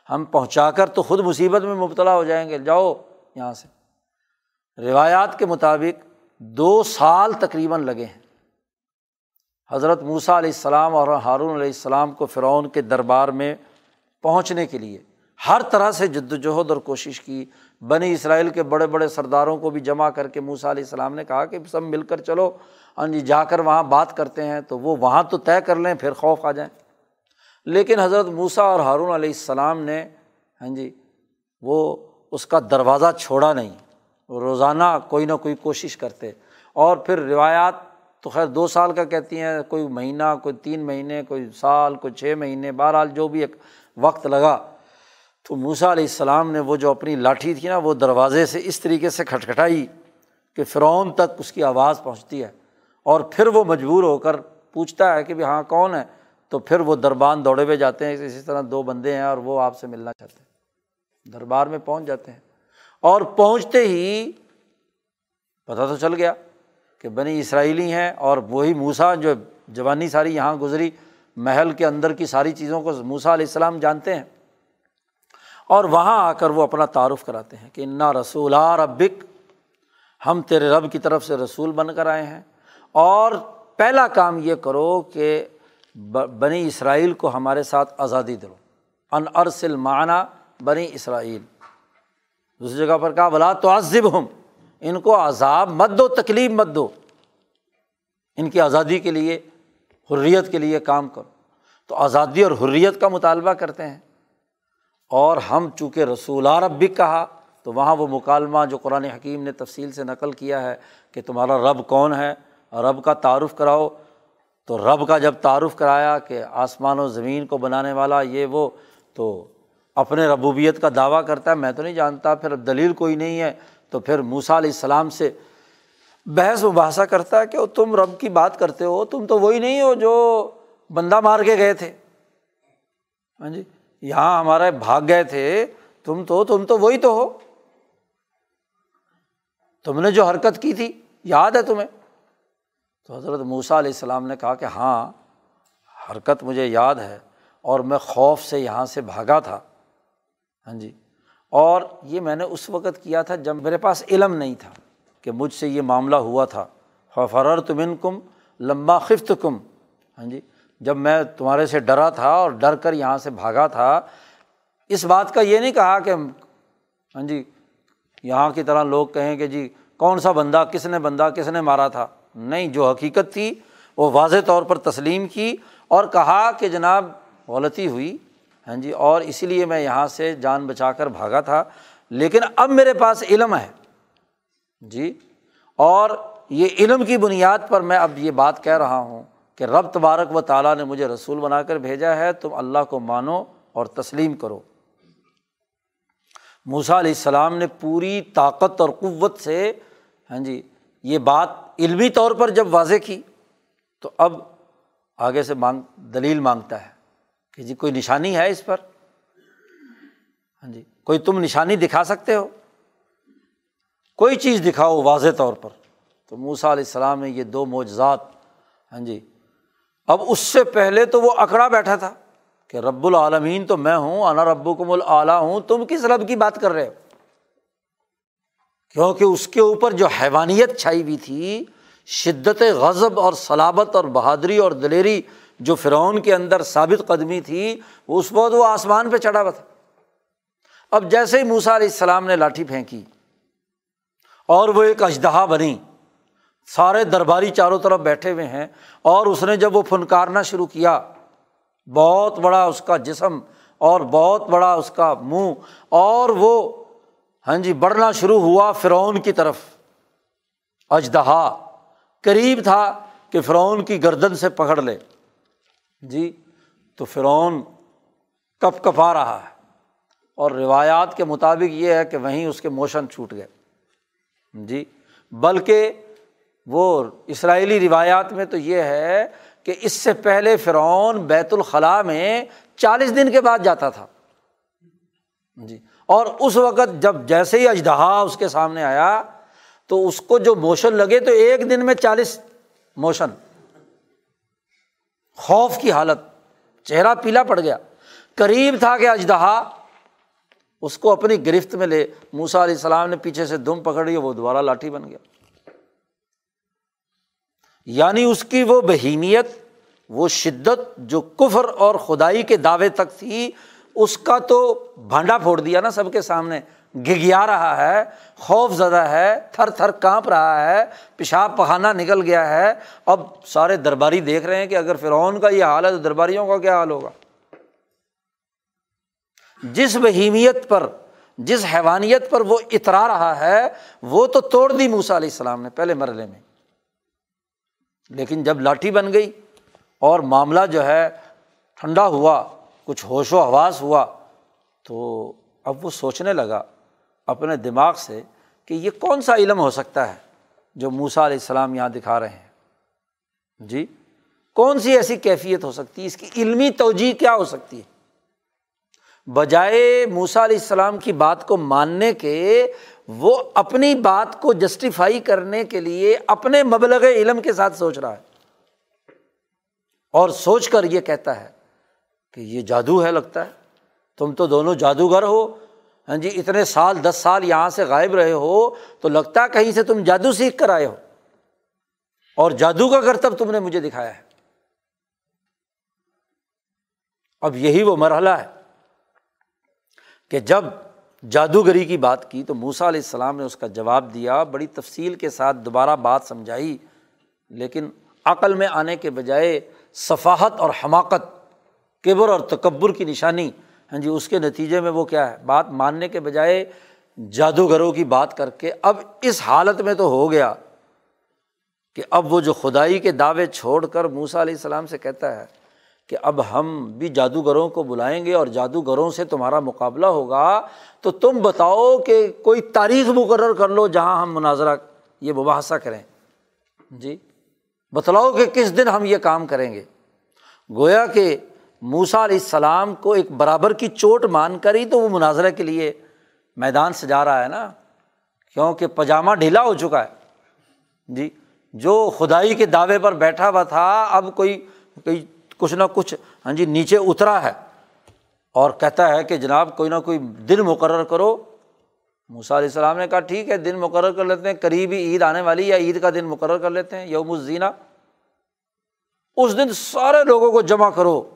ہم پہنچا کر تو خود مصیبت میں مبتلا ہو جائیں گے۔ جاؤ یہاں سے۔ روایات کے مطابق دو سال تقریباً لگے ہیں۔ حضرت موسیٰ علیہ السلام اور ہارون علیہ السلام کو فرعون کے دربار میں پہنچنے کے لیے ہر طرح سے جد وجہد اور کوشش کی۔ بنی اسرائیل کے بڑے بڑے سرداروں کو بھی جمع کر کے موسا علیہ السلام نے کہا کہ سب مل کر چلو۔ ہاں جی جا کر وہاں بات کرتے ہیں تو وہ وہاں تو طے کر لیں، پھر خوف آ جائیں۔ لیکن حضرت موسا اور ہارون علیہ السلام نے ہاں جی وہ اس کا دروازہ چھوڑا نہیں۔ روزانہ کوئی نہ کوئی کوشش کرتے۔ اور پھر روایات تو خیر دو سال کا کہتی ہیں، کوئی مہینہ، کوئی تین مہینے، کوئی سال، کوئی چھ مہینے، بہرحال جو بھی ایک وقت لگا۔ تو موسا علیہ السلام نے وہ جو اپنی لاٹھی تھی نا، وہ دروازے سے اس طریقے سے کھٹکھٹائی کہ فرعون تک اس کی آواز پہنچتی ہے۔ اور پھر وہ مجبور ہو کر پوچھتا ہے کہ بھی ہاں کون ہے؟ تو پھر وہ دربان دوڑے ہوئے جاتے ہیں، اسی طرح دو بندے ہیں اور وہ آپ سے ملنا چاہتے ہیں۔ دربار میں پہنچ جاتے ہیں۔ اور پہنچتے ہی پتہ تو چل گیا کہ بنی اسرائیلی ہیں اور وہی موسا جو جوانی ساری یہاں گزری، محل کے اندر کی ساری چیزوں کو موسا علیہ السلام جانتے ہیں۔ اور وہاں آ کر وہ اپنا تعارف کراتے ہیں کہ انا رسول ربک، ہم تیرے رب کی طرف سے رسول بن کر آئے ہیں۔ اور پہلا کام یہ کرو کہ بنی اسرائیل کو ہمارے ساتھ آزادی دو ان ارسل معنیٰ بنی اسرائیل۔ دوسری جگہ پر کہا بلا تو عذب ہم ان کو عذاب مت دو، تکلیف مت دو۔ ان کی آزادی کے لیے، حریت کے لیے کام کرو۔ تو آزادی اور حریت کا مطالبہ کرتے ہیں۔ اور ہم چونکہ رسول رب بھی کہا، تو وہاں وہ مکالمہ جو قرآن حکیم نے تفصیل سے نقل کیا ہے کہ تمہارا رب کون ہے رب کا تعارف کراؤ۔ تو رب کا جب تعارف کرایا کہ آسمان و زمین کو بنانے والا یہ وہ، تو اپنے ربوبیت کا دعویٰ کرتا ہے۔ میں تو نہیں جانتا، پھر اب دلیل کوئی نہیں ہے۔ تو پھر موسا علیہ السلام سے بحث مباحثہ کرتا ہے کہ تم رب کی بات کرتے ہو، تم تو وہی نہیں ہو جو بندہ مار کے گئے تھے۔ ہاں جی؟ یہاں ہمارے بھاگ گئے تھے، تم تو تم تو وہی تو ہو۔ تم نے جو حرکت کی تھی، یاد ہے تمہیں؟ تو حضرت موسا علیہ السلام نے کہا کہ ہاں حرکت مجھے یاد ہے اور میں خوف سے یہاں سے بھاگا تھا۔ ہاں جی۔ اور یہ میں نے اس وقت کیا تھا جب میرے پاس علم نہیں تھا کہ مجھ سے یہ معاملہ ہوا تھا۔ فرر تمن کم لمبا خفت کم ہاں جی۔ جب میں تمہارے سے ڈرا تھا اور ڈر کر یہاں سے بھاگا تھا، اس بات کا یہ نہیں کہا کہ ہاں جی یہاں کی طرح لوگ کہیں کہ جی کون سا بندہ، کس نے بندہ، کس نے مارا تھا؟ نہیں، جو حقیقت تھی وہ واضح طور پر تسلیم کی اور کہا کہ جناب غلطی ہوئی۔ ہاں جی اور اسی لیے میں یہاں سے جان بچا کر بھاگا تھا۔ لیکن اب میرے پاس علم ہے۔ جی اور یہ علم کی بنیاد پر میں اب یہ بات کہہ رہا ہوں کہ رب تبارک و تعالیٰ نے مجھے رسول بنا کر بھیجا ہے، تم اللہ کو مانو اور تسلیم کرو۔ موسا علیہ السلام نے پوری طاقت اور قوت سے ہاں جی یہ بات علمی طور پر جب واضح کی تو اب آگے سے مانگ، دلیل مانگتا ہے کہ جی کوئی نشانی ہے اس پر؟ ہاں جی کوئی تم نشانی دکھا سکتے ہو؟ کوئی چیز دکھاؤ واضح طور پر۔ تو موسا علیہ السلام نے یہ دو معجزات ہاں جی اب اس سے پہلے تو وہ اکڑا بیٹھا تھا کہ رب العالمین تو میں ہوں، انا رب کم العلیٰ ہوں، تم کس رب کی بات کر رہے ہو؟ کیونکہ اس کے اوپر جو حیوانیت چھائی ہوئی تھی، شدت غضب اور سلابت اور بہادری اور دلیری جو فرعون کے اندر ثابت قدمی تھی اس وقت وہ آسمان پہ چڑھا ہوا تھا۔ اب جیسے ہی موسا علیہ السلام نے لاٹھی پھینکی اور وہ ایک اجدہا بنی، سارے درباری چاروں طرف بیٹھے ہوئے ہیں اور اس نے جب وہ فنکارنا شروع کیا، بہت بڑا اس کا جسم اور بہت بڑا اس کا منہ اور وہ ہاں جی بڑھنا شروع ہوا فرعون کی طرف۔ اجدہا، قریب تھا کہ فرعون کی گردن سے پکڑ لے۔ جی تو فرعون کپ کپا رہا ہے۔ اور روایات کے مطابق یہ ہے کہ وہیں اس کے موشن چھوٹ گئے۔ جی بلکہ وہ اسرائیلی روایات میں تو یہ ہے کہ اس سے پہلے فرعون بیت الخلاء میں چالیس دن کے بعد جاتا تھا۔ جی اور اس وقت جب جیسے ہی اجدہا اس کے سامنے آیا تو اس کو جو موشن لگے تو ایک دن میں چالیس موشن۔ خوف کی حالت، چہرہ پیلا پڑ گیا۔ قریب تھا کہ اجدہا اس کو اپنی گرفت میں لے موسا علیہ السلام نے پیچھے سے دم پکڑ لی، وہ دوبارہ لاٹھی بن گیا۔ یعنی اس کی وہ بہیمیت وہ شدت جو کفر اور خدائی کے دعوے تک تھی اس کا تو بھانڈا پھوڑ دیا نا سب کے سامنے۔ گگیا رہا ہے، خوف زدہ ہے، تھر تھر کانپ رہا ہے، پیشاب پخانہ نکل گیا ہے۔ اب سارے درباری دیکھ رہے ہیں کہ اگر فرعون کا یہ حال ہے تو درباریوں کا کیا حال ہوگا۔ جس بہیمیت پر، جس حیوانیت پر وہ اترا رہا ہے، وہ تو توڑ دی موسا علیہ السلام نے پہلے مرحلے میں۔ لیکن جب لاٹھی بن گئی اور معاملہ جو ہے ٹھنڈا ہوا کچھ ہوش و حواس ہوا تو اب وہ سوچنے لگا اپنے دماغ سے کہ یہ کون سا علم ہو سکتا ہے جو موسا علیہ السلام یہاں دکھا رہے ہیں۔ جی کون سی ایسی کیفیت ہو سکتی ہے؟ اس کی علمی توجہ کیا ہو سکتی ہے؟ بجائے موسا علیہ السلام کی بات کو ماننے کے، وہ اپنی بات کو جسٹیفائی کرنے کے لیے اپنے مبلغ علم کے ساتھ سوچ رہا ہے۔ اور سوچ کر یہ کہتا ہے کہ یہ جادو ہے لگتا ہے۔ تم تو دونوں جادوگر ہو۔ ہاں جی اتنے سال، دس سال یہاں سے غائب رہے ہو تو لگتا ہے کہیں سے تم جادو سیکھ کر آئے ہو۔ اور جادو کا کرتب تم نے مجھے دکھایا ہے۔ اب یہی وہ مرحلہ ہے کہ جب جادوگری کی بات کی تو موسا علیہ السلام نے اس کا جواب دیا۔ بڑی تفصیل کے ساتھ دوبارہ بات سمجھائی، لیکن عقل میں آنے کے بجائے صفاحت اور حماقت کیبر اور تکبر کی نشانی۔ ہاں جی اس کے نتیجے میں وہ کیا ہے؟ بات ماننے کے بجائے جادوگروں کی بات کر کے اب اس حالت میں تو ہو گیا کہ اب وہ جو خدائی کے دعوے چھوڑ کر موسا علیہ السلام سے کہتا ہے کہ اب ہم بھی جادوگروں کو بلائیں گے اور جادوگروں سے تمہارا مقابلہ ہوگا، تو تم بتاؤ کہ کوئی تاریخ مقرر کر لو جہاں ہم مناظرہ، یہ مباحثہ کریں۔ جی بتلاؤ کہ کس دن ہم یہ کام کریں گے۔ گویا کہ موسا علیہ السلام کو ایک برابر کی چوٹ مان کر ہی تو وہ مناظرہ کے لیے میدان سے جا رہا ہے نا، کیونکہ پاجامہ ڈھیلا ہو چکا ہے۔ جی جو خدائی کے دعوے پر بیٹھا ہوا تھا، اب کوئی کوئی کچھ نہ کچھ ہاں جی نیچے اترا ہے۔ اور کہتا ہے کہ جناب، کوئی نہ کوئی دن مقرر کرو۔ موسا علیہ السلام نے کہا، ٹھیک ہے، دن مقرر کر لیتے ہیں قریبی عید آنے والی یا عید کا دن مقرر کر لیتے ہیں، یوم الزینہ اس دن سارے لوگوں کو جمع کرو۔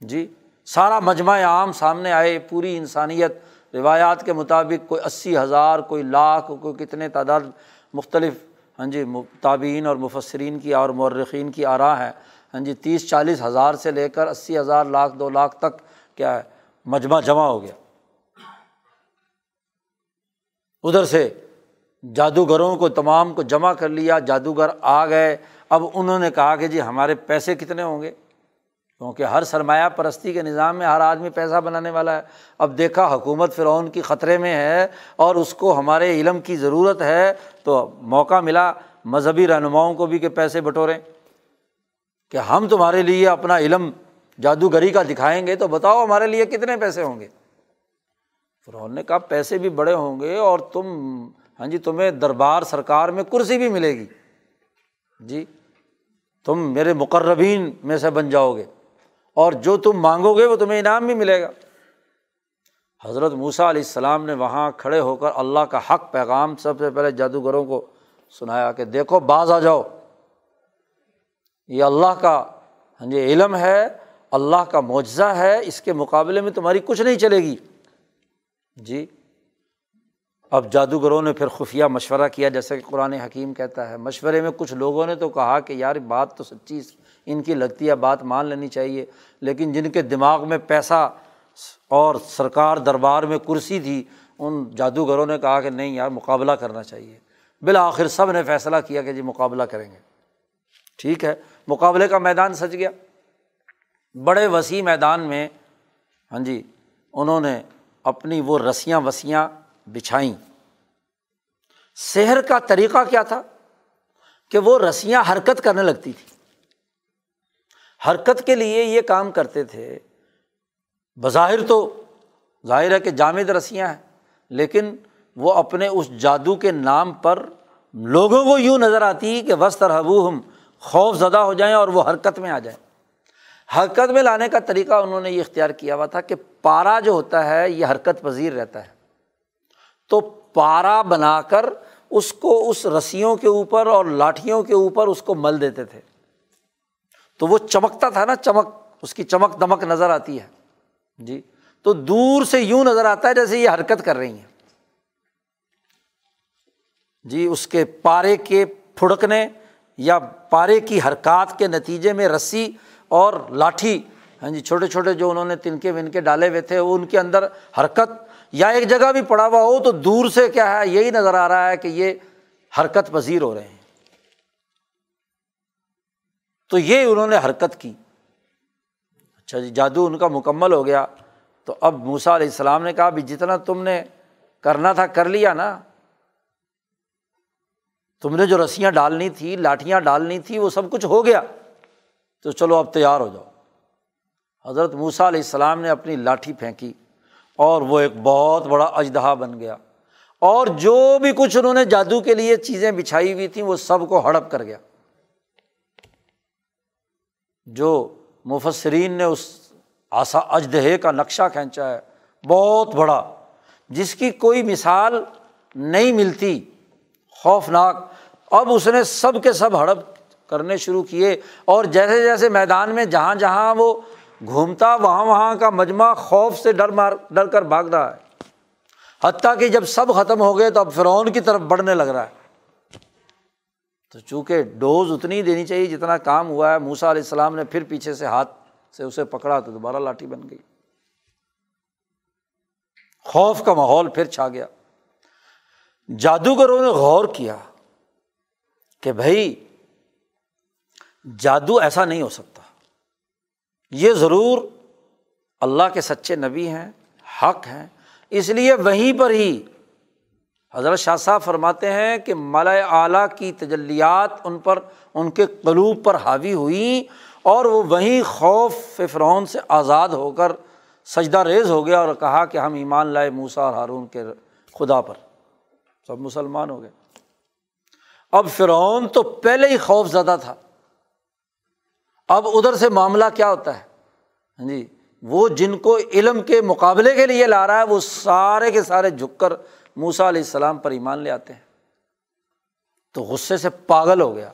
جی سارا مجمع عام سامنے آئے، پوری انسانیت، روایات کے مطابق کوئی اسی ہزار، کوئی لاکھ، کوئی کتنے تعداد مختلف ہاں جی تابعین اور مفسرین کی اور مرخین کی آرا ہے ہاں جی تیس، چالیس ہزار سے لے کر اسی ہزار، لاکھ، دو لاکھ تک کیا ہے، مجمع جمع ہو گیا۔ ادھر سے جادوگروں کو تمام کو جمع کر لیا، جادوگر آ گئے۔ اب انہوں نے کہا کہ جی ہمارے پیسے کتنے ہوں گے؟ کیونکہ ہر سرمایہ پرستی کے نظام میں ہر آدمی پیسہ بنانے والا ہے۔ اب دیکھا حکومت فرعون کی خطرے میں ہے اور اس کو ہمارے علم کی ضرورت ہے تو موقع ملا مذہبی رہنماؤں کو بھی کہ پیسے بٹوریں۔ کہ ہم تمہارے لیے اپنا علم جادوگری کا دکھائیں گے تو بتاؤ ہمارے لیے کتنے پیسے ہوں گے۔ فرعون نے کہا پیسے بھی بڑے ہوں گے اور تم ہاں جی تمہیں دربار سرکار میں کرسی بھی ملے گی۔ جی تم میرے مقربین میں سے بن جاؤ گے۔ اور جو تم مانگو گے وہ تمہیں انعام بھی ملے گا۔ حضرت موسیٰ علیہ السلام نے وہاں کھڑے ہو کر اللہ کا حق پیغام سب سے پہلے جادوگروں کو سنایا کہ دیکھو باز آ جاؤ۔ یہ اللہ کا ہاں جی علم ہے، اللہ کا معجزہ ہے، اس کے مقابلے میں تمہاری کچھ نہیں چلے گی۔ جی اب جادوگروں نے پھر خفیہ مشورہ کیا، جیسا کہ قرآن حکیم کہتا ہے۔ مشورے میں کچھ لوگوں نے تو کہا کہ یار بات تو سچی ان کی لگتی ہے، بات مان لینی چاہیے۔ لیکن جن کے دماغ میں پیسہ اور سرکار دربار میں کرسی تھی، ان جادوگروں نے کہا کہ نہیں یار، مقابلہ کرنا چاہیے۔ بالآخر سب نے فیصلہ کیا کہ جی مقابلہ کریں گے۔ ٹھیک ہے، مقابلے کا میدان سج گیا۔ بڑے وسیع میدان میں ہاں جی انہوں نے اپنی وہ رسیاں وسیاں بچھائیں۔ شہر کا طریقہ کیا تھا؟ کہ وہ رسیاں حرکت کرنے لگتی تھی۔ حرکت کے لیے یہ کام کرتے تھے۔ بظاہر تو ظاہر ہے کہ جامد رسیاں ہیں، لیکن وہ اپنے اس جادو کے نام پر لوگوں کو یوں نظر آتی کہ وسط حبو ہم خوف زدہ ہو جائیں اور وہ حرکت میں آ جائیں۔ حرکت میں لانے کا طریقہ انہوں نے یہ اختیار کیا ہوا تھا کہ پارا جو ہوتا ہے، یہ حرکت پذیر رہتا ہے۔ تو پارا بنا کر اس کو اس رسیوں کے اوپر اور لاٹھیوں کے اوپر اس کو مل دیتے تھے۔ تو وہ چمکتا تھا نا، چمک، اس کی چمک دمک نظر آتی ہے۔ جی۔ تو دور سے یوں نظر آتا ہے جیسے یہ حرکت کر رہی ہیں۔ جی اس کے پارے کے پھڑکنے یا پارے کی حرکات کے نتیجے میں رسی اور لاٹھی ہاں جی چھوٹے چھوٹے جو انہوں نے تنکے ونکے ڈالے ہوئے تھے، وہ ان کے اندر حرکت یا ایک جگہ بھی پڑا ہوا ہو تو دور سے کیا ہے، یہی نظر آ رہا ہے کہ یہ حرکت پذیر ہو رہے ہیں۔ تو یہ انہوں نے حرکت کی۔ اچھا جی جادو ان کا مکمل ہو گیا۔ تو اب موسا علیہ السلام نے کہا، بھی جتنا تم نے کرنا تھا، کر لیا نا۔ تم نے جو رسیاں ڈالنی تھی لاٹیاں ڈالنی تھی، وہ سب کچھ ہو گیا۔ تو چلو، اب تیار ہو جاؤ۔ حضرت موسا علیہ السلام نے اپنی لاٹھی پھینکی اور وہ ایک بہت بڑا اجدہا بن گیا۔ اور جو بھی کچھ انہوں نے جادو کے لیے چیزیں بچھائی ہوئی تھیں، وہ سب کو ہڑپ کر گیا۔ جو مفسرین نے اس آسا اجدہے کا نقشہ کھینچا ہے، بہت بڑا، جس کی کوئی مثال نہیں ملتی، خوفناک۔ اب اس نے سب کے سب ہڑپ کرنے شروع کیے اور جیسے جیسے میدان میں جہاں جہاں وہ گھومتا، وہاں وہاں کا مجمع خوف سے ڈر مار، ڈر کر بھاگ رہا ہے۔ حتیٰ کہ جب سب ختم ہو گئے تو اب فرعون کی طرف بڑھنے لگ رہا ہے۔ تو چونکہ ڈوز اتنی دینی چاہیے جتنا کام ہوا ہے موسا علیہ السلام نے پھر پیچھے سے ہاتھ سے اسے پکڑا تو دوبارہ لاٹھی بن گئی۔ خوف کا ماحول پھر چھا گیا۔ جادوگروں نے غور کیا کہ بھائی، جادو ایسا نہیں ہو سکتا۔ یہ ضرور اللہ کے سچے نبی ہیں، حق ہیں۔ اس لیے وہیں پر ہی حضرت شاہ صاحب فرماتے ہیں کہ مالا اعلیٰ کی تجلیات ان پر، ان کے قلوب پر حاوی ہوئیں اور وہ وہیں خوف فرعون سے آزاد ہو کر سجدہ ریز ہو گیا اور کہا کہ ہم ایمان لائے موسا اور ہارون کے خدا پر۔ سب مسلمان ہو گئے۔ اب فرعون تو پہلے ہی خوف زدہ تھا۔ اب ادھر سے معاملہ کیا ہوتا ہے؟ ہاں جی وہ جن کو علم کے مقابلے کے لیے لا رہا ہے، وہ سارے کے سارے جھک کر موسا علیہ السلام پر ایمان لے آتے ہیں۔ تو غصے سے پاگل ہو گیا۔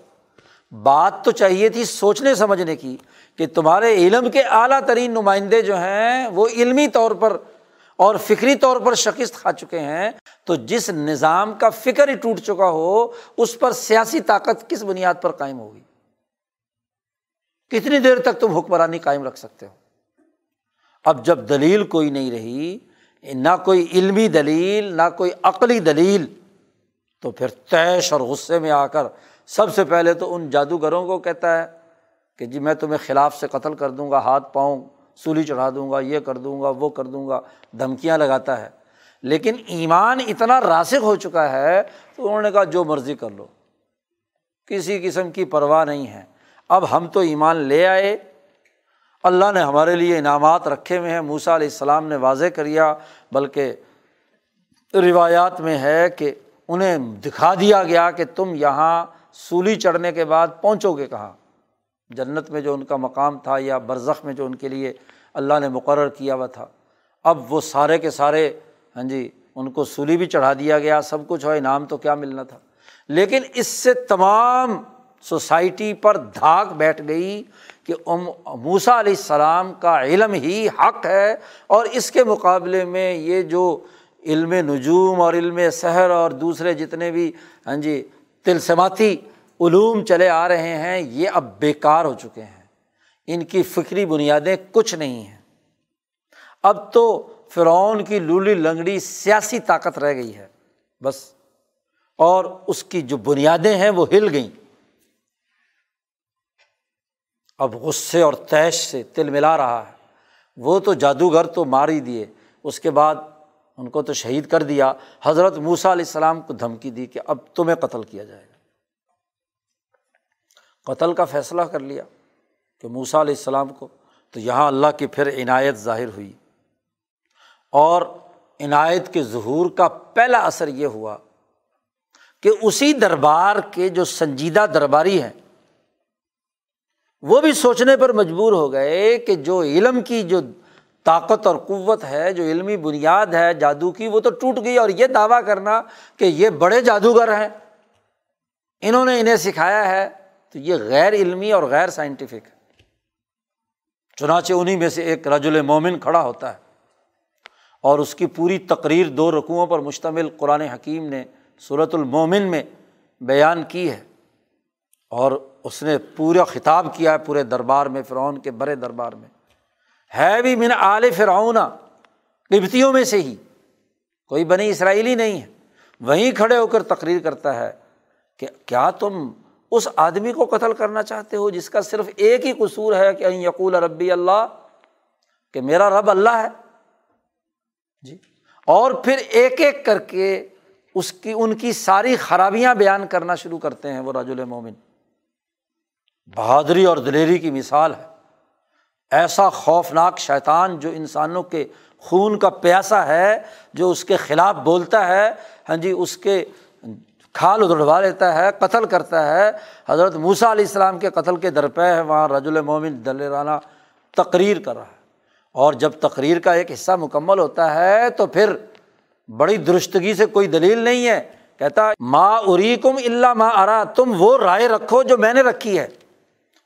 بات تو چاہیے تھی سوچنے سمجھنے کی کہ تمہارے علم کے اعلیٰ ترین نمائندے جو ہیں وہ علمی طور پر اور فکری طور پر شکست کھا چکے ہیں۔ تو جس نظام کا فکر ہی ٹوٹ چکا ہو، اس پر سیاسی طاقت کس بنیاد پر قائم ہوگی؟ کتنی دیر تک تم حکمرانی قائم رکھ سکتے ہو؟ اب جب دلیل کوئی نہیں رہی نہ کوئی علمی دلیل، نہ کوئی عقلی دلیل۔ تو پھر تیش اور غصے میں آ کر سب سے پہلے تو ان جادوگروں کو کہتا ہے کہ جی میں تمہیں خلاف سے قتل کر دوں گا، ہاتھ پاؤں سولی چڑھا دوں گا، یہ کر دوں گا، وہ کر دوں گا، دھمکیاں لگاتا ہے۔ لیکن ایمان اتنا راسک ہو چکا ہے تو انہوں نے کہا جو مرضی کر لو، کسی قسم کی پرواہ نہیں ہے۔ اب ہم تو ایمان لے آئے اللہ نے ہمارے لیے انعامات رکھے ہوئے ہیں۔ موسا علیہ السلام نے واضح کریا، بلکہ روایات میں ہے کہ انہیں دکھا دیا گیا کہ تم یہاں سولی چڑھنے کے بعد پہنچو گے کہاں؟ جنت میں جو ان کا مقام تھا یا برزخ میں جو ان کے لیے اللہ نے مقرر کیا ہوا تھا۔ اب وہ سارے کے سارے ہاں جی ان کو سولی بھی چڑھا دیا گیا، سب کچھ ہو انعام تو کیا ملنا تھا۔ لیکن اس سے تمام سوسائٹی پر دھاک بیٹھ گئی کہ موسا علیہ السلام کا علم ہی حق ہے اور اس کے مقابلے میں یہ جو علم نجوم اور علم سحر اور دوسرے جتنے بھی ہاں جی تلسماتی علوم چلے آ رہے ہیں، یہ اب بیکار ہو چکے ہیں۔ ان کی فکری بنیادیں کچھ نہیں ہیں۔ اب تو فرعون کی لولی لنگڑی سیاسی طاقت رہ گئی ہے، بس۔ اور اس کی جو بنیادیں ہیں وہ ہل گئیں۔ اب غصے اور تیش سے تل ملا رہا ہے۔ وہ تو جادوگر تو مار ہی دیے۔ اس کے بعد ان کو تو شہید کر دیا۔ حضرت موسا علیہ السلام کو دھمکی دی کہ اب تمہیں قتل کیا جائے گا۔ قتل کا فیصلہ کر لیا کہ موسا علیہ السلام کو۔ تو یہاں اللہ کی پھر عنایت ظاہر ہوئی۔ اور عنایت کے ظہور کا پہلا اثر یہ ہوا کہ اسی دربار کے جو سنجیدہ درباری ہیں وہ بھی سوچنے پر مجبور ہو گئے کہ جو علم کی جو طاقت اور قوت ہے، جو علمی بنیاد ہے، جادو کی، وہ تو ٹوٹ گئی اور یہ دعویٰ کرنا کہ یہ بڑے جادوگر ہیں۔ انہوں نے انہیں سکھایا ہے تو یہ غیر علمی اور غیر سائنٹیفک ہے چنانچہ انہیں میں سے ایک رج المومن کھڑا ہوتا ہے اور اس کی پوری تقریر دو رقوؤں پر مشتمل قرآن حکیم نے صورت المومن میں بیان کی ہے۔ اور اس نے پورا خطاب کیا ہے پورے دربار میں، فرعون کے بڑے دربار میں۔ ہے بھی من عال فرعون قبتیوں میں سے ہی۔ کوئی بنی اسرائیلی نہیں ہے۔ وہیں کھڑے ہو کر تقریر کرتا ہے کہ کیا تم اس آدمی کو قتل کرنا چاہتے ہو جس کا صرف ایک ہی قصور ہے کہ یقول ربی اللہ، کہ میرا رب اللہ ہے؟ جی۔ اور پھر ایک ایک کر کے اس کی، ان کی ساری خرابیاں بیان کرنا شروع کرتے ہیں وہ راج المومن بہادری اور دلیری کی مثال ہے۔ ایسا خوفناک شیطان جو انسانوں کے خون کا پیاسا ہے، جو اس کے خلاف بولتا ہے ہاں جی اس کے کھال ادڑوا لیتا ہے، قتل کرتا ہے۔ حضرت موسیٰ علیہ السلام کے قتل کے درپے ہے وہاں رج المومن دلرانہ تقریر کر رہا ہے۔ اور جب تقریر کا ایک حصہ مکمل ہوتا ہے، تو پھر بڑی درستگی سے کوئی دلیل نہیں ہے۔ کہتا ماں اری کم اللہ ماں ارا، تم وہ رائے رکھو جو میں نے رکھی ہے۔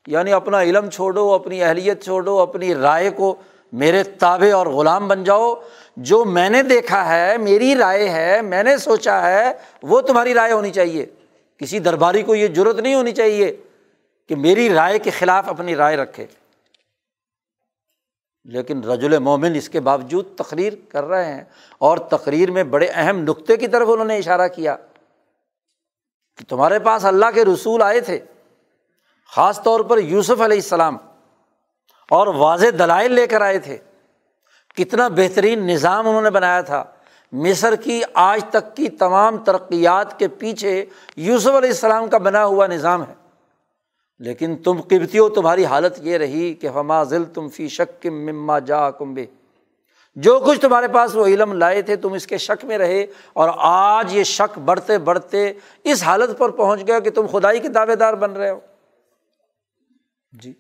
یعنی اپنا علم چھوڑو، اپنی اہلیت چھوڑو، اپنی رائے کو میرے تابے اور غلام بن جاؤ۔ جو میں نے دیکھا ہے، میری رائے ہے، میں نے سوچا ہے، وہ تمہاری رائے ہونی چاہیے۔ کسی درباری کو یہ ضرورت نہیں ہونی چاہیے کہ میری رائے کے خلاف اپنی رائے رکھے۔ لیکن رج مومن اس کے باوجود تقریر کر رہے ہیں اور تقریر میں بڑے اہم نقطے کی طرف انہوں نے اشارہ کیا کہ تمہارے پاس اللہ کے رسول آئے تھے۔ خاص طور پر یوسف علیہ السلام اور واضح دلائل لے کر آئے تھے۔ کتنا بہترین نظام انہوں نے بنایا تھا۔ مصر کی آج تک کی تمام ترقیات کے پیچھے یوسف علیہ السلام کا بنا ہوا نظام ہے۔ لیکن تم قبتی ہو تمہاری حالت یہ رہی کہ ہما ذل تم فی شک مما جا کمبے جو کچھ تمہارے پاس وہ علم لائے تھے، تم اس کے شک میں رہے اور آج یہ شک بڑھتے بڑھتے اس حالت پر پہنچ گیا کہ تم خدائی کے دعوے دار بن رہے ہو۔ جی۔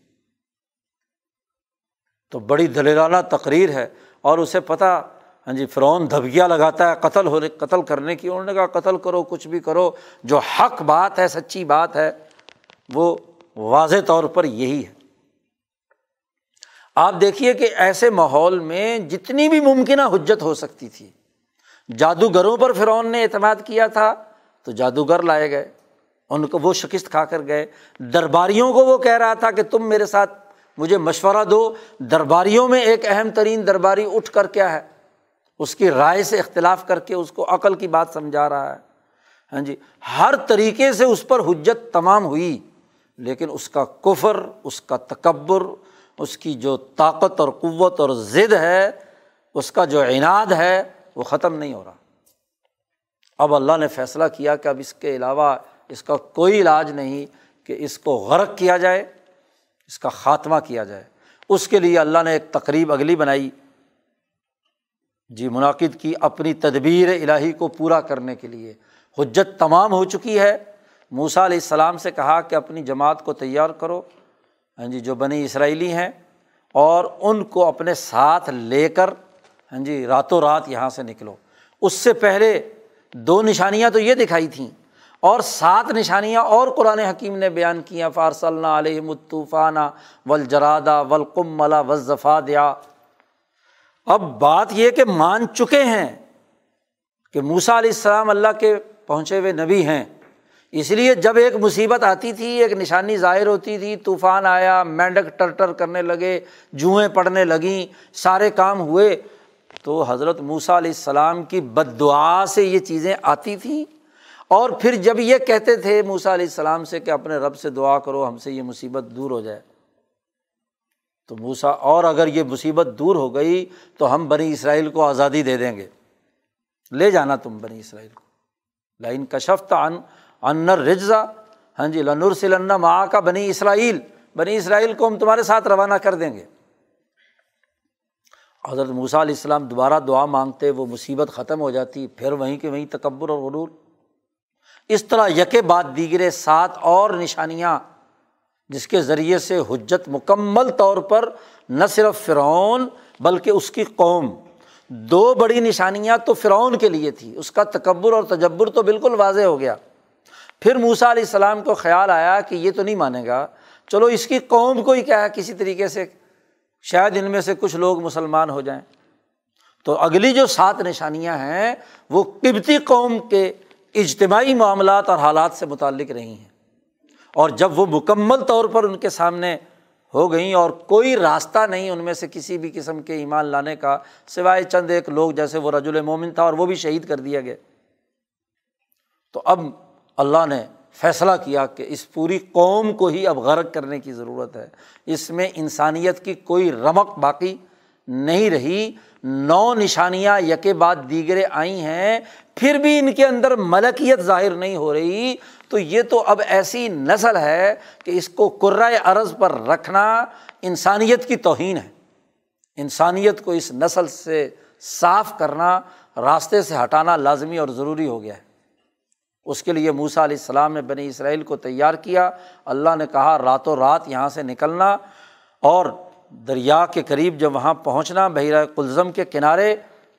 تو بڑی دلیرانہ تقریر ہے اور اسے پتہ ہاں جی فرعون دھبکیاں لگاتا ہے قتل ہونے، قتل کرنے کی، انہوں نے کہا قتل کرو، کچھ بھی کرو، جو حق بات ہے، سچی بات ہے، وہ واضح طور پر یہی ہے۔ آپ دیکھیے کہ ایسے ماحول میں جتنی بھی ممکنہ حجت ہو سکتی تھی، جادوگروں پر فرعون نے اعتماد کیا تھا تو جادوگر لائے گئے۔ ان کو وہ شکست کھا کر گئے۔ درباریوں کو وہ کہہ رہا تھا کہ تم میرے ساتھ مجھے مشورہ دو۔ درباریوں میں ایک اہم ترین درباری اٹھ کر کیا ہے؟ اس کی رائے سے اختلاف کر کے اس کو عقل کی بات سمجھا رہا ہے۔ ہاں جی ہر طریقے سے اس پر حجت تمام ہوئی، لیکن اس کا کفر، اس کا تکبر، اس کی جو طاقت اور قوت اور ضد ہے، اس کا جو عناد ہے، وہ ختم نہیں ہو رہا۔ اب اللہ نے فیصلہ کیا کہ اب اس کے علاوہ اس کا کوئی علاج نہیں کہ اس کو غرق کیا جائے، اس کا خاتمہ کیا جائے۔ اس کے لیے اللہ نے ایک تقریب اگلی بنائی۔ جی منعقد کی اپنی تدبیر الہی کو پورا کرنے کے لیے۔ حجت تمام ہو چکی ہے۔ موسا علیہ السلام سے کہا کہ اپنی جماعت کو تیار کرو۔ ہاں جی جو بنی اسرائیلی ہیں اور ان کو اپنے ساتھ لے کر ہاں جی راتوں رات یہاں سے نکلو۔ اس سے پہلے دو نشانیاں تو یہ دکھائی تھیں۔ اور سات نشانیاں اور قرآن حکیم نے بیان کیا فارسل علیہ مطوفانہ ولجرادہ ولقم ملا وظفا دیا اب بات یہ کہ مان چکے ہیں کہ موسا علیہ السلام اللہ کے پہنچے ہوئے نبی ہیں۔ اس لیے جب ایک مصیبت آتی تھی، ایک نشانی ظاہر ہوتی تھی، طوفان آیا، مینڈک ٹر ٹر کرنے لگے، جوئیں پڑنے لگیں، سارے کام ہوئے، تو حضرت موسیٰ علیہ السلام کی بد دعا سے یہ چیزیں آتی تھیں۔ اور پھر جب یہ کہتے تھے موسا علیہ السلام سے کہ اپنے رب سے دعا کرو، ہم سے یہ مصیبت دور ہو جائے۔ تو موسا اور اگر یہ مصیبت دور ہو گئی تو ہم بنی اسرائیل کو آزادی دے دیں گے۔ لے جانا تم بنی اسرائیل کو۔ لائن کشفت ان انر رجزا ہاں جی لنور سلن ماں کا بنی اسرائیل۔ بنی اسرائیل کو ہم تمہارے ساتھ روانہ کر دیں گے۔ حضرت موسیٰ علیہ السلام دوبارہ دعا مانگتے، وہ مصیبت ختم ہو جاتی، پھر وہیں کہ وہیں تکبر اور غرور۔ اس طرح یکے بعد دیگرے سات اور نشانیاں جس کے ذریعے سے حجت مکمل طور پر نہ صرف فرعون بلکہ اس کی قوم۔ دو بڑی نشانیاں تو فرعون کے لیے تھی۔ اس کا تکبر اور تجبر تو بالکل واضح ہو گیا۔ پھر موسا علیہ السلام کو خیال آیا کہ یہ تو نہیں مانے گا۔ چلو اس کی قوم کو ہی کیا ہے؟ کسی طریقے سے شاید ان میں سے کچھ لوگ مسلمان ہو جائیں۔ تو اگلی جو سات نشانیاں ہیں وہ قبتی قوم کے اجتماعی معاملات اور حالات سے متعلق رہی ہیں۔ اور جب وہ مکمل طور پر ان کے سامنے ہو گئیں اور کوئی راستہ نہیں ان میں سے کسی بھی قسم کے ایمان لانے کا، سوائے چند ایک لوگ جیسے وہ رج المومن تھا اور وہ بھی شہید کر دیا گیا۔ تو اب اللہ نے فیصلہ کیا کہ اس پوری قوم کو ہی اب غرق کرنے کی ضرورت ہے۔ اس میں انسانیت کی کوئی رمق باقی نہیں رہی، نو نشانیاں یکے بعد دیگرے آئی ہیں، پھر بھی ان کے اندر ملکیت ظاہر نہیں ہو رہی۔ تو یہ تو اب ایسی نسل ہے کہ اس کو قرۂۂ عرض پر رکھنا انسانیت کی توہین ہے۔ انسانیت کو اس نسل سے صاف کرنا، راستے سے ہٹانا لازمی اور ضروری ہو گیا ہے۔ اس کے لیے موسا علیہ السلام نے بنی اسرائیل کو تیار کیا۔ اللہ نے کہا، راتوں رات یہاں سے نکلنا اور دریا کے قریب جب وہاں پہنچنا، بحیرہ کلزم کے کنارے،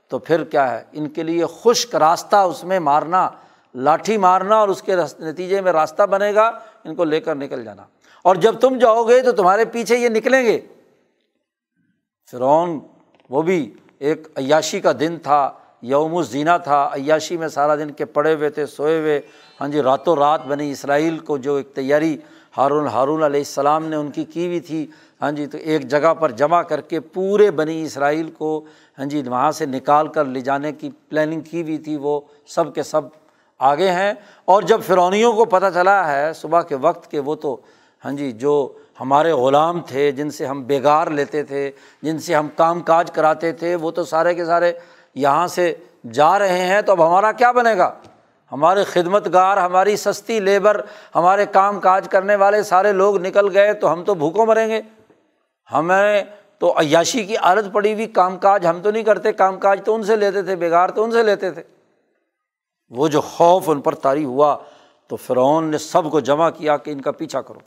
تو پھر کیا ہے؟ ان کے لیے خشک راستہ اس میں مارنا، لاٹھی مارنا اور اس کے نتیجے میں راستہ بنے گا، ان کو لے کر نکل جانا۔ اور جب تم جاؤ گے تو تمہارے پیچھے یہ نکلیں گے۔ فرعون، وہ بھی ایک عیاشی کا دن تھا، یوم الزینہ تھا۔ عیاشی میں سارا دن کے پڑے ہوئے تھے، سوئے ہوئے۔ ہاں جی راتوں رات بنی اسرائیل کو جو ایک تیاری، ہارون ہارون علیہ السلام نے ان کی کی ہوئی تھی۔ ہاں جی تو ایک جگہ پر جمع کر کے پورے بنی اسرائیل کو ہاں جی وہاں سے نکال کر لے جانے کی پلاننگ کی ہوئی تھی، وہ سب کے سب آگے ہیں۔ اور جب فرونیوں کو پتہ چلا ہے صبح کے وقت کہ وہ تو ہاں جی جو ہمارے غلام تھے، جن سے ہم بےگار لیتے تھے، جن سے ہم کام کاج کراتے تھے، وہ تو سارے کے سارے یہاں سے جا رہے ہیں، تو اب ہمارا کیا بنے گا؟ ہمارے خدمت گار ہماری سستی لیبر، ہمارے کام کاج کرنے والے سارے لوگ نکل گئے، تو ہم تو بھوکوں مریں گے۔ ہمیں تو عیاشی کی عادت پڑی ہوئی کام کاج، ہم تو نہیں کرتے کام کاج، تو ان سے لیتے تھے بےگار تو ان سے لیتے تھے۔ وہ جو خوف ان پر تاری ہوا تو فرعون نے سب کو جمع کیا کہ ان کا پیچھا کرو۔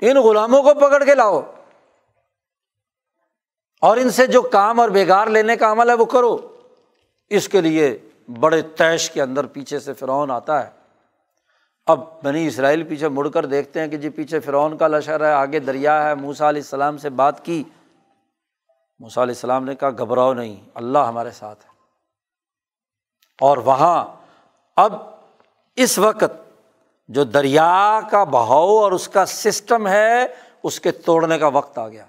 ان غلاموں کو پکڑ کے لاؤ۔ اور ان سے جو کام اور بےگار لینے کا عمل ہے وہ کرو۔ اس کے لیے بڑے تیش کے اندر پیچھے سے فرعون آتا ہے۔ اب بنی اسرائیل پیچھے مڑ کر دیکھتے ہیں کہ جی پیچھے فرعون کا لشر ہے، آگے دریا ہے موسا علیہ السلام سے بات کی۔ موسا علیہ السلام نے کہا، گھبراؤ نہیں، اللہ ہمارے ساتھ ہے۔ اور وہاں اب اس وقت جو دریا کا بہاؤ اور اس کا سسٹم ہے، اس کے توڑنے کا وقت آ گیا۔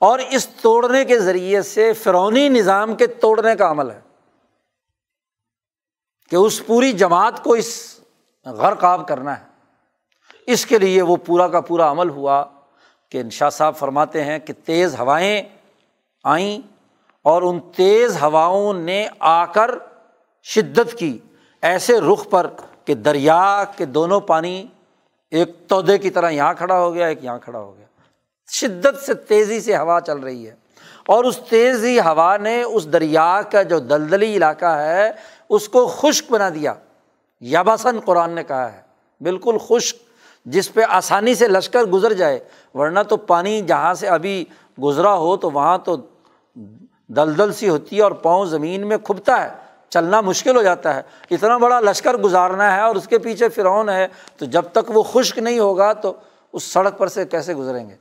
اور اس توڑنے کے ذریعے سے فرونی نظام کے توڑنے کا عمل ہے۔ کہ اس پوری جماعت کو اس غرقاب کرنا ہے۔ اس کے لیے وہ پورا کا پورا عمل ہوا کہ شاہ صاحب فرماتے ہیں کہ تیز ہوائیں آئیں اور ان تیز ہواؤں نے آ کر شدت کی۔ ایسے رخ پر کہ دریا کے دونوں پانی ایک تودے کی طرح یہاں کھڑا ہو گیا، ایک یہاں کھڑا ہو گیا۔ شدت سے تیزی سے ہوا چل رہی ہے۔ اور اس تیزی ہوا نے اس دریا کا جو دلدلی علاقہ ہے، اس کو خشک بنا دیا۔ یاباسن قرآن نے کہا ہے، بالکل خشک، جس پہ آسانی سے لشکر گزر جائے، ورنہ تو پانی جہاں سے ابھی گزرا ہو تو وہاں تو دلدل سی ہوتی ہے اور پاؤں زمین میں کھبتا ہے، چلنا مشکل ہو جاتا ہے۔ اتنا بڑا لشکر گزارنا ہے اور اس کے پیچھے فرعون ہے، تو جب تک وہ خشک نہیں ہوگا تو اس سڑک پر سے کیسے گزریں گے؟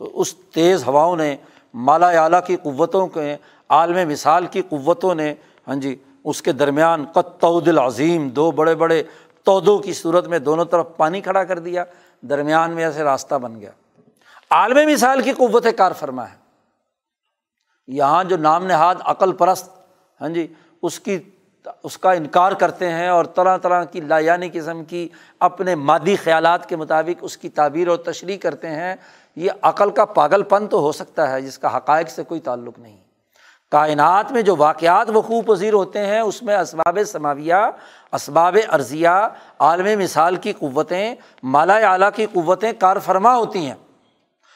تو اس تیز ہواؤں نے، مالا اعلیٰ کی قوتوں کے، عالم مثال کی قوتوں نے ہاں جی اس کے درمیان قطعود العظیم، دو بڑے بڑے تودوں کی صورت میں دونوں طرف پانی کھڑا کر دیا، درمیان میں ایسے راستہ بن گیا۔ عالم مثال کی قوت کار فرما ہے۔ یہاں جو نام نہاد عقل پرست ہاں جی اس کی، اس کا انکار کرتے ہیں اور طرح طرح کی لایانی قسم کی اپنے مادی خیالات کے مطابق اس کی تعبیر اور تشریح کرتے ہیں، یہ عقل کا پاگل پن تو ہو سکتا ہے، جس کا حقائق سے کوئی تعلق نہیں۔ کائنات میں جو واقعات وقوع پذیر ہوتے ہیں، اس میں اسباب سماویہ، اسباب عرضیہ عالم مثال کی قوتیں، مالا اعلیٰ کی قوتیں کار فرما ہوتی ہیں۔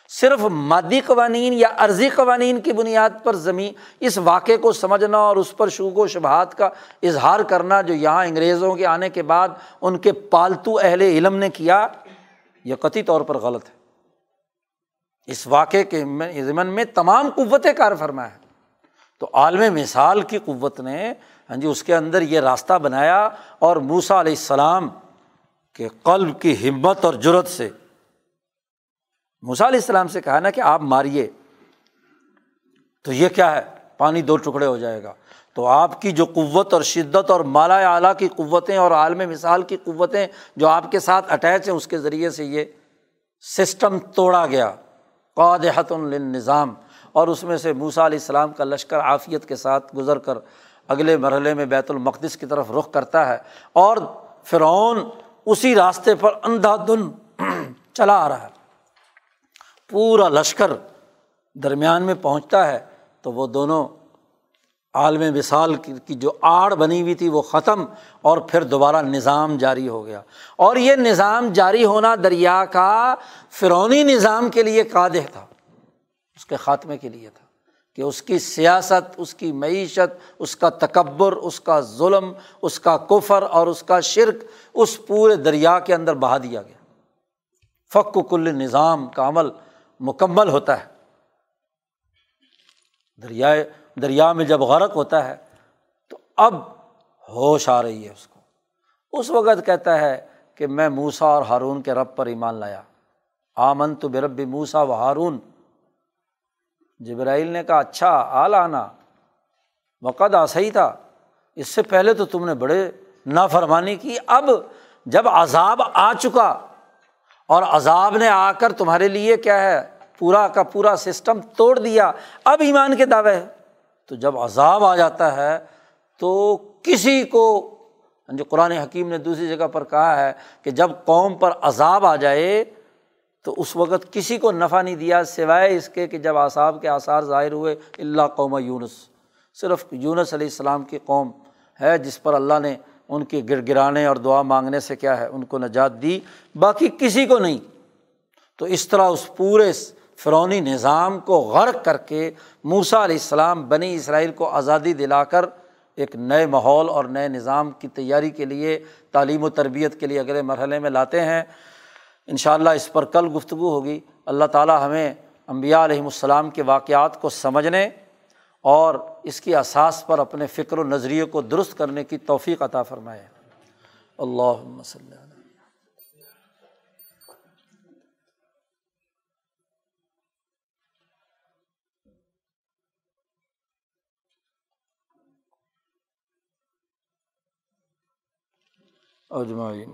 صرف مادی قوانین یا عرضی قوانین کی بنیاد پر زمین اس واقعے کو سمجھنا اور اس پر شوق و شبہات کا اظہار کرنا جو یہاں انگریزوں کے آنے کے بعد ان کے پالتو اہل علم نے کیا، یہ قطعی طور پر غلط ہے۔ اس واقعے کے ضمن میں تمام قوتیں کار فرما ہے تو عالم مثال کی قوت نے ہاں جی اس کے اندر یہ راستہ بنایا اور موسا علیہ السلام کے قلب کی ہمت اور جرت سے موسا علیہ السلام سے کہا نا کہ آپ ماریے، تو یہ کیا ہے؟ پانی دو ٹکڑے ہو جائے گا۔ تو آپ کی جو قوت اور شدت اور مالا اعلیٰ کی قوتیں اور عالم مثال کی قوتیں جو آپ کے ساتھ اٹیچ ہیں، اس کے ذریعے سے یہ سسٹم توڑا گیا۔ قادحت النظام اور اس میں سے موسا علیہ السلام کا لشکر عافیت کے ساتھ گزر کر اگلے مرحلے میں بیت المقدس کی طرف رخ کرتا ہے اور فرعون اسی راستے پر اندھا دن چلا آ رہا ہے۔ پورا لشکر درمیان میں پہنچتا ہے تو وہ دونوں عالم وصال کی جو آڑ بنی ہوئی تھی وہ ختم اور پھر دوبارہ نظام جاری ہو گیا۔ اور یہ نظام جاری ہونا دریا کا فرونی نظام کے لیے قادح تھا۔ اس کے خاتمے کے لیے تھا کہ اس کی سیاست، اس کی معیشت، اس کا تکبر، اس کا ظلم، اس کا کفر اور اس کا شرک اس پورے دریا کے اندر بہا دیا گیا۔ فق کل نظام کا عمل مکمل ہوتا ہے۔ دریائے، دریا میں جب غرق ہوتا ہے تو اب ہوش آ رہی ہے اس کو۔ اس وقت کہتا ہے کہ میں موسا اور ہارون کے رب پر ایمان لایا۔ آمن تو بے رب موسا و ہارون۔ جبرائیل نے کہا اچھا آل آنا وقت آ صحیح تھا اس سے پہلے تو تم نے بڑے نافرمانی کی، اب جب عذاب آ چکا اور عذاب نے آ کر تمہارے لیے کیا ہے، پورا کا پورا سسٹم توڑ دیا، اب ایمان کے دعوے ہے۔ تو جب عذاب آ جاتا ہے تو کسی کو یعنی جو قرآن حکیم نے دوسری جگہ پر کہا ہے کہ جب قوم پر عذاب آ جائے تو اس وقت کسی کو نفع نہیں دیا سوائے اس کے کہ جب آصاب کے آثار ظاہر ہوئے اللہ قوم یونس۔ صرف یونس علیہ السلام کی قوم ہے جس پر اللہ نے ان کے گر گرانے اور دعا مانگنے سے کیا ہے، ان کو نجات دی۔ باقی کسی کو نہیں۔ تو اس طرح اس پورے فرونی نظام کو غرق کر کے موسا علیہ السلام، بنی اسرائیل کو آزادی دلا کر ایک نئے ماحول اور نئے نظام کی تیاری کے لیے، تعلیم و تربیت کے لیے اگلے مرحلے میں لاتے ہیں۔ ان شاء اللہ اس پر کل گفتگو ہوگی۔ اللہ تعالیٰ ہمیں امبیا علیہم السلام کے واقعات کو سمجھنے اور اس کی اساس پر اپنے فکر و نظریے کو درست کرنے کی توفیق عطا فرمائے۔ اللہ وسلم اجمعین۔